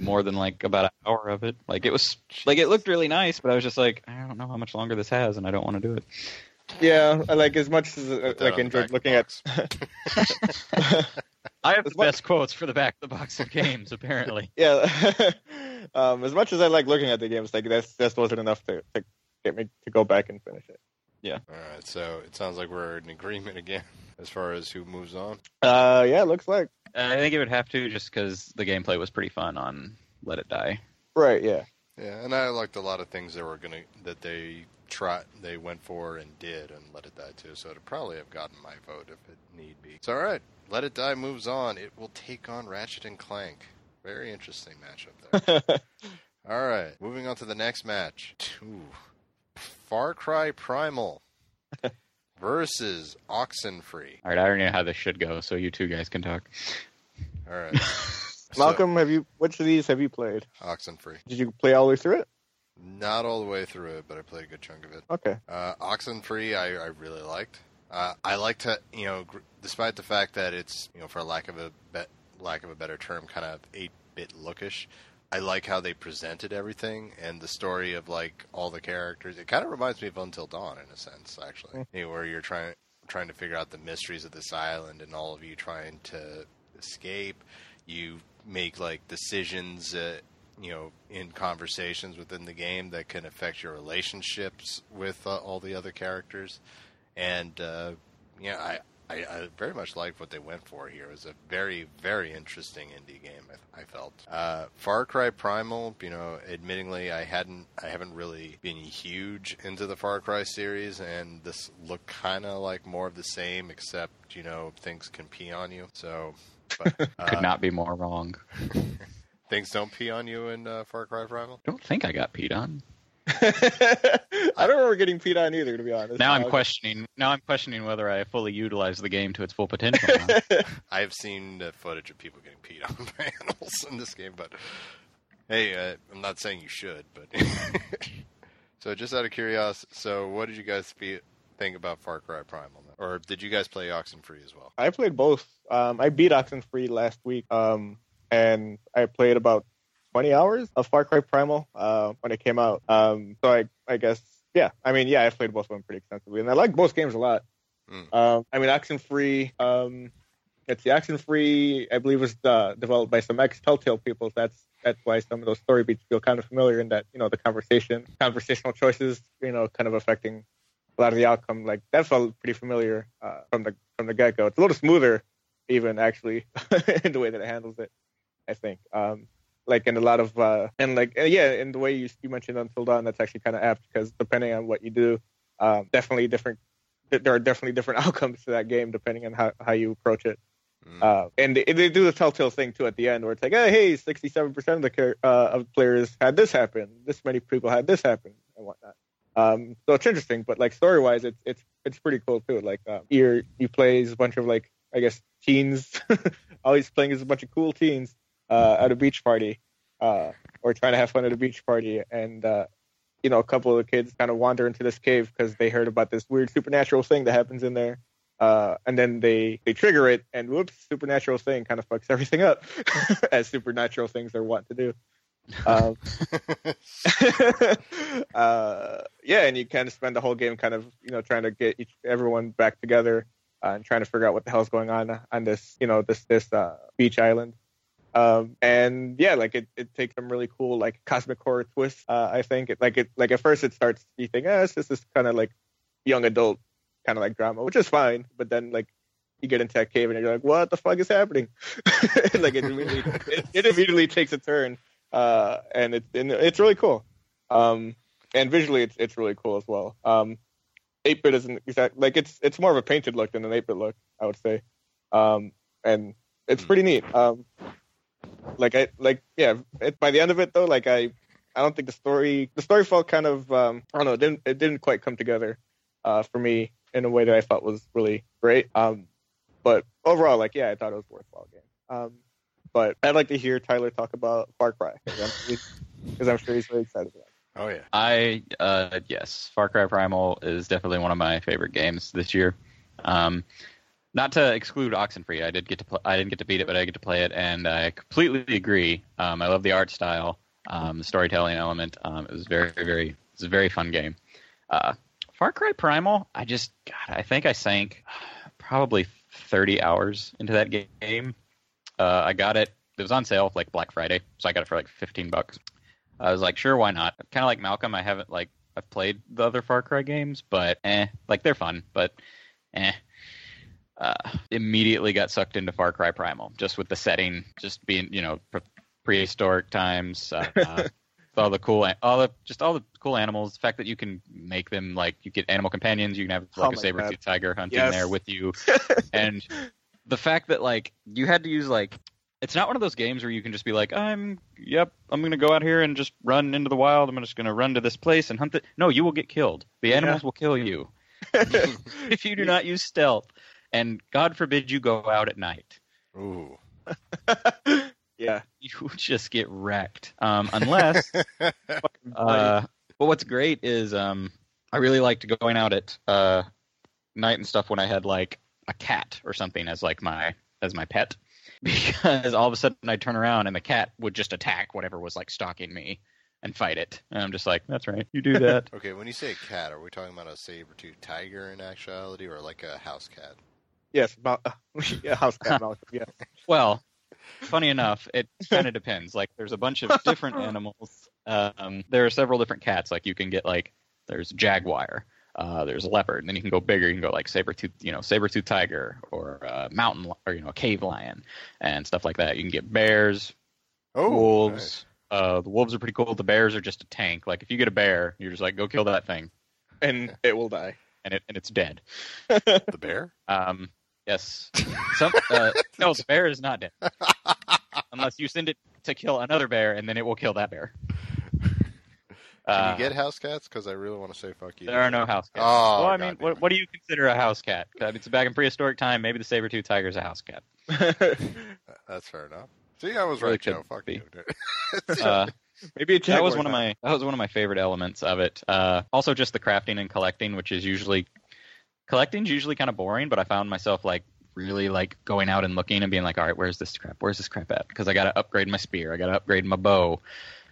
more than like about an hour of it. Like it was like it looked really nice, but I was just like, I don't know how much longer this has, and I don't want to do it. Yeah, I like as much as uh, like enjoyed looking of at. I have the much- best quotes for the back of the box of games, apparently. yeah, um, as much as I like looking at the games, like that's just wasn't enough to, to get me to go back and finish it. Yeah. All right, so it sounds like we're in agreement again as far as who moves on. Uh, yeah, looks like Uh, I think it would have to just because the gameplay was pretty fun on Let It Die. right. Yeah, Yeah, and I liked a lot of things that were gonna that they tried, they went for and did, and Let It Die too. So it'd probably have gotten my vote if it need be. So all right, Let It Die moves on. It will take on Ratchet and Clank. Very interesting matchup there. All right, moving on to the next match. Ooh. Far Cry Primal versus Oxenfree. All right, I already know how this should go, so you two guys can talk. All right. So, Malcolm, have you which of these have you played? Oxenfree. Did you play all the way through it? Not all the way through it, but I played a good chunk of it. Okay. Uh, Oxenfree, I, I really liked. Uh, I like to, you know, gr- despite the fact that it's, you know, for lack of a bet, lack of a better term, kind of eight-bit lookish. I like how they presented everything and the story of like all the characters. It kind of reminds me of Until Dawn in a sense, actually, you know, where you're trying trying to figure out the mysteries of this island and all of you trying to escape. You make like decisions. Uh, you know, in conversations within the game that can affect your relationships with uh, all the other characters. And uh, yeah, I, I, I very much liked what they went for here. It was a very, very interesting indie game. I, I felt uh, Far Cry Primal. You know, admittingly, I hadn't, I haven't really been huge into the Far Cry series, and this looked kind of like more of the same, except you know things can pee on you. So, but, Could uh, not be more wrong. things don't pee on you in uh, Far Cry Primal. I don't think I got peed on. I don't remember getting peed on either, to be honest. Now I'm questioning. Now I'm questioning whether I fully utilized the game to its full potential. I have seen uh, footage of people getting peed on by animals in this game, but hey, uh, I'm not saying you should, but so just out of curiosity, so what did you guys fe- think about Far Cry Primal, or did you guys play Oxenfree as well? I played both. Um, I beat Oxenfree last week, um, and I played about 20 hours of Far Cry Primal uh, when it came out. Um, so I, I guess, yeah. I mean, yeah, I've played both of them pretty extensively, and I like both games a lot. Mm. Um, I mean, Oxenfree. Um, it's the Oxenfree. I believe was uh, developed by some ex Telltale people. That's that's why some of those story beats feel kind of familiar in that you know the conversation, conversational choices, you know, kind of affecting a lot of the outcome. Like that felt pretty familiar uh, from the from the get go. It's a little smoother, even actually, in the way that it handles it. I think, um, like in a lot of uh, and like uh, yeah, in the way you you mentioned Until Dawn, that's actually kind of apt because depending on what you do, um, definitely different. There are definitely different outcomes to that game depending on how, how you approach it. Mm. Uh, and they, they do the telltale thing too at the end, where it's like, oh, hey, sixty-seven percent of the uh, of players had this happen. This many people had this happen and whatnot. Um, so it's interesting, but like story-wise, it's it's it's pretty cool too. Like um, you're you play as a bunch of like I guess teens, always playing as a bunch of cool teens uh, at a beach party, uh, or trying to have fun at a beach party, and uh, you know a couple of the kids kind of wander into this cave because they heard about this weird supernatural thing that happens in there uh, and then they they trigger it, and whoops, supernatural thing kind of fucks everything up, as supernatural things are wont to do. Um, uh, yeah, and you kind of spend the whole game kind of you know trying to get each, everyone back together uh, and trying to figure out what the hell's going on on this you know this this uh, beach island. Um, and yeah, like it, it takes some really cool like cosmic horror twists. Uh, I think it like it like at first it starts you think, oh, it's just this kind of like young adult kind of like drama, which is fine. But then like you get into that cave and you're like, what the fuck is happening? like it immediately it, it immediately takes a turn, uh, and it's and it's really cool. Um, and visually it's it's really cool as well. Um, 8-bit isn't exact like it's it's more of a painted look than an 8-bit look, I would say. Um, and it's pretty neat. Um, like I like yeah. It, by the end of it though, like I I don't think the story the story felt kind of um, I don't know it didn't it didn't quite come together uh, for me in a way that I thought was really great. Um, but overall, like yeah, I thought it was a worthwhile game. Um, but I'd like to hear Tyler talk about Far Cry because I'm, I'm, sure he's really excited about. it. Oh yeah. I uh, yes, Far Cry Primal is definitely one of my favorite games this year. Um, not to exclude Oxenfree, I did get to pl- I didn't get to beat it, but I get to play it, and I completely agree. Um, I love the art style, um, the storytelling element. Um, it was very, very, it was a very fun game. Uh, Far Cry Primal, I just, God, I think I sank probably 30 hours into that game. Uh, I got it. It was on sale like Black Friday, so I got it for like 15 bucks. I was like, sure, why not? Kind of like Malcolm, I haven't like I've played the other Far Cry games, but eh, like they're fun, but eh. Uh, immediately got sucked into Far Cry Primal, just with the setting, just being you know pre- prehistoric times, uh, uh, all the cool, all the just all the cool animals. The fact that you can make them like you get animal companions, you can have like Oh a saber tooth tiger hunting Yes. there with you, and the fact that like you had to use like it's not one of those games where you can just be like, I'm, yep, I'm gonna go out here and just run into the wild. I'm just gonna run to this place and hunt it. No, you will get killed. The animals will kill you if you do not use stealth. And God forbid you go out at night. Ooh. yeah. You just get wrecked. Um, unless, uh, but what's great is um, I really liked going out at uh, night and stuff when I had like a cat or something as like my as my pet because all of a sudden I'd turn around and the cat would just attack whatever was like stalking me and fight it. And I'm just like, that's right, you do that. Okay, when you say cat, are we talking about a saber-tooth tiger in actuality, or like a house cat? Yes. Mal- yeah. House cat. Malcolm. Yeah. well, funny enough, it kind of depends. Like, there's a bunch of different animals. Um, there are several different cats. Like, you can get like there's jaguar, uh, there's leopard, and then you can go bigger. You can go like saber tooth, you know, saber tooth tiger, or uh, mountain, li- or you know, a cave lion, and stuff like that. You can get bears, Oh, wolves. nice. Uh, the wolves are pretty cool. The bears are just a tank. Like if you get a bear, you're just like, go kill that thing, And it will die. and it and it's dead. The bear? Um, yes. Some, uh, no, the bear is not dead. Unless you send it to kill another bear, and then it will kill that bear. Can Uh, you get house cats? Because I really want to say fuck you. there are no house cats. Oh, well, I God mean, what, what do you consider a house cat? 'Cause It's back in prehistoric time. Maybe the saber-tooth tiger is a house cat. That's fair enough. See, I was Really right, Joe. Fuck be. you. Uh, Maybe a that was one of my that was one of my favorite elements of it. Uh, also, just the crafting and collecting, which is usually collecting's usually kind of boring, but I found myself like really like going out and looking and being like, all right, where's this crap? Where's this crap at? Because I got to upgrade my spear, I got to upgrade my bow,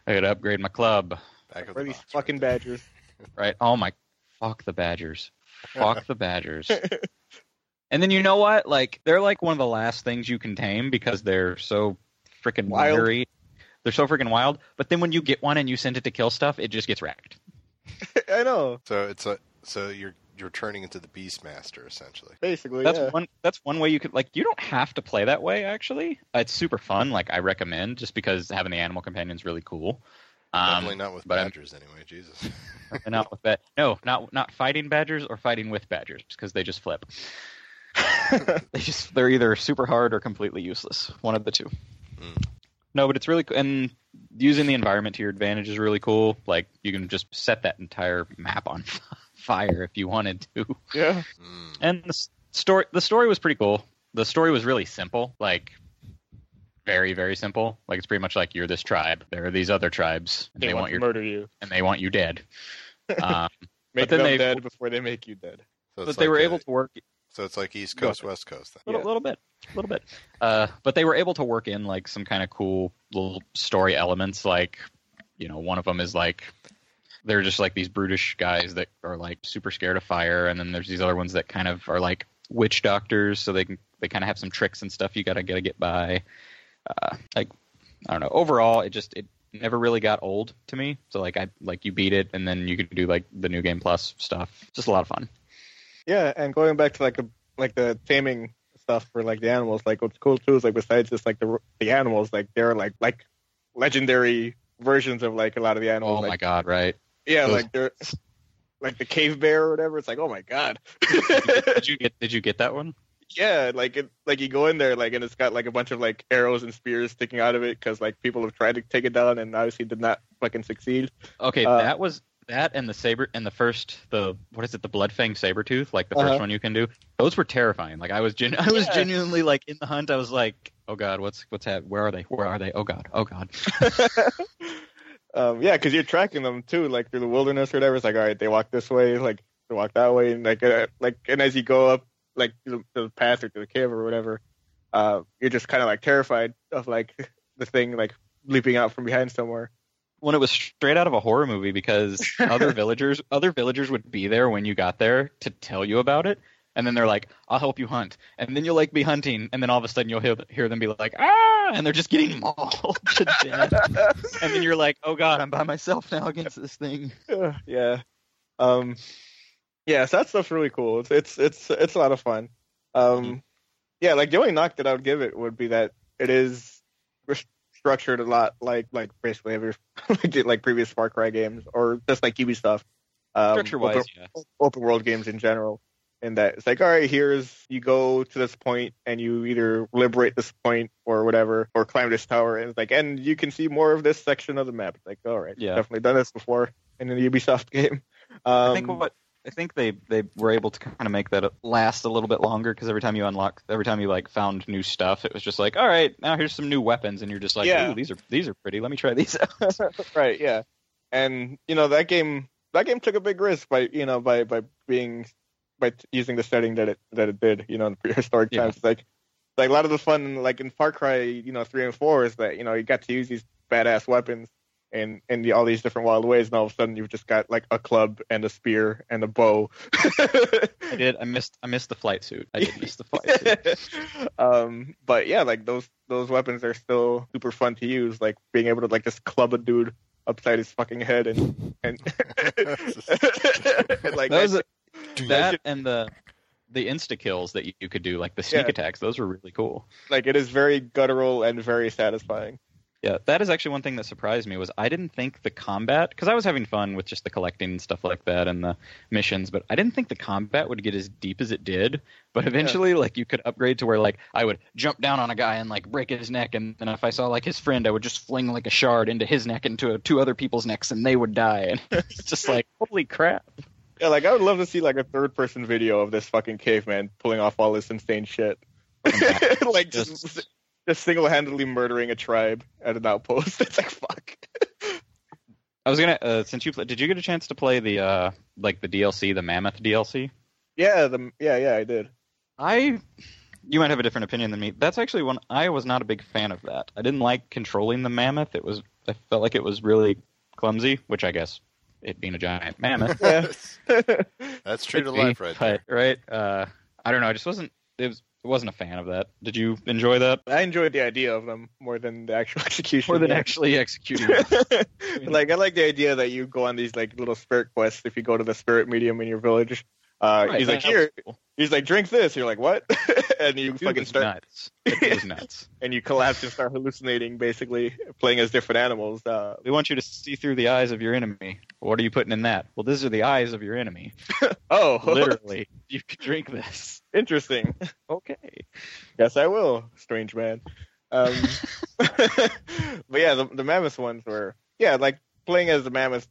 I got to upgrade my club, Back of the these box fucking right badgers? right? Oh my, fuck the Badgers, fuck the Badgers. And then you know what? Like they're like one of the last things you can tame because they're so freaking Wild. wiry. They're so freaking wild. But then when you get one and you send it to kill stuff, it just gets wrecked. I know. So it's a so you're you're turning into the Beastmaster essentially. Basically, That's yeah. one. That's one way you could like. You don't have to play that way. Actually, it's super fun. Like I recommend, just because having the animal companion is really cool. Um, Definitely not with but I'm- badgers anyway. Jesus. not with that. No, not not fighting badgers or fighting with badgers because they just flip. they just they're either super hard or completely useless. One of the two. Mm. No, but it's really co- and using the environment to your advantage is really cool. Like you can just set that entire map on fire if you wanted to. yeah. Mm. And the story the story was pretty cool. The story was really simple, like very very simple. Like it's pretty much like you're this tribe. There are these other tribes, and They, they, want, want to your murder you. and they want you dead. Um, Make them they- dead before they make you dead. So but it's they were a- able to work So it's like East Coast, West Coast. Then. a little, Yeah. little bit, a little bit. Uh, but they were able to work in like some kind of cool little story elements. Like, you know, one of them is like they're just like these brutish guys that are like super scared of fire, and then there's these other ones that kind of are like witch doctors, so they can they kind of have some tricks and stuff you gotta gotta get by. Uh, like, I don't know. Overall, it just it never really got old to me. So like I like you beat it, and then you could do like the new game plus stuff. Just a lot of fun. Yeah, and going back to like the like the taming stuff for like the animals, like what's cool too is like besides just like the the animals, like they're like like legendary versions of like a lot of the animals. Oh like, my god! Right. Yeah, Those- like they're like the cave bear or whatever. It's like, oh my god. did you get Did you get that one? yeah, like it, like you go in there, like and it's got like a bunch of like arrows and spears sticking out of it because like people have tried to take it down and obviously did not fucking succeed. Okay, Uh, that was that and the saber and the first the what is it the bloodfang saber tooth like the Uh-huh. first one you can do. Those were terrifying. Like I was gen- I was Yeah. genuinely like in the hunt. I was like, oh god, what's what's that? Where are they? Where are they? Oh god, oh god. um, yeah, because you're tracking them too, like through the wilderness or whatever. It's like, all right, they walk this way, like they walk that way, and like, uh, like, and as you go up, like to the, the path or to the cave or whatever, uh, you're just kind of like terrified of like the thing like leaping out from behind somewhere. When it was straight out of a horror movie because other villagers other villagers would be there when you got there to tell you about it. And then they're like, "I'll help you hunt," and then you'll like be hunting, and then all of a sudden you'll hear hear them be like, "Ah!" and they're just getting mauled to death. and then you're like, "Oh God, I'm by myself now against this thing." yeah, um, yeah, so that stuff's really cool. It's it's it's it's a lot of fun. Um, yeah, like the only knock that I would give it would be that it is structured a lot like like basically every like, like previous Far Cry games or just like Ubisoft. Um, Structure wise, open, yeah. open world games in general. In that it's like, all right, here's you go to this point and you either liberate this point or whatever, or climb this tower, and it's like, and you can see more of this section of the map. It's like, all right, Yeah. definitely done this before in an Ubisoft game. Um, I think what I think they they were able to kind of make that last a little bit longer because every time you unlock, every time you like found new stuff, it was just like, all right, now here's some new weapons, and you're just like, Yeah. ooh, these are these are pretty. Let me try these out. right, yeah, and you know that game that game took a big risk by you know by by being by using the setting that it that it did. You know, in prehistoric Yeah. times, it's like like a lot of the fun like in Far Cry, you know, three and four is that you know you got to use these badass weapons. And in the, all these different wild ways, and all of a sudden you've just got like a club and a spear and a bow. I did. I missed. I missed the flight suit. I did miss the flight suit. um, but yeah, like those those weapons are still super fun to use. Like being able to like just club a dude upside his fucking head and and like That was a- that and the the insta kills that you, could do, like the sneak Yeah. attacks. Those were really cool. like it is very guttural and very satisfying. Yeah, that is actually one thing that surprised me was I didn't think the combat because I was having fun with just the collecting and stuff like that and the missions, but I didn't think the combat would get as deep as it did. But eventually, like you could upgrade to where like I would jump down on a guy and like break his neck, and then if I saw like his friend, I would just fling like a shard into his neck into two other people's necks, and they would die. And it's just like holy crap. Yeah, like I would love to see like a third person video of this fucking caveman pulling off all this insane shit. like just Just- just single handedly murdering a tribe at an outpost. It's like fuck. I was gonna uh, since you pla did you get a chance to play the uh like the DLC, the Mammoth DLC? Yeah, the yeah, yeah, I did. I you might have a different opinion than me. That's actually one I was not a big fan of that. I didn't like controlling the mammoth. It was I felt like it was really clumsy, which I guess it being a giant mammoth. Yeah. That's true to be, life right there. Right? Uh I don't know, I just wasn't it was wasn't a fan of that. Did you enjoy that? I enjoyed the idea of them more than the actual execution. More than yeah. actually executing it. like I like the idea that you go on these like little spirit quests if you go to the spirit medium in your village. Uh, Right, he's like, here. cool. He's like, drink this. You're like, what? and you Dude, fucking start, nuts. It was nuts. and you collapse and start hallucinating, basically playing as different animals. Uh, We want you to see through the eyes of your enemy. What are you putting in that? Well, these are the eyes of your enemy. oh, Literally. you could drink this. interesting. Okay. Yes, I will, strange man. Um, but yeah, the, the mammoth ones were yeah, like playing as the mammoth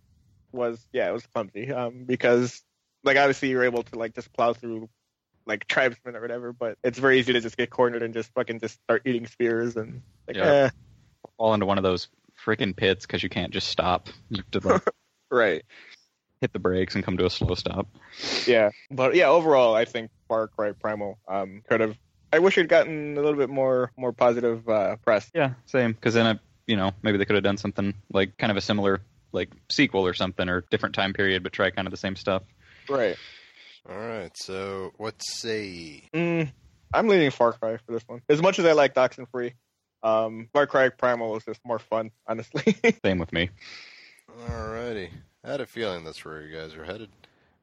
was yeah, it was clumsy um, because like obviously you're able to like just plow through like tribesmen or whatever, but it's very easy to just get cornered and just fucking just start eating spears and like Yeah. eh, Fall into one of those freaking pits because you can't just stop. To like, right hit the brakes and come to a slow stop. yeah, but yeah, overall I think Far Cry Primal um could have. I wish it'd gotten a little bit more more positive uh, press. Yeah, same. Because then, I, you know, maybe they could have done something like kind of a similar like sequel or something or different time period, but try kind of the same stuff. Right. All right, so what say? Mm, I'm leaning Far Cry for this one. As much as I like Oxenfree, um, Far Cry Primal is just more fun, honestly. Same with me. Alrighty, I had a feeling that's where you guys are headed.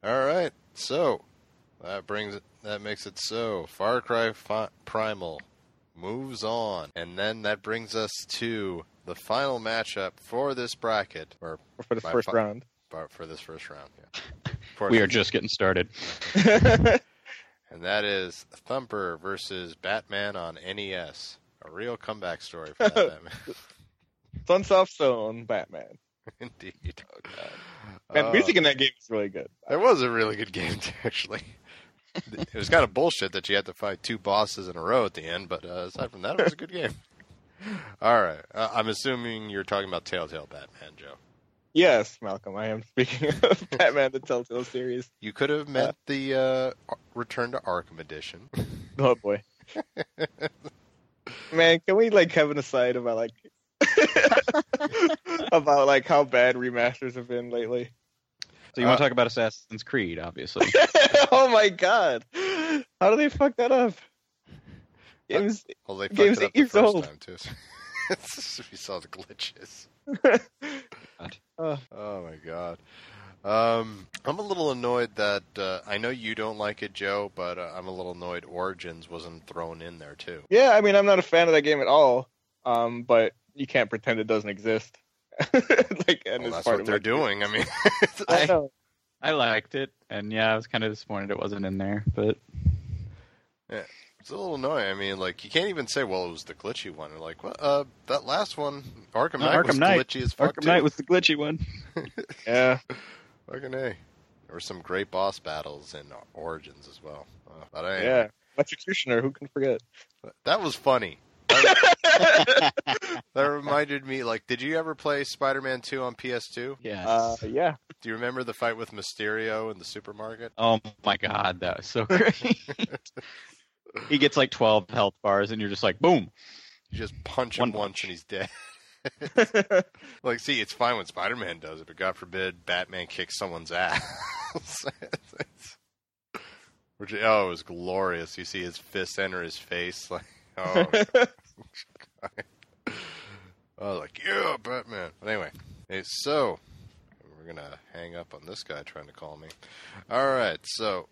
All right, so that brings it. That makes it so. Far Cry fi- Primal moves on, and then that brings us to the final matchup for this bracket, or for this first fu- round. for this first round. Yeah. For We are just getting started. and that is Thumper versus Batman on NES. A real comeback story for that Batman. Sunsoft Zone Batman. Indeed. Man, Uh, music in that game is really good. It was a really good game, actually. it was kind of bullshit that you had to fight two bosses in a row at the end, but uh, aside from that, it was a good game. All right, uh, I'm assuming you're talking about Telltale Batman, Joe. Yes, Malcolm, I am speaking of Batman the Telltale series. You could have meant the uh, Return to Arkham edition. Oh boy. Man, can we like have an aside about like about like how bad remasters have been lately? So you want Uh, to talk about Assassin's Creed, obviously. oh my god. How do they fuck that up? Games Well, they fucked Game's it up the first old. time too. we saw the glitches. Uh, Oh my god. Um, I'm a little annoyed that uh, I know you don't like it, Joe, but uh, I'm a little annoyed Origins wasn't thrown in there too. yeah, I mean I'm not a fan of that game at all. Um, but you can't pretend it doesn't exist. like and Well, it's that's part what of they're my- doing. I mean, I I- I liked it, and yeah, I was kind of disappointed it wasn't in there, but It's a little annoying. I mean, like you can't even say, "Well, it was the glitchy one." Or like, well, uh, that last one, Arkham No, Knight, Arkham was Knight. glitchy as fuck Arkham too. Knight was the glitchy one. Yeah. Fucking a. There were some great boss battles in Origins as well. Uh, but I, Yeah. Executioner, who can forget? that was funny. That, that reminded me. Like, did you ever play Spider-Man Two on PS2? Yes. Uh, yeah. Do you remember the fight with Mysterio in the supermarket? oh my god, that was so great. he gets like 12 health bars, and you're just like, boom. You just punch One him once punch. and he's dead. like, see, it's fine when Spider-Man does it, but God forbid Batman kicks someone's ass. Which, oh, it was glorious. You see his fist enter his face, like, oh, oh, like yeah, Batman. But anyway, hey, so we're gonna hang up on this guy trying to call me. All right, so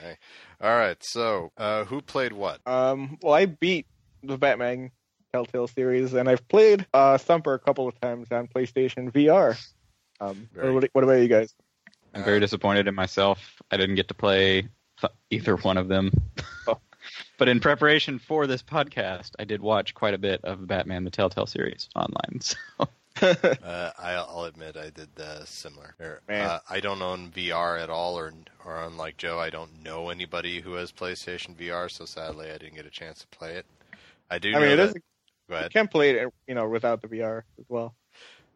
fucking a. All right, so uh, who played what? Um, well, I beat the Batman Telltale series, and I've played uh, Thumper a couple of times on PlayStation VR. Um, Very what, what about you guys? I'm very disappointed in myself. I didn't get to play th- either one of them. Oh. but in preparation for this podcast, I did watch quite a bit of Batman the Telltale series online. So Uh, I'll, I'll admit I did uh, similar. Uh, I don't own VR at all, or or unlike Joe, I don't know anybody who has PlayStation VR. So sadly, I didn't get a chance to play it. I do. I know mean, it that, is. Go You can play it, you know, without the VR as well.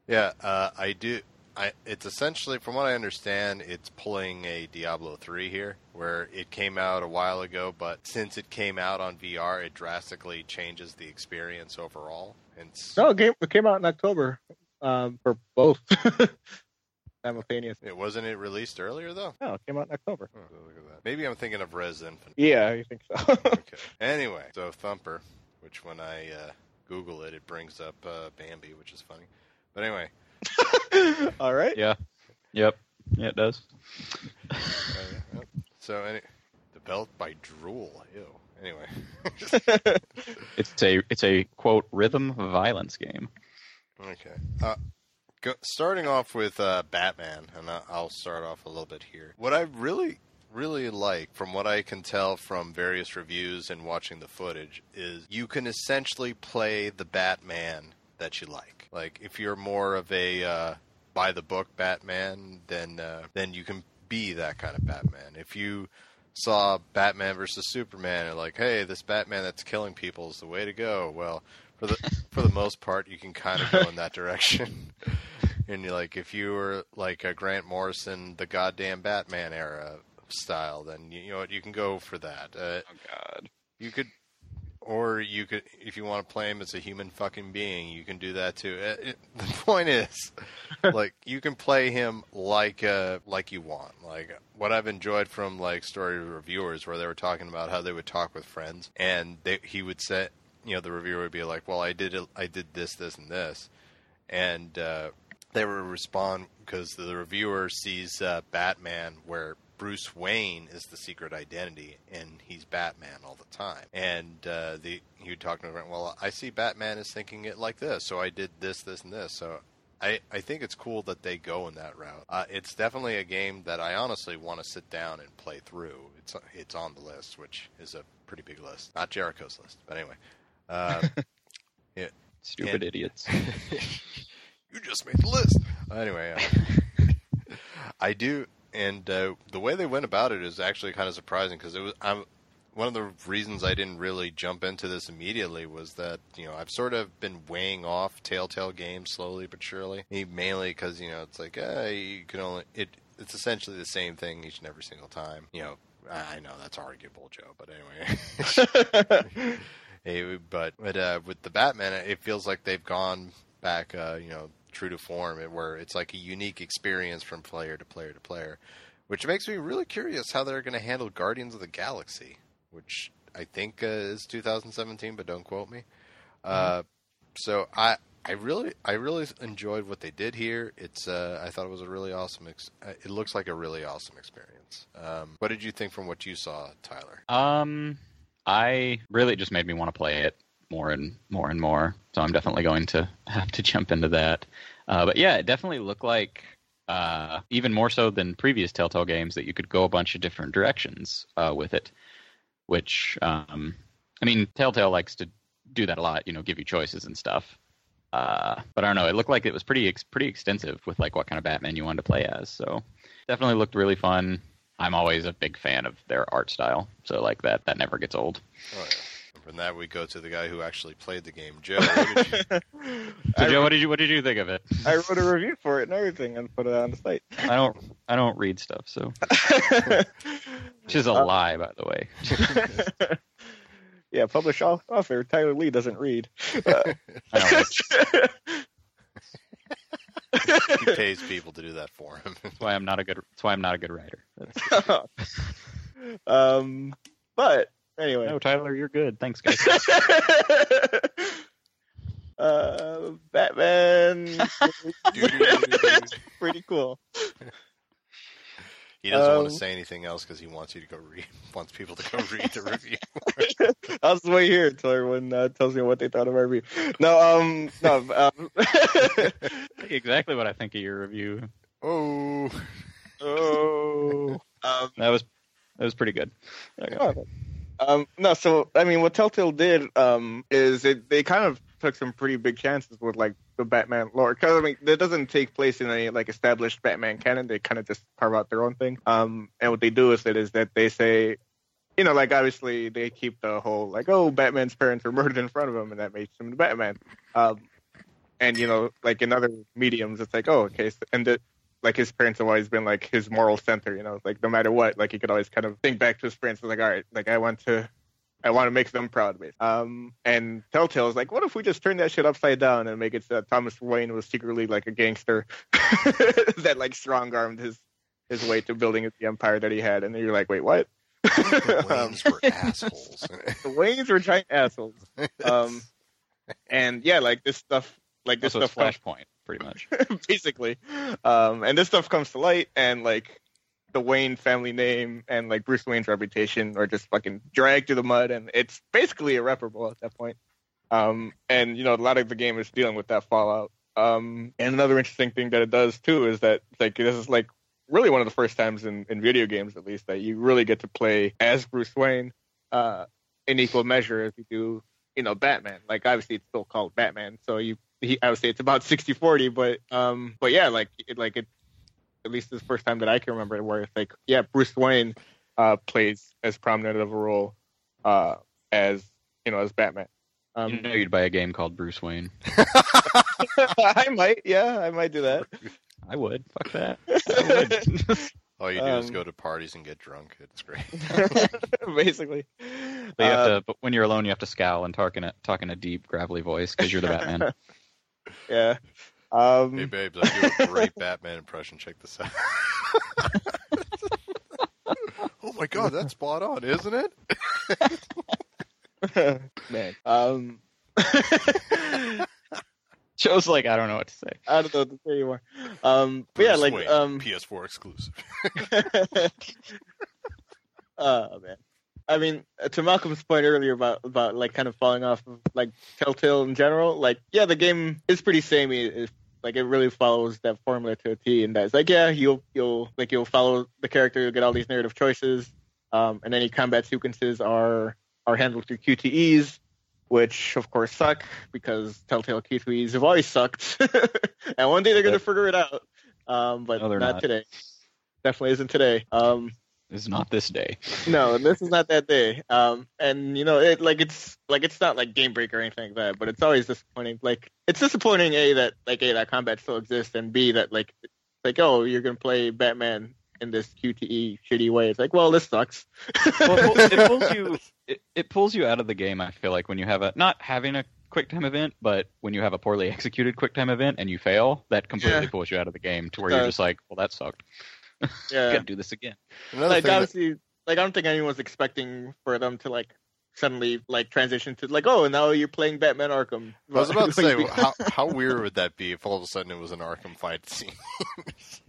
Yeah, uh, I do. I, it's essentially, from what I understand, it's pulling a Diablo 3 here, where it came out a while ago, but since it came out on VR, it drastically changes the experience overall. And it's, No, it came, it came out in October um, for both simultaneous. it wasn't it released earlier though. No, it came out in October. Oh, look at that. Maybe I'm thinking of Rez Infinite. Yeah, I think so. okay. Anyway, so Thumper, which when I uh, Google it, it brings up uh, Bambi, which is funny. But anyway, All right. yeah, yep, yeah, it does. uh, yep. so any, belt by Drool. Ew. Anyway, It's a it's a quote rhythm violence game. okay. Uh, go, starting off with uh, Batman, and I'll start off a little bit here. What I really, really like, from what I can tell from various reviews and watching the footage, is you can essentially play the Batman that you like. Like if you're more of a uh, by the book Batman, then uh, then you can be that kind of Batman. If you saw Batman versus Superman and like, hey, this Batman that's killing people is the way to go. Well, for the for the most part, you can kind of go in that direction. and you're like, if you were like a Grant Morrison, the goddamn Batman era style, then you, you know what, you can go for that. Uh, Oh God. you could, or you could, if you want to play him as a human fucking being, you can do that too. Uh, it, the point is, like, you can play him like uh, like you want. Like what I've enjoyed from like story reviewers, where they were talking about how they would talk with friends, and they, he would say, you know, the reviewer would be like, "Well, I did it, I did this, this, and this," and uh, they would respond because the reviewer sees uh, Batman where Bruce Wayne is the secret identity and he's Batman all the time. And uh, the he would talk to him, well, I see Batman is thinking it like this, so I did this, this, and this. So I, I think it's cool that they go in that route. Uh, it's definitely a game that I honestly want to sit down and play through. It's it's on the list, which is a pretty big list, not Jericho's list, but anyway. Uh, Stupid Yeah. idiots. you just made the list. Anyway, uh, I do, and uh, the way they went about it is actually kind of surprising because it was. I'm, one of the reasons I didn't really jump into this immediately was that you know I've sort of been weighing off Telltale games slowly but surely, mainly because you know it's like uh, you can only it. It's essentially the same thing each and every single time. You know, I I know that's arguable, Joe, but anyway. Hey, but but uh, with the Batman, it feels like they've gone back, uh, you know, true to form, where it's like a unique experience from player to player to player, which makes me really curious how they're going to handle Guardians of the Galaxy, which I think uh, is 2017, but don't quote me. Uh, so I. I really, I really enjoyed what they did here. It's, uh, I thought it was a really awesome. Ex- uh, it looks like a really awesome experience. Um, what did you think from what you saw, Tyler? Um, I really just made me want to play it more and more and more. So I'm definitely going to have to jump into that. Uh, but yeah, it definitely looked like uh, even more so than previous Telltale games, that you could go a bunch of different directions uh, with it. Which, um, I mean, Telltale likes to do that a lot. You know, give you choices and stuff. Uh, but I don't know. It looked like it was pretty ex- pretty extensive with like what kind of Batman you wanted to play as. So definitely looked really fun. I'm always a big fan of their art style, so like that that never gets old. Oh, yeah. And From that, we go to the guy who actually played the game, Joe. What did you, So Joe, what did you what did you think of it? I wrote a review for it and everything and put it on the site. I don't I don't read stuff, so which is a Uh, lie, by the way. yeah, published au- author Tyler Lee doesn't read. Uh, I know, that's he pays people to do that for him. why I'm not a good that's why I'm not a good writer. Um, but anyway, no, Tyler, you're good. Thanks, guys. uh, Batman, pretty cool. He doesn't want Um, to say anything else because he wants you to go read, wants people to go read the review. I'll just wait here until everyone uh, tells me what they thought of our review. No, um, no, um, exactly what I think of your review. Oh, oh, um, That was that was pretty good. Okay. Oh, Um, no, so I mean, what Telltale did um, is it, they kind of took some pretty big chances with like the Batman lore. Because I mean, it doesn't take place in any like established Batman canon. They kind of just carve out their own thing. Um, and what they do with it is that they say, you know, like obviously they keep the whole like, oh, Batman's parents were murdered in front of him, and that makes him the Batman. Um, and you know, like in other mediums, it's like, oh, okay, so, and the, like his parents have always been like his moral center, you know, like no matter what, like he could always kind of think back to his parents and like, all right, like I want to I want to make them proud of me. Um, and Telltale is like, what if we just turn that shit upside down and make it so that Thomas Wayne was secretly like a gangster that like strong armed his his way to building the empire that he had, and then you're like, wait, what? the Um, Waynes were assholes. the Waynes were giant assholes. Um, and yeah, like this stuff, like this This was stuff Flashpoint, pretty much. basically. Um, and this stuff comes to light, and like the Wayne family name and like Bruce Wayne's reputation are just fucking dragged through the mud, and it's basically irreparable at that point. Um, and you know, a lot of the game is dealing with that fallout. Um, and another interesting thing that it does too is that like this is like really one of the first times in, in video games, at least, that you really get to play as Bruce Wayne uh, in equal measure as you do, you know, Batman. Like obviously, it's still called Batman, so you he, I would say it's about 60-40, but um, but yeah, like it, like it, at least the first time that I can remember where it's like, yeah, Bruce Wayne uh, plays as prominent of a role uh, as you know as Batman. Um, you know you'd buy a game called Bruce Wayne. I might, yeah, I might do that. I would. Fuck that. I would. All you do is Um, go to parties and get drunk. It's great. Basically, But you have Uh, to, but when you're alone, you have to scowl and talk in a talk in a deep, gravelly voice because you're the Batman. Yeah. Um, Hey, babes, I do a great Batman impression. Check this out. oh my god, that's spot on, isn't it? man. Um, Joe's like, I don't know what to say. I don't know what to say anymore. Um, but yeah, like Wayne, um, PS4 exclusive. oh man. I mean, uh, to Malcolm's point earlier about about like kind of falling off of like Telltale in general, like yeah, the game is pretty samey. Like it really follows that formula to a T, and that's like yeah, you'll you'll like you'll follow the character, you'll get all these narrative choices, um, and any combat sequences are are handled through QTEs, which of course suck because Telltale QTEs have always sucked, and one day they're gonna figure it out, um, but No, not not. today. Definitely isn't today. Um, It's not this day. no, this is not that day. Um, and you know, it like it's like it's not like game break or anything like that, but it's always disappointing. Like it's disappointing a that like a that combat still exists, and b that like like oh you're gonna play Batman in this QTE shitty way. It's like well this sucks. well, it, pulls you it, it pulls you out of the game i feel like when you have a not having a quick time event but when you have a poorly executed quick time event and you fail that completely Yeah. pulls you out of the game to where you're just like well that sucked yeah, gotta do this again Another like thing that- obviously like I don't think anyone's expecting for them to like suddenly like transition to like oh now you're playing Batman Arkham. I was about to say, how, how weird would that be if all of a sudden it was an Arkham fight scene?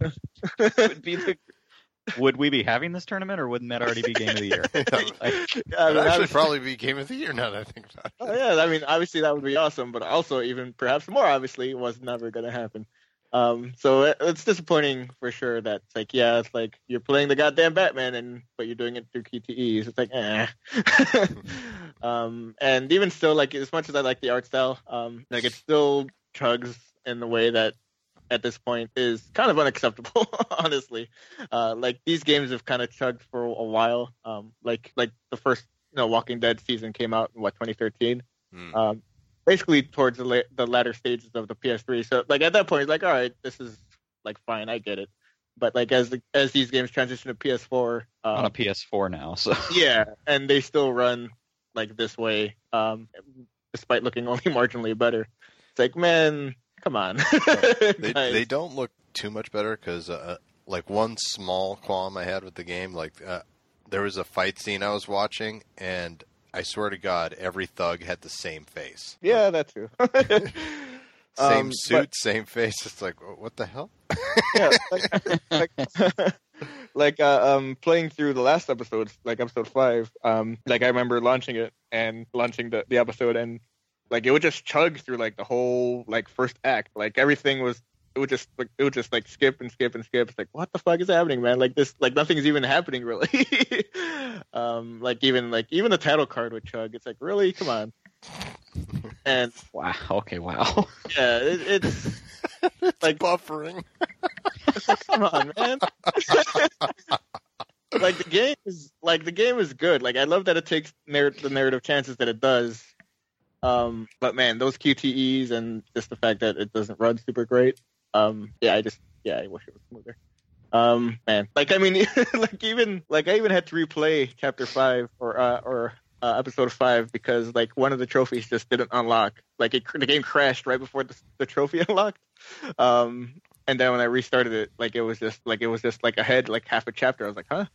would, be the, would we be having this tournament or wouldn't that already be game of the year It'd like, I mean, actually obviously- probably be Game of the Year now that I think about it. Oh yeah, I mean, obviously that would be awesome, but also even perhaps more obviously, it was never going to happen. Um, so it, it's disappointing for sure. That it's like, yeah, it's like you're playing the goddamn Batman, and but you're doing it through QTEs. It's like, eh. um, and even still, like as much as I like the art style, um, like it still chugs in the way that at this point is kind of unacceptable, honestly. Uh, like these games have kind of chugged for a while. Um, like like the first you know Walking Dead season came out in what 2013. Hmm. Um, basically towards the la- the latter stages of the PS3. So like at that point, it's like all right, this is like fine, I get it. But like as the as these games transition to PS4, on um, a PS4 now. So yeah, and they still run like this way, um, despite looking only marginally better. It's like, man, come on. They Guys. they don't look too much better because uh, like one small qualm I had with the game, like uh, there was a fight scene I was watching, and I swear to God, every thug had the same face. Yeah, that too. Same Um, suit, but- same face. It's like, what the hell? yeah, like, like, like uh, um, playing through the last episode, like episode five. Um, like I remember launching it and launching the, the episode, and like it would just chug through like the whole like first act. Like everything was, it would just like it would just like skip and skip and skip. It's like what the fuck is happening, man? Like this, like nothing's even happening really. Um, like even like even the title card would chug. It's like really, come on. And wow. Okay. Wow. yeah, it, it's like buffering. come on, man. like the game is like the game is good. Like I love that it takes narr- the narrative chances that it does. Um, but man, those QTEs and just the fact that it doesn't run super great. Um, yeah, I just yeah, I wish it was smoother. Um, man, like I mean, like even like I even had to replay chapter five or uh, or uh, episode five because like one of the trophies just didn't unlock. Like it, the game crashed right before the, the trophy unlocked. Um, and then when I restarted it, like it was just like it was just like ahead like half a chapter. I was like, huh?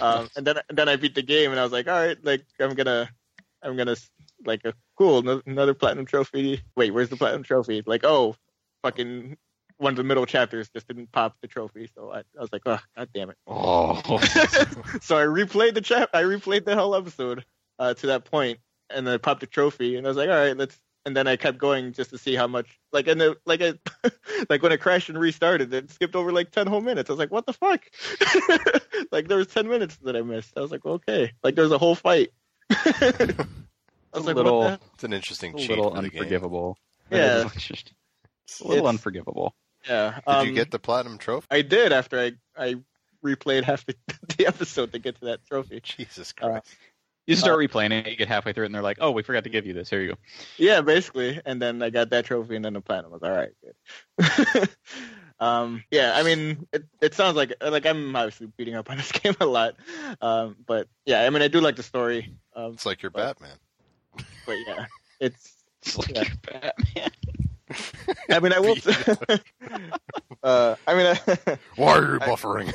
um, and then and then I beat the game, and I was like, all right, like I'm gonna I'm gonna like a cool no- another platinum trophy. Wait, where's the platinum trophy? Like, oh, fucking one of the middle chapters just didn't pop the trophy, so I, I was like, oh, god damn it. Oh. so I replayed the chap. I replayed the whole episode uh, to that point, and then I popped the trophy, and I was like, all right, let's. And then I kept going just to see how much, like, and the, like, it, like when it crashed and restarted, it skipped over like ten whole minutes. I was like, what the fuck? like there was ten minutes that I missed. I was like, okay, like there was a whole fight. I was like, little- what It's an interesting a cheat little for game. unforgivable. Yeah. It's just a little It's- unforgivable. The? Yeah. Did um, you get the platinum trophy? I did after I I replayed half the, the episode to get to that trophy. Jesus Uh, Christ! You start replaying it, you get halfway through it, and they're like, "Oh, we forgot to give you this. Here you go." Yeah, basically. And then I got that trophy and then the platinum. Was all right, good. um, yeah, I mean, it, it sounds like like I'm obviously beating up on this game a lot, um, but yeah, I mean, I do like the story. Um, it's like you're Batman. but yeah, it's. It's like Yeah. you're Batman. I mean, I will. uh, I mean, I, Why are you buffering?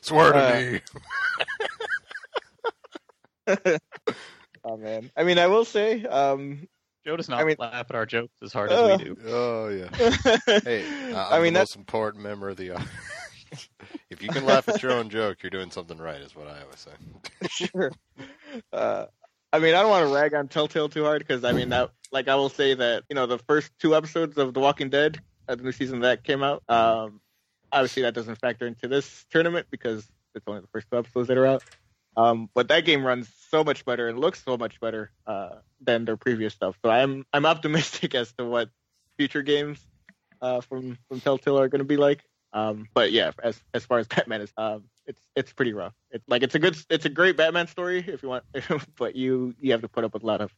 Swear to Uh, me. oh man. I mean, I will say, um, Joe does not I mean- laugh at our jokes as hard as Uh, we do. Oh yeah. Hey, uh, I'm I mean, the that's most important member of the audience. if you can laugh at your own joke, you're doing something right, is what I always say. sure. Uh, I mean, I don't want to rag on Telltale too hard because I mean that, like, I will say that you know the first two episodes of The Walking Dead, uh, the new season that came out, um, obviously that doesn't factor into this tournament because it's only the first two episodes that are out. Um, but that game runs so much better and looks so much better uh, than their previous stuff. So I'm I'm optimistic as to what future games uh, from from Telltale are going to be like. Um, but yeah, as as far as Batman is, um, it's it's pretty rough. It's like it's a good, it's a great Batman story if you want, but you you have to put up with a lot of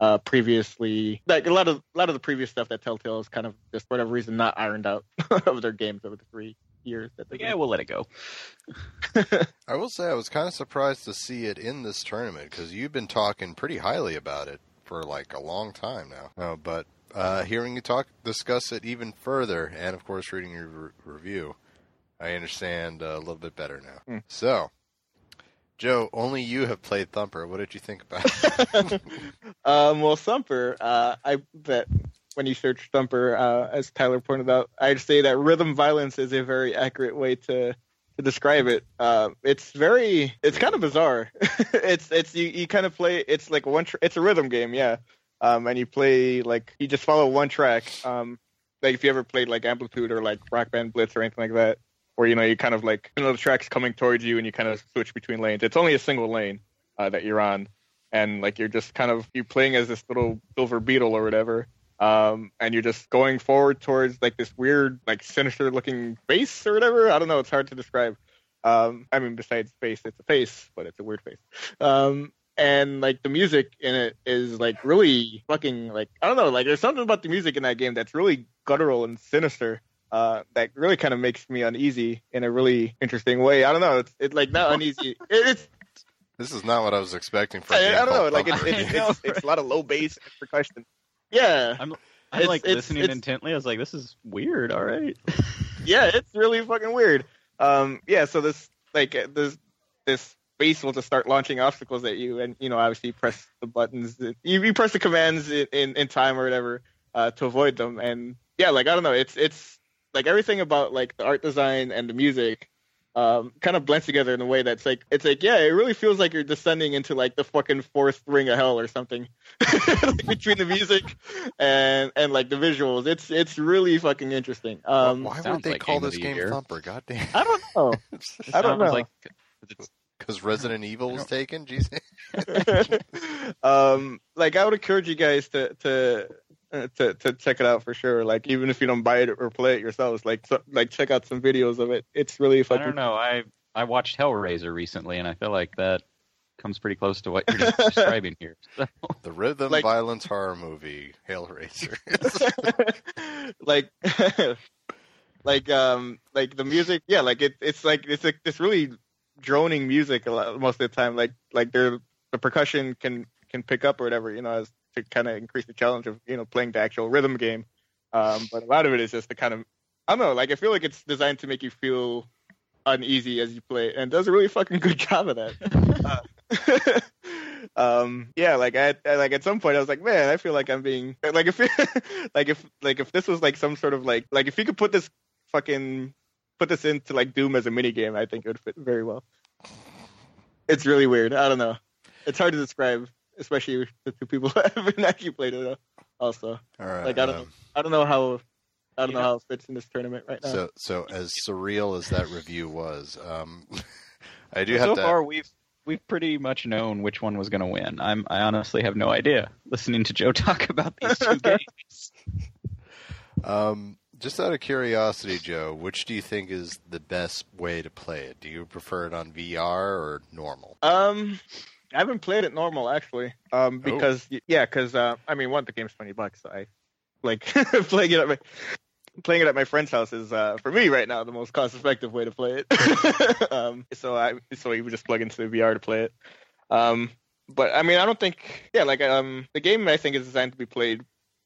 uh previously like a lot of a lot of the previous stuff that Telltale is kind of just for whatever reason not ironed out of their games over the three years that they But yeah, we'll let it go. I will say I was kind of surprised to see it in this tournament because you've been talking pretty highly about it for like a long time now. Oh, but uh, hearing you talk, discuss it even further, and of course reading your re- review, I understand uh, a little bit better now. Hmm. So, Joe, only you have played Thumper. What did you think about it? um, well, Thumper, uh, I bet when you search Thumper, uh, as Tyler pointed out, I'd say that rhythm violence is a very accurate way to to describe it. Uh, it's very, it's kind of bizarre. it's it's you, you kind of play. It's like one. Tr- it's a rhythm game, yeah. Um, and you play like you just follow one track. Um, like if you ever played like Amplitude or like Rock Band Blitz or anything like that, where you know you kind of like you know the track's coming towards you and you kind of switch between lanes. It's only a single lane uh, that you're on, and like you're just kind of you're playing as this little silver beetle or whatever. Um, and you're just going forward towards like this weird, like sinister looking face or whatever. I don't know. It's hard to describe. Um, I mean, besides face, it's a face, but it's a weird face. Um, and like the music in it is like really fucking like I don't know, like there's something about the music in that game that's really guttural and sinister. Uh, that really kind of makes me uneasy in a really interesting way. I don't know. It's it's like not uneasy. It, it's This is not what I was expecting from. I, I don't know. Like it's, it's it's, know, it's, it's a lot of low bass and percussion. Yeah, I'm It's- like it's- listening it's- intently. I was like, this is weird. All right. yeah, it's really fucking weird. Um, yeah, so this like this this base will just start launching obstacles at you, and you know obviously you press the buttons, you, you press the commands in, in, in time or whatever uh, to avoid them, and yeah, like I don't know, it's it's like everything about like the art design and the music. Um, kind of blends together in a way that's like it's like yeah, it really feels like you're descending into like the fucking fourth ring of hell or something like, between the music and and like the visuals. It's it's really fucking interesting. Um, Why would sounds they like call Game this game Year. Thumper? Goddamn. I don't know. I don't know. Like, it's, Because Resident Evil was taken. Jeez. um, like I would encourage you guys to to uh, to to check it out for sure. Like even if you don't buy it or play it yourselves, like so, like check out some videos of it. It's really fun. I don't know. I I watched Hellraiser recently, and I feel like that comes pretty close to what you're describing here. So, The rhythm Like- violence horror movie Hellraiser. like like um like the music yeah like it, it's like it's like this really droning music a lot, most of the time like like the the percussion can can pick up or whatever you know as to kind of increase the challenge of you know playing the actual rhythm game. Um but a lot of it is just the kind of i don't know like i feel like it's designed to make you feel uneasy as you play and does a really fucking good job of that. Uh, um yeah like I, I like at some point i was like man i feel like i'm being like if like if like if this was like some sort of like like if you could put this fucking put this into like doom as a mini game i think it would fit very well it's really weird i don't know it's hard to describe especially to two people who haven't actually played it also All right. Like, I don't um, i don't know how i don't You know know- how it fits in this tournament right now So, so as surreal as that review was, um, I do so have to. far, we've we've pretty much known which one was going to win. I'm I honestly have no idea. Listening to Joe talk about these two games. Um, just out of curiosity, Joe, which do you think is the best way to play it? Do you prefer it on VR or normal? Um, I haven't played it normal actually. Um, Oh. because yeah, because uh, I mean, one the game's twenty bucks. So I like playing it at my playing it at my friend's house is uh for me right now the most cost effective way to play it. um, so I so you would just plug into the VR to play it. Um, but I mean, I don't think yeah, like um, the game I think is designed to be played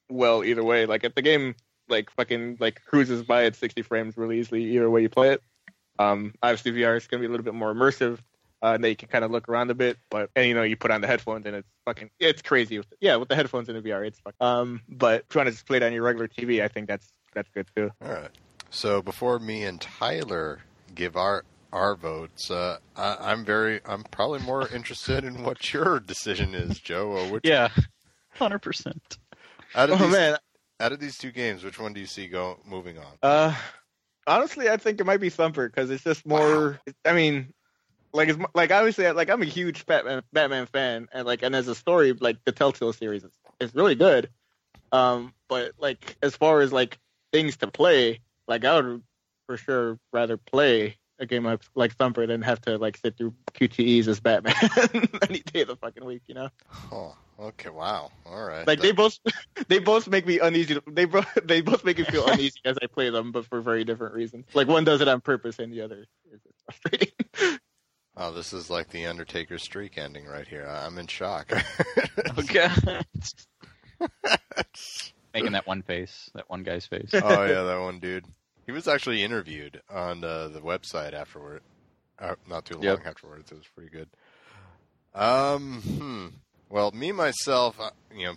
well either way. Like if the game like fucking like cruises by at sixty frames really easily either way you play it. Um, obviously VR is gonna be a little bit more immersive uh, and then you can kind of look around a bit. But and you know, you put on the headphones and it's fucking it's crazy. With yeah, with the headphones in the VR, it's fucking. Um, but if you want to just play it on your regular TV, I think that's that's good too. All right. So before me and Tyler give our our votes, uh, I, I'm very, I'm probably more interested in what your decision is, Joe. Or which Yeah, hundred percent. out of Oh these, man, out of these two games, which one do you see go moving on? uh, honestly, I think it might be Thumper because it's just more. I mean. Like it's like obviously like I'm a huge Batman Batman fan and like and as a story like the Telltale series is, is really good, um but like as far as like things to play like I would for sure rather play a game like, like Thumper than have to like sit through QTEs as Batman any day of the fucking week, you know. Oh, okay. Wow. All right. Like they both, they both make me uneasy. They both, they both make me feel uneasy as I play them, but for very different reasons. Like one does it on purpose, and the other is frustrating. Oh, this is like the Undertaker streak ending right here. I'm in shock. Okay. Making that one face, that one guy's face. oh yeah, that one dude. He was actually interviewed on uh, the website afterward. Uh, not too long Yep. afterwards. It was pretty good. Um. Hmm. Well, me myself, uh, you know,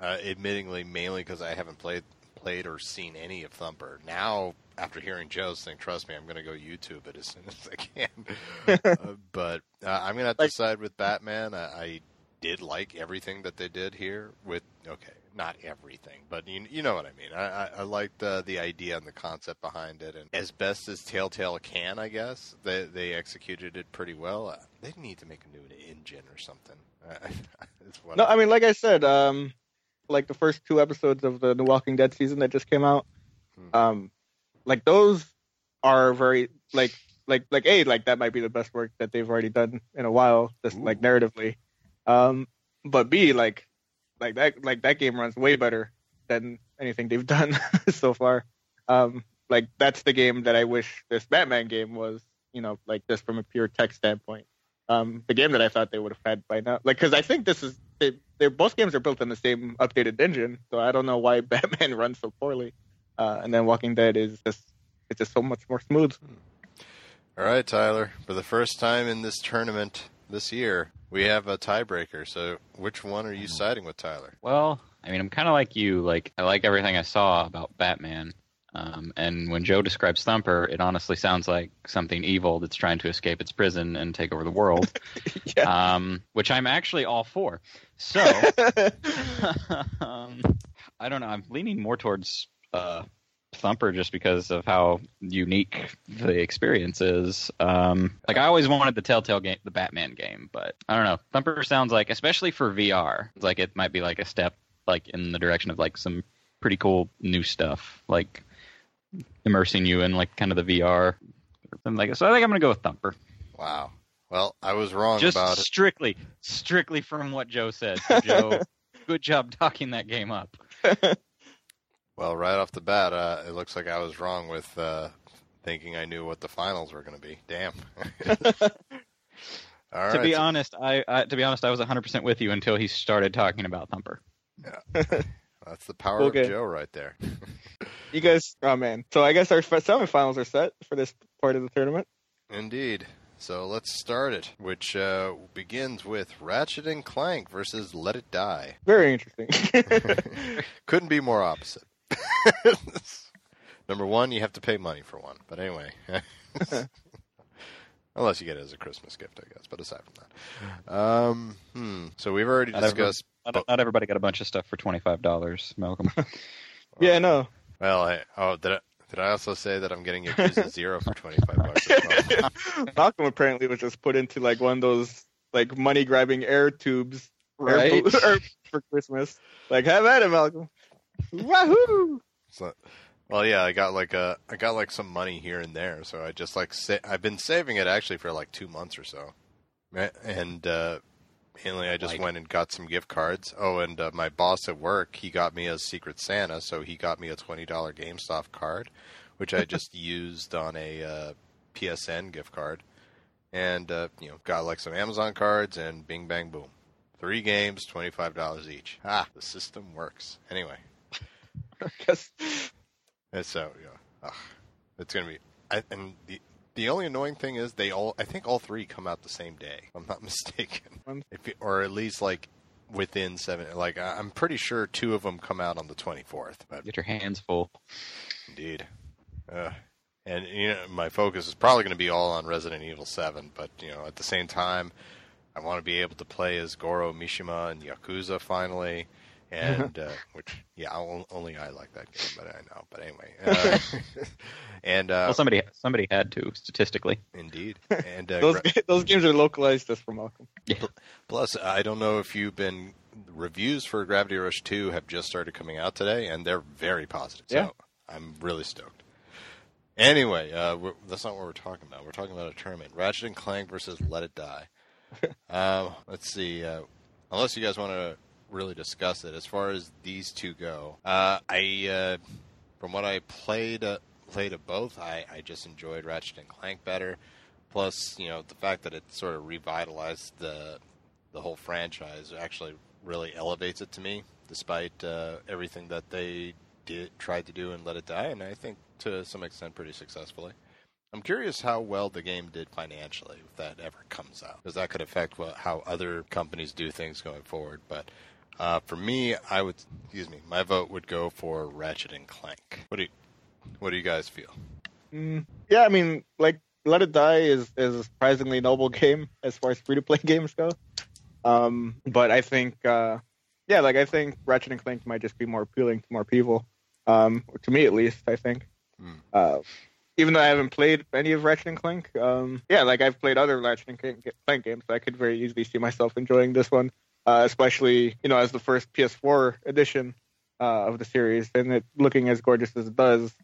uh, admittingly, mainly because I haven't played played or seen any of Thumper. Now, after hearing Joe's thing, trust me, I'm going to go YouTube it as soon as I can. uh, but uh, I'm going to have to Like- side with Batman. I, I did like everything that they did here with okay, not everything, but you you know what I mean. I I, I liked uh, the idea and the concept behind it, and as best as Telltale can, I guess they they executed it pretty well. They need to make a new engine or something. No, I mean, like I said, um, like the first two episodes of the, the Walking Dead season that just came out, Hmm. um, like those are very like like like a like that might be the best work that they've already done in a while, just like narratively. Um, but b like like that like that game runs way better than anything they've done so far. Um, like that's the game that I wish this Batman game was, you know, like just from a pure tech standpoint. Um, the game that I thought they would have had by now, like, because I think this is they, they're both games are built on the same updated engine, so I don't know why Batman runs so poorly, uh, and then Walking Dead is just it's just so much more smooth. All right, Tyler. For the first time in this tournament this year, we have a tiebreaker. So, which one are you siding with, Tyler? Well, I mean, I'm kind of like you. Like, I like everything I saw about Batman. Um, and when Joe describes Thumper, it honestly sounds like something evil that's trying to escape its prison and take over the world. yeah. um, which I'm actually all for. So, um, I don't know. I'm leaning more towards uh, Thumper just because of how unique the experience is. Um, like I always wanted the Telltale game, the Batman game, but I don't know. Thumper sounds like, especially for VR, it's like it might be like a step like in the direction of like some pretty cool new stuff, like immersing you in like kind of the VR. Something like so. I think I'm gonna go with Thumper. Wow. Well, I was wrong Just about it. strictly, strictly from what Joe said. So, Joe, good job talking that game up. Well, right off the bat, uh, it looks like I was wrong with uh, thinking I knew what the finals were going to be. Damn. All right. to be honest, I, I to be honest, I was 100 percent with you until he started talking about Thumper. That's the power Okay. of Joe right there. you guys, oh man. So I guess our semifinals are set for this part of the tournament. Indeed. So let's start it, which uh, begins with Ratchet and Clank versus Let It Die. Very interesting. Couldn't be more opposite. Number one, you have to pay money for one. But anyway. Unless you get it as a Christmas gift, I guess. But aside from that. Um, hmm. So we've already discussed. Not, not everybody got a bunch of stuff for 25 dollars, Malcolm. yeah, no. Well, I, oh, did I, did I also say that I'm getting Yakuza Zero for 25 bucks? Malcolm apparently was just put into like one of those like money grabbing air tubes Right. air- for Christmas. Like have at it, Malcolm. Wahoo! So, well, yeah, I got like a, I got like some money here and there, so I just like sa- I've been saving it actually for like two months or so, and uh, mainly I just Like- went and got some gift cards. Oh, and uh, my boss at work, he got me a Secret Santa, so he got me a twenty dollar GameStop card, which I just used on a uh, PSN gift card, and uh, you know got like some Amazon cards and Bing Bang Boom, three games, twenty five dollars each. Ah, the system works. Anyway. Guess- And so, yeah, ugh, it's gonna be. I, and the the only annoying thing is they all. I think all three come out the same day. If I'm not mistaken, if you- or at least like within seven. Like I- I'm pretty sure two of them come out on the 24th. But Get your hands full. indeed, uh, and you know my focus is probably going to be all on Resident Evil 7. But you know at the same time, I want to be able to play as Goro Majima and Yakuza finally. And uh, which, yeah, only I like that game, but I know. But anyway, uh, and uh, well, somebody somebody had to statistically. Indeed. And uh, those gra- those games are localized just for Malcolm. plus, I don't know if you've been reviews for Gravity Rush 2 have just started coming out today, and they're very positive. So Yeah. I'm really stoked. Anyway, uh, we're, that's not what we're talking about. We're talking about a tournament: Ratchet and Clank versus Let It Die. um, let's see. Uh, unless you guys want to really discuss it, as far as these two go, uh, I uh, from what I played uh, played of both, I, I just enjoyed Ratchet and Clank better. Plus, you know, the fact that it sort of revitalized the the whole franchise actually really elevates it to me, despite uh, everything that they did tried to do and let it die, and I think to some extent pretty successfully. I'm curious how well the game did financially, if that ever comes out, because that could affect what, how other companies do things going forward. But uh, for me, I would, excuse me, my vote would go for Ratchet and Clank. What do you, what do you guys feel? Mm, yeah, I mean, like Let It Die is is a surprisingly noble game as far as free to play games go. Um, but I think, uh, yeah, like I think Ratchet and Clank might just be more appealing to more people. Um, to me at least, I think. Hmm. Uh, even though I haven't played any of Ratchet and Clank, um, yeah, like I've played other Ratchet and Clank games, so I could very easily see myself enjoying this one, uh, especially you know as the first PS4 edition uh, of the series, and it looking as gorgeous as it does.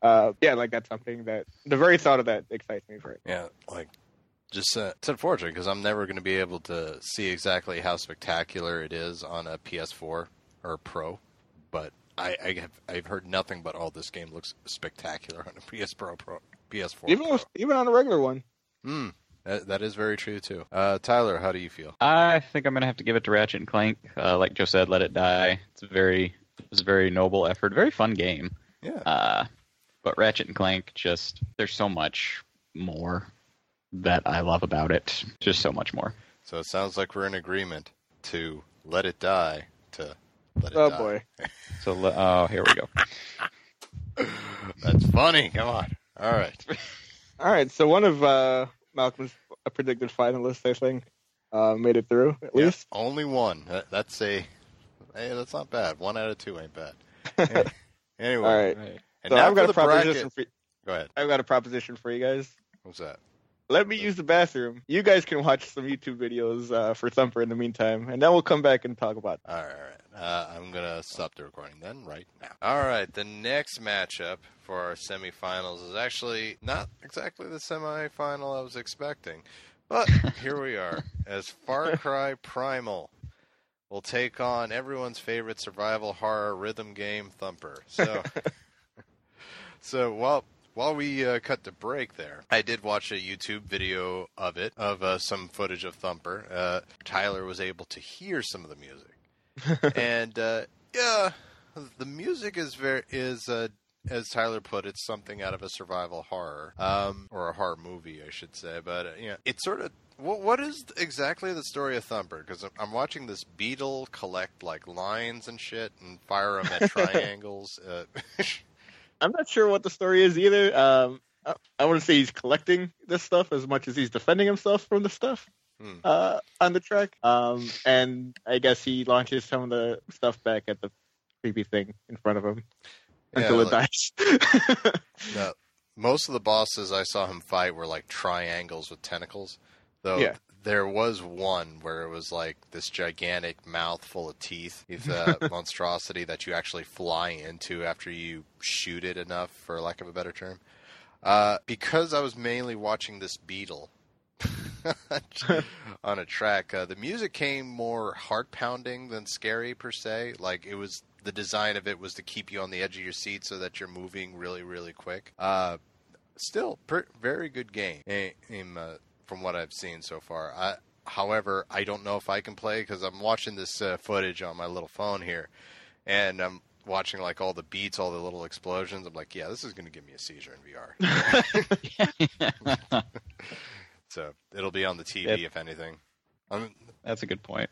Uh, yeah, like that's something that the very thought of that excites me for it. Yeah, like just uh, it's unfortunate because I'm never going to be able to see exactly how spectacular it is on a PS4 or Pro, but I, I have I've heard nothing but all this game looks spectacular on a PS Pro, Pro PS4. Even Pro. even on a regular one. Hmm, that, that is very true too. Uh, Tyler, how do you feel? I think I'm gonna have to give it to Ratchet and Clank. Uh, like Joe said, let it die. It's a very, it's a very noble effort, very fun game. Yeah, Uh, but Ratchet and Clank, just there's so much more that I love about it. Just so much more. so it sounds like we're in agreement to let it die to let it Oh die. boy. So le- oh, here we go. That's funny. Come on. All right. All right, so one of uh, Malcolm's a predicted finalist, I think, uh, made it through at Yeah, least. only one. That, that's a. Hey, that's not bad. One out of two ain't bad. Hey, anyway, All right, Right. and so now I've got the a proposition. bracket. For, Go ahead. I've got a proposition for you guys. What's that? Let me use the bathroom. You guys can watch some YouTube videos uh, for Thumper in the meantime, and then we'll come back and talk about. It. All right, all right. Uh, I'm gonna stop the recording then, right now. All right. The next matchup for our semifinals is actually not exactly the semifinal I was expecting, but here we are as Far Cry Primal will take on everyone's favorite survival horror rhythm game, Thumper. So, so while while we uh, cut the break there, I did watch a YouTube video of it, of uh, some footage of Thumper. Uh, Tyler was able to hear some of the music, and uh, yeah, the music is very is uh, as Tyler put it, something out of a survival horror, um, or a horror movie, I should say. But uh, yeah, it's sort of. What, what is exactly the story of Thumper? Because I'm, I'm watching this beetle collect like lines and shit and fire them at triangles. Uh, I'm not sure what the story is either. Um, I, I want to say he's collecting this stuff as much as he's defending himself from the stuff Hmm. uh, on the track. Um, and I guess he launches some of the stuff back at the creepy thing in front of him Yeah, until it like- dies. No, most of the bosses I saw him fight were like triangles with tentacles. Though Yeah. There was one where it was like this gigantic mouth full of teeth, with a monstrosity that you actually fly into after you shoot it enough, for lack of a better term. Uh, because I was mainly watching this beetle on a track, uh, the music came more heart pounding than scary per se. Like it was the design of it was to keep you on the edge of your seat so that you're moving really, really quick. Uh, still, per- very good game eh, em, uh, from what I've seen so far. I, however, I don't know if I can play because I'm watching this uh, footage on my little phone here, and I'm watching like all the beats, all the little explosions. I'm like, yeah, this is going to give me a seizure in VR. so it'll be on the TV Yep. if anything. Um, That's a good point.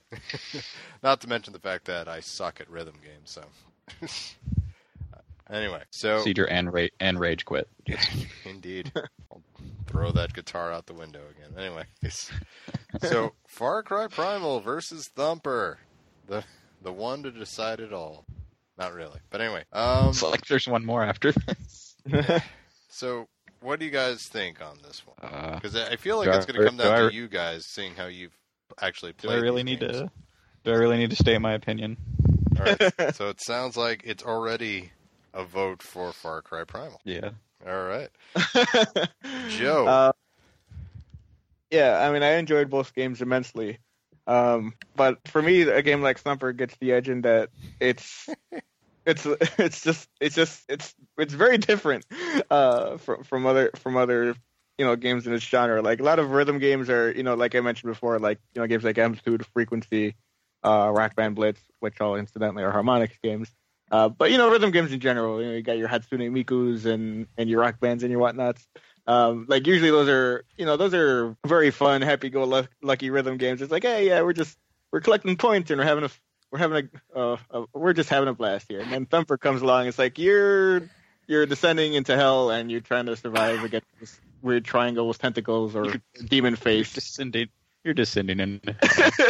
not to mention the fact that I suck at rhythm games. So anyway, so Procedure and rage and rage quit. Indeed. I'll throw that guitar out the window again. Anyway, so Far Cry Primal versus Thumper, the the one to decide it all. Not really, but anyway. Um, It's like there's one more after this. so what do you guys think on this one? Uh, Because I feel like it's going to come do down I- to you guys, seeing how you've actually played. do. I really need games. to? Do I really need to state my opinion? All right. so it sounds like it's already a vote for Far Cry Primal. Yeah. All right, Joe. Uh, yeah, I mean, I enjoyed both games immensely. Um, but for me, a game like Thumper gets the edge in that it's it's it's just it's just it's it's very different uh, from from other from other you know games in this genre. Like a lot of rhythm games are you know like I mentioned before, like you know games like Amplitude, Frequency, uh, Rock Band Blitz, which all incidentally are Harmonix games. Uh, but you know rhythm games in general, you know you got your Hatsune Miku's and and your rock bands and your whatnots. Um, like usually those are you know those are very fun, happy-go-lucky rhythm games. It's like hey yeah we're just we're collecting points and we're having a we're having a, uh, uh, we're just having a blast here. And then Thumper comes along. It's like you're you're descending into hell and you're trying to survive against this weird triangle with tentacles or demon You're face. descending. You're descending in.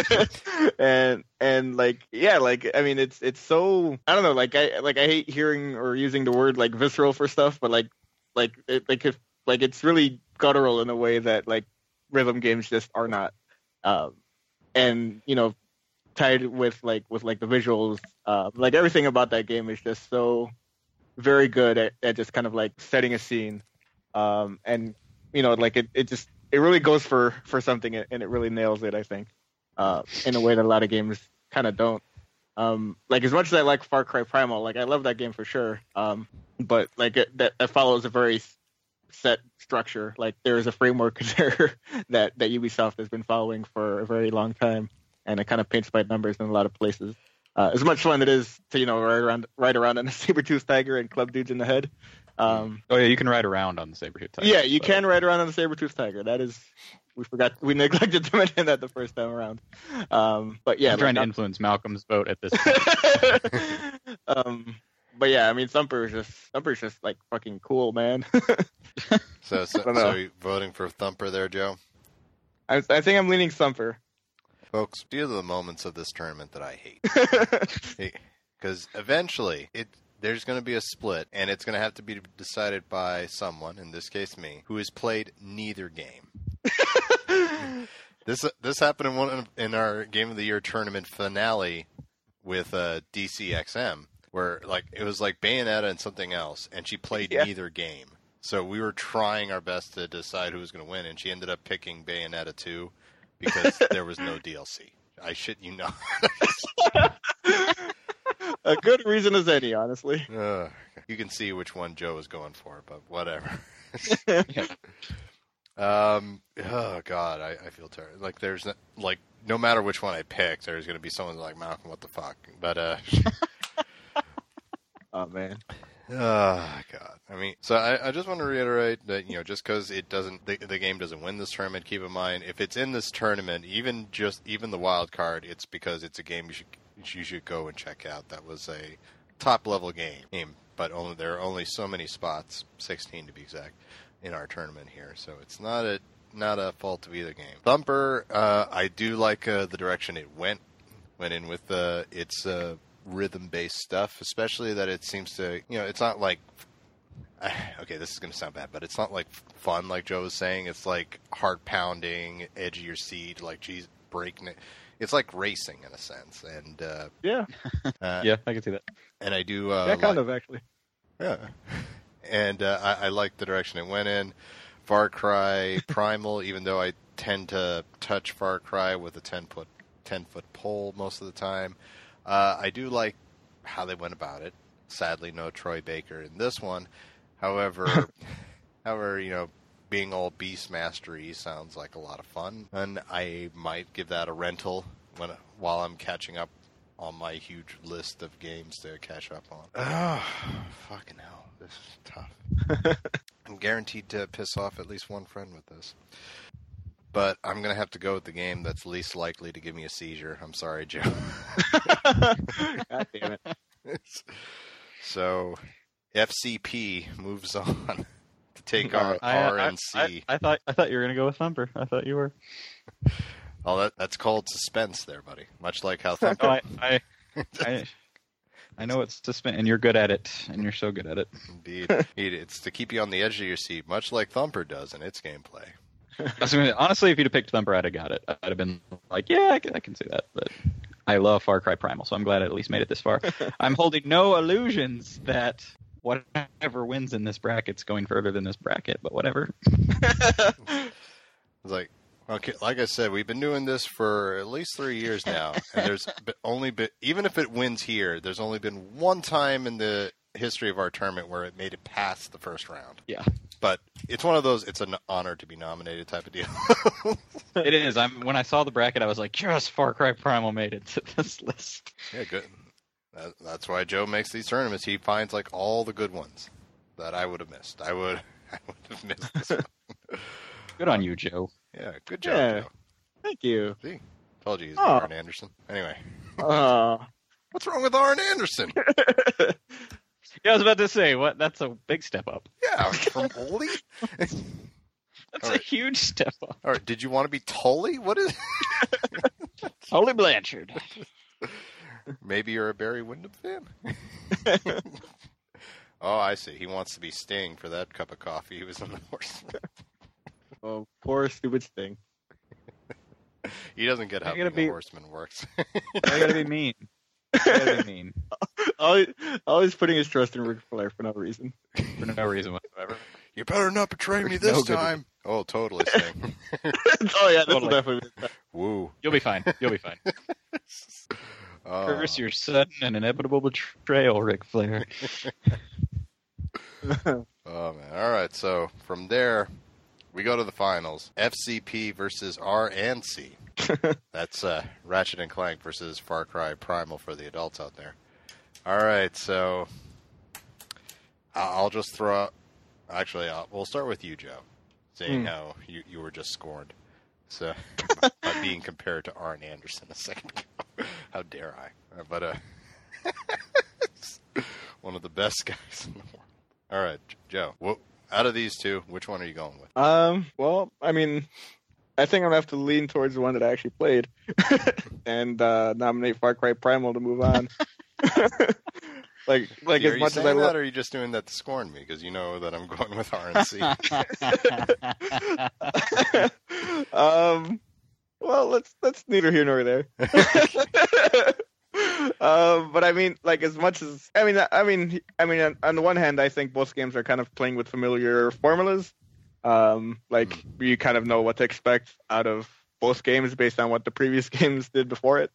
and and like yeah, like I mean it's it's so I don't know, like I like I hate hearing or using the word like visceral for stuff, but like like it, like if like it's really guttural in a way that like rhythm games just are not. Um, and you know, tied with like with like the visuals, uh, like everything about that game is just so very good at, at just kind of like setting a scene. Um, and you know, like it, it just it really goes for for something and it really nails it. I think uh, in a way that a lot of games kind of don't. Um, like as much as I like Far Cry Primal, like I love that game for sure. Um, but like it, that, that follows a very set structure. Like there is a framework there that that Ubisoft has been following for a very long time, and it kind of paints by numbers in a lot of places. Uh, as much fun it is to you know ride around ride around on a saber tooth tiger and club dudes in the head. Um, oh yeah, you can ride around on the saber tooth tiger. Yeah, you so. can ride around on the saber tooth tiger. That is we forgot we neglected to mention that the first time around. Um, but yeah, I'm trying to influence Malcolm's vote at this. um, but yeah, I mean Thumper is just Thumper's just like fucking cool, man. so, so, so you voting for Thumper there, Joe? I, I think I'm leaning Thumper. Folks, these are the moments of this tournament that I hate. Because eventually, it there's going to be a split, and it's going to have to be decided by someone, in this case me, who has played neither game. this this happened in one in our game of the year tournament finale with uh, DCXM, where like it was like Bayonetta and something else, and she played yeah. neither game. So we were trying our best to decide who was going to win, and she ended up picking Bayonetta 2 because there was no DLC. I shit you not. a good reason as any, honestly. Uh, you can see which one Joe is going for, but whatever. um. Oh God, I, I feel terrible. Like there's like no matter which one I pick, there's going to be someone like Malcolm. What the fuck? But uh. oh man. Oh God! I mean, so I, I just want to reiterate that you know, just because it doesn't, the, the, game doesn't win this tournament. Keep in mind, if it's in this tournament, even just even the wild card, it's because it's a game you should you should go and check out. That was a top level game, but only there are only so many spots, 16 to be exact, in our tournament here. So it's not a not a fault of either game. Thumper, uh, I do like uh, the direction it went went in with uh, its uh, rhythm based stuff, especially that it seems to you know it's not like okay, this is going to sound bad, but it's not like fun like Joe was saying. It's like heart pounding, edge of your seat, like geez, breaking it it's like racing in a sense, and uh, yeah, uh, yeah, I can see that. And I do, uh, yeah, kind like, of actually, yeah. And uh, I, I like the direction it went in. Far Cry Primal, even though I tend to touch Far Cry with a ten foot ten foot pole most of the time, uh, I do like how they went about it. Sadly, no Troy Baker in this one. However, however, you know, being all beast mastery sounds like a lot of fun, and I might give that a rental when while I'm catching up on my huge list of games to catch up on. Oh, fucking hell, this is tough. I'm guaranteed to piss off at least one friend with this. But I'm gonna have to go with the game that's least likely to give me a seizure. I'm sorry, Joe. God damn it. so, FCP moves on to take our I, R and C. I, I, thought I thought you were gonna go with Thumper. I thought you were. Oh, that that's called suspense, there, buddy. Much like how Thumper. Oh, I, I, I, I know it's suspense, and you're good at it, and you're so good at it. Indeed, it's to keep you on the edge of your seat, much like Thumper does in its gameplay. Honestly, if you'd have picked Thumper, I'd have got it. I'd have been like, yeah, I can, I can see that. But I love Far Cry Primal, so I'm glad I at least made it this far. I'm holding no illusions that whatever wins in this bracket's going further than this bracket, but whatever. it's like okay, like I said, we've been doing this for at least three years now, and there's only been even if it wins here, there's only been one time in the history of our tournament where it made it past the first round. Yeah. But it's one of those. It's an honor to be nominated type of deal. it is. I'm when I saw the bracket, I was like, "Yes, Far Cry Primal made it to this list." Yeah, good. That, that's why Joe makes these tournaments. He finds like all the good ones that I would have missed. I would, I would have missed this one. good on you, Joe. Yeah, good job, yeah. Joe. Thank you. See, told you he's oh. Arn Anderson. Anyway, uh. what's wrong with Arn Anderson? Yeah, I was about to say what. That's a big step up. Yeah, from Ole. That's All a right. huge step up. All right, did you want to be Tully? What is? Holy Blanchard. Maybe you're a Barry Windham fan. oh, I see. He wants to be Sting for that cup of coffee. He was on the horse. Oh, poor stupid Sting. He doesn't get how I gotta a be- horseman works. I gotta be mean. I gotta be mean Always, always putting his trust in Ric Flair for no reason. for no reason whatsoever. you better not betray me For no this time. Oh, totally Sting. oh yeah, this will definitely. Be Woo. You'll be fine. You'll be fine. Oh. Curse your sudden and inevitable betrayal, Ric Flair. Oh man! All right, so from there, we go to the finals: FCP versus RNC. That's uh, Ratchet and Clank versus Far Cry Primal for the adults out there. All right, so I'll just throw. Out, actually, I'll, we'll start with you, Joe, seeing Hmm. how you, you were just scorned. So by being compared to Arn Anderson a second ago. How dare I? Uh, But uh, one of the best guys in the world. All right, Joe. Out of these two, which one are you going with? Um. Well, I mean, I think I'm gonna have to lean towards the one that I actually played, and uh, nominate Far Cry Primal to move on. like, like are as much as I love. or are you just doing that to scorn me? Because you know that I'm going with RNC. um. Well, let's that's neither here nor there. um, but I mean, like as much as I mean, I mean, I mean, on, on the one hand, I think both games are kind of playing with familiar formulas. Um, like you kind of know what to expect out of both games based on what the previous games did before it.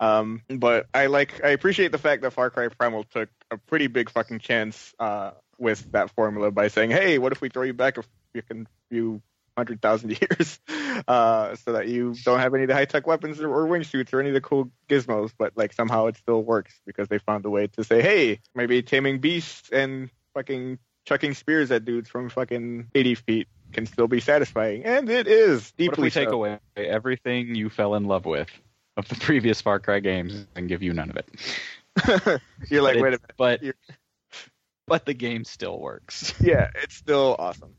Um, but I like, I appreciate the fact that Far Cry Primal took a pretty big fucking chance uh, with that formula by saying, "Hey, what if we throw you back a fucking few hundred thousand years, uh, so that you don't have any of the high tech weapons or, or wingsuits or any of the cool gizmos, but like somehow it still works because they found a way to say, hey, maybe taming beasts and fucking chucking spears at dudes from fucking eighty feet can still be satisfying, and it is deeply. What if we take so. away everything you fell in love with of the previous Far Cry games and give you none of it? You're like, But wait a minute. But You're- but the game still works. Yeah, it's still awesome.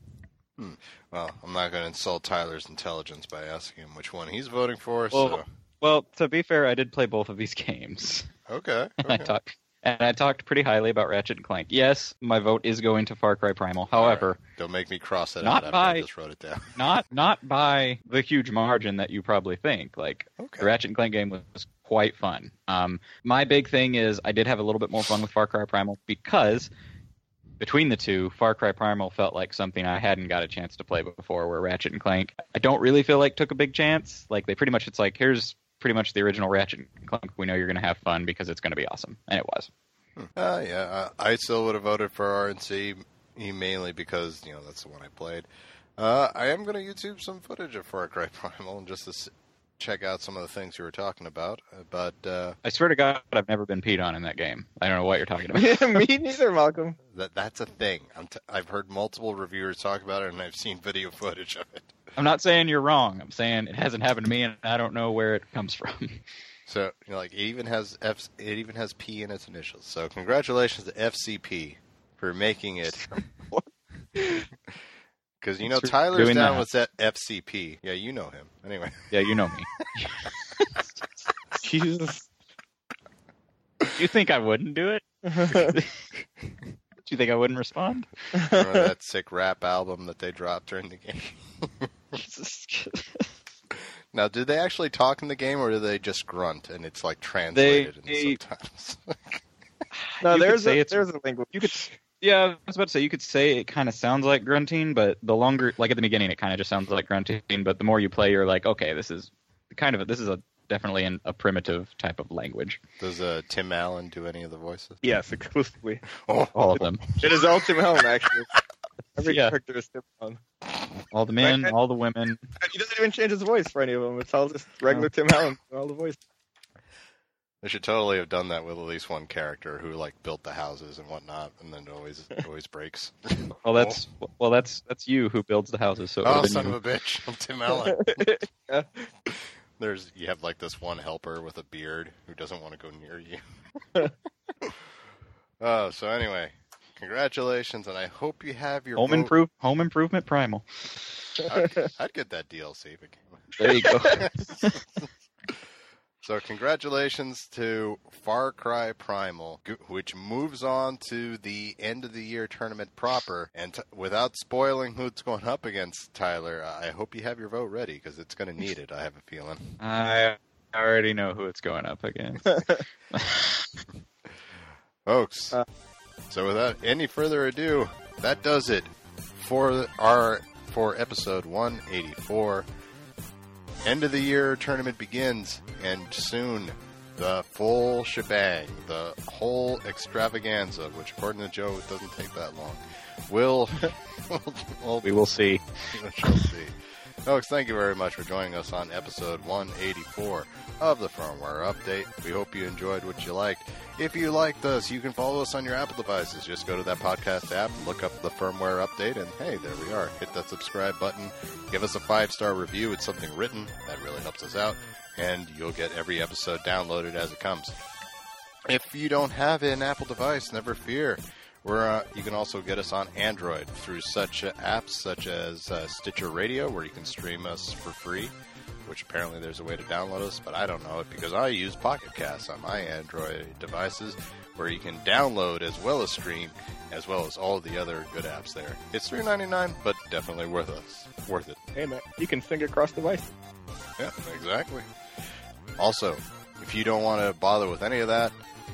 Hmm. well, I'm not going to insult Tyler's intelligence by asking him which one he's voting for. Well, so Well, to be fair, I did play both of these games. okay, And I okay. talked and I talked pretty highly about Ratchet and Clank. Yes, my vote is going to Far Cry Primal. However, don't make me cross it Not out after I by- just wrote it down. not not by the huge margin that you probably think. Like Okay. the Ratchet and Clank game was quite fun. Um, my big thing is I did have a little bit more fun with Far Cry Primal because between the two, Far Cry Primal felt like something I hadn't got a chance to play before. Where Ratchet and Clank, I don't really feel like took a big chance. Like they pretty much, it's like here's pretty much the original Ratchet and Clank. We know you're going to have fun because it's going to be awesome, and it was. Uh, yeah, I, I still would have voted for RNC mainly because you know that's the one I played. Uh, I am going to YouTube some footage of Far Cry Primal and just to s- check out some of the things you were talking about. Uh, But uh, I swear to God, I've never been peed on in that game. I don't know what you're talking about. Me neither, Malcolm. that that's a thing. I'm t- I've heard multiple reviewers talk about it, and I've seen video footage of it. I'm not saying you're wrong. I'm saying it hasn't happened to me, and I don't know where it comes from. So you know, like it even has F, it even has P in its initials. So congratulations to FCP for making it. Because you know Thanks for Tyler's down that. with that FCP. Yeah, you know him. Anyway, Yeah, you know me. Jesus. You think I wouldn't do it? Do you think I wouldn't respond? remember that sick rap album that they dropped during the game? Now, did they actually talk in the game, or do they just grunt and it's like translated in They- subtitles? No, You there's a, there's a language. You could, yeah, I was about to say you could say it kind of sounds like grunting, but the longer, like at the beginning, it kind of just sounds like grunting. But the more you play, you're like, okay, this is kind of a, this is a definitely an, a primitive type of language. Does uh, Tim Allen do any of the voices? Yes, exclusively. Oh, All of them, It is all Tim Allen, actually. Every Yeah. character is Tim Allen. all the men, all the women. He doesn't even change his voice for any of them. It's all just regular Tim Allen for all the voice. They should totally have done that with at least one character who like built the houses and whatnot, and then it always it always breaks. Well, that's well, that's that's you who builds the houses. So Oh, son you. of a bitch! I'm Tim Allen. Yeah. There's you have like this one helper with a beard who doesn't want to go near you. Oh, so anyway, congratulations, and I hope you have your Home vote- improve, home improvement primal. I'd, I'd get that DLC if it came. There you go. So congratulations to Far Cry Primal, which moves on to the end of the year tournament proper. And t- without spoiling who's going up against Tyler, I hope you have your vote ready because it's going to need it. I have a feeling. I already know who it's going up against. folks. Uh. so without any further ado, that does it for our for episode 184. End of the year tournament begins, and soon the full shebang, the whole extravaganza, which according to Joe it doesn't take that long, will will we will see. we shall see. Folks, thank you very much for joining us on episode 184 of the firmware update. We hope you enjoyed what you liked. If you liked us, you can follow us on your Apple devices. Just go to that podcast app, look up the firmware update, and hey, there we are. Hit that subscribe button. Give us a five star review. It's something written. That really helps us out. And you'll get every episode downloaded as it comes. If you don't have an Apple device, never fear. We're, uh, you can also get us on Android through such uh, apps such as uh, Stitcher Radio, where you can stream us for free. Which apparently there's a way to download us, but I don't know it because I use Pocket Cast on my Android devices, where you can download as well as stream, as well as all the other good apps there. It's three ninety nine, but definitely worth us, worth it. hey man, you can sync across devices. Yeah, exactly. Also, if you don't want to bother with any of that,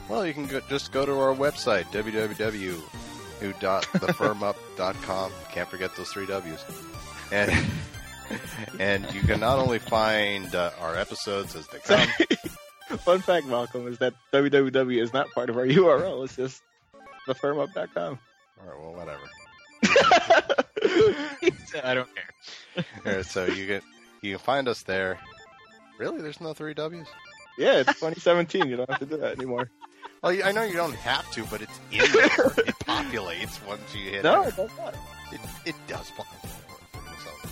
well, you can go, just go to our website, www.thefirmup.com. Can't forget those three W's. And and you can not only find uh, our episodes as they come, Fun fact, Malcolm, is that www is not part of our URL. It's just thefirmup.com. All right, well, whatever. I don't care. Yeah, so you get you can find us there. Really, there's no three W's. Yeah, it's 2017. You don't have to do that anymore. Well, I know you don't have to, but it's in there. it populates once you hit. No, enter. it does not. It, it does pop. So,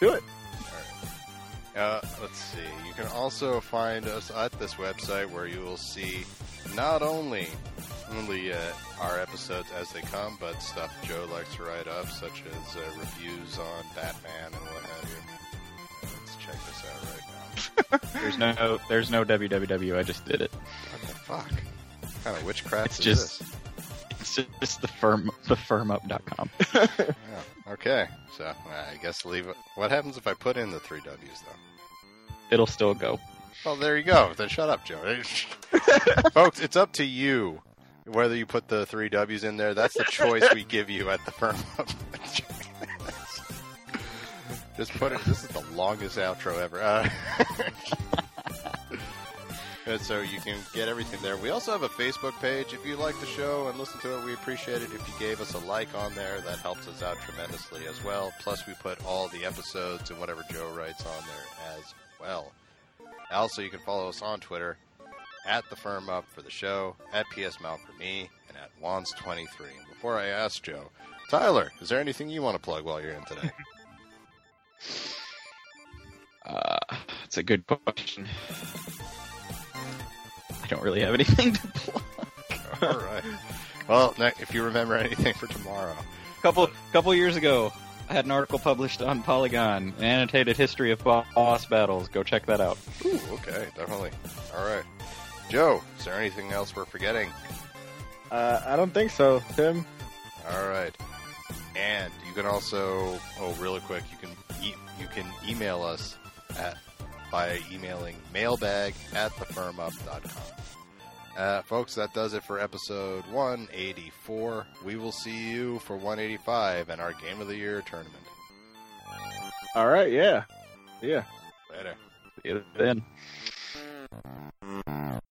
Do it. uh, let's see. You can also find us at this website where you will see not only only uh, our episodes as they come, but stuff Joe likes to write up, such as uh, reviews on Batman and what have you. Let's check this out right now. There's no, there's no www. I just did it. What the fuck? Kind of witchcraft It's is just- this? It's just the firm, the firmup.com. Yeah. Okay, so I guess leave it. What happens if I put in the three W's though? It'll still go. Well, there you go. Then shut up, Joe. Folks, it's up to you whether you put the three W's in there. That's the choice we give you at the firm. Just put it. This is the longest outro ever. Uh, and so you can get everything there. We also have a Facebook page. If you like the show and listen to it, we appreciate it. If you gave us a like on there, that helps us out tremendously as well. Plus, we put all the episodes and whatever Joe writes on there as well. Also, you can follow us on Twitter at the firm up for the show, at PSMalc for me, and at Wons23. Before I ask Joe, Tyler, is there anything you want to plug while you're in today? Uh, it's a good question. I don't really have anything to plug. All right. Well, if you remember anything for tomorrow, couple couple years ago, I had an article published on Polygon, an annotated history of boss battles. Go check that out. Ooh, okay, definitely. All right. Joe, is there anything else we're forgetting? Uh, I don't think so, Tim. All right. And you can also, oh, really quick, you can e- you can email us at by emailing mailbag at thefirmup.com. Uh, folks, that does it for episode 184. We will see you for 185 and our Game of the Year tournament. All right, yeah. Yeah. Later. See you then.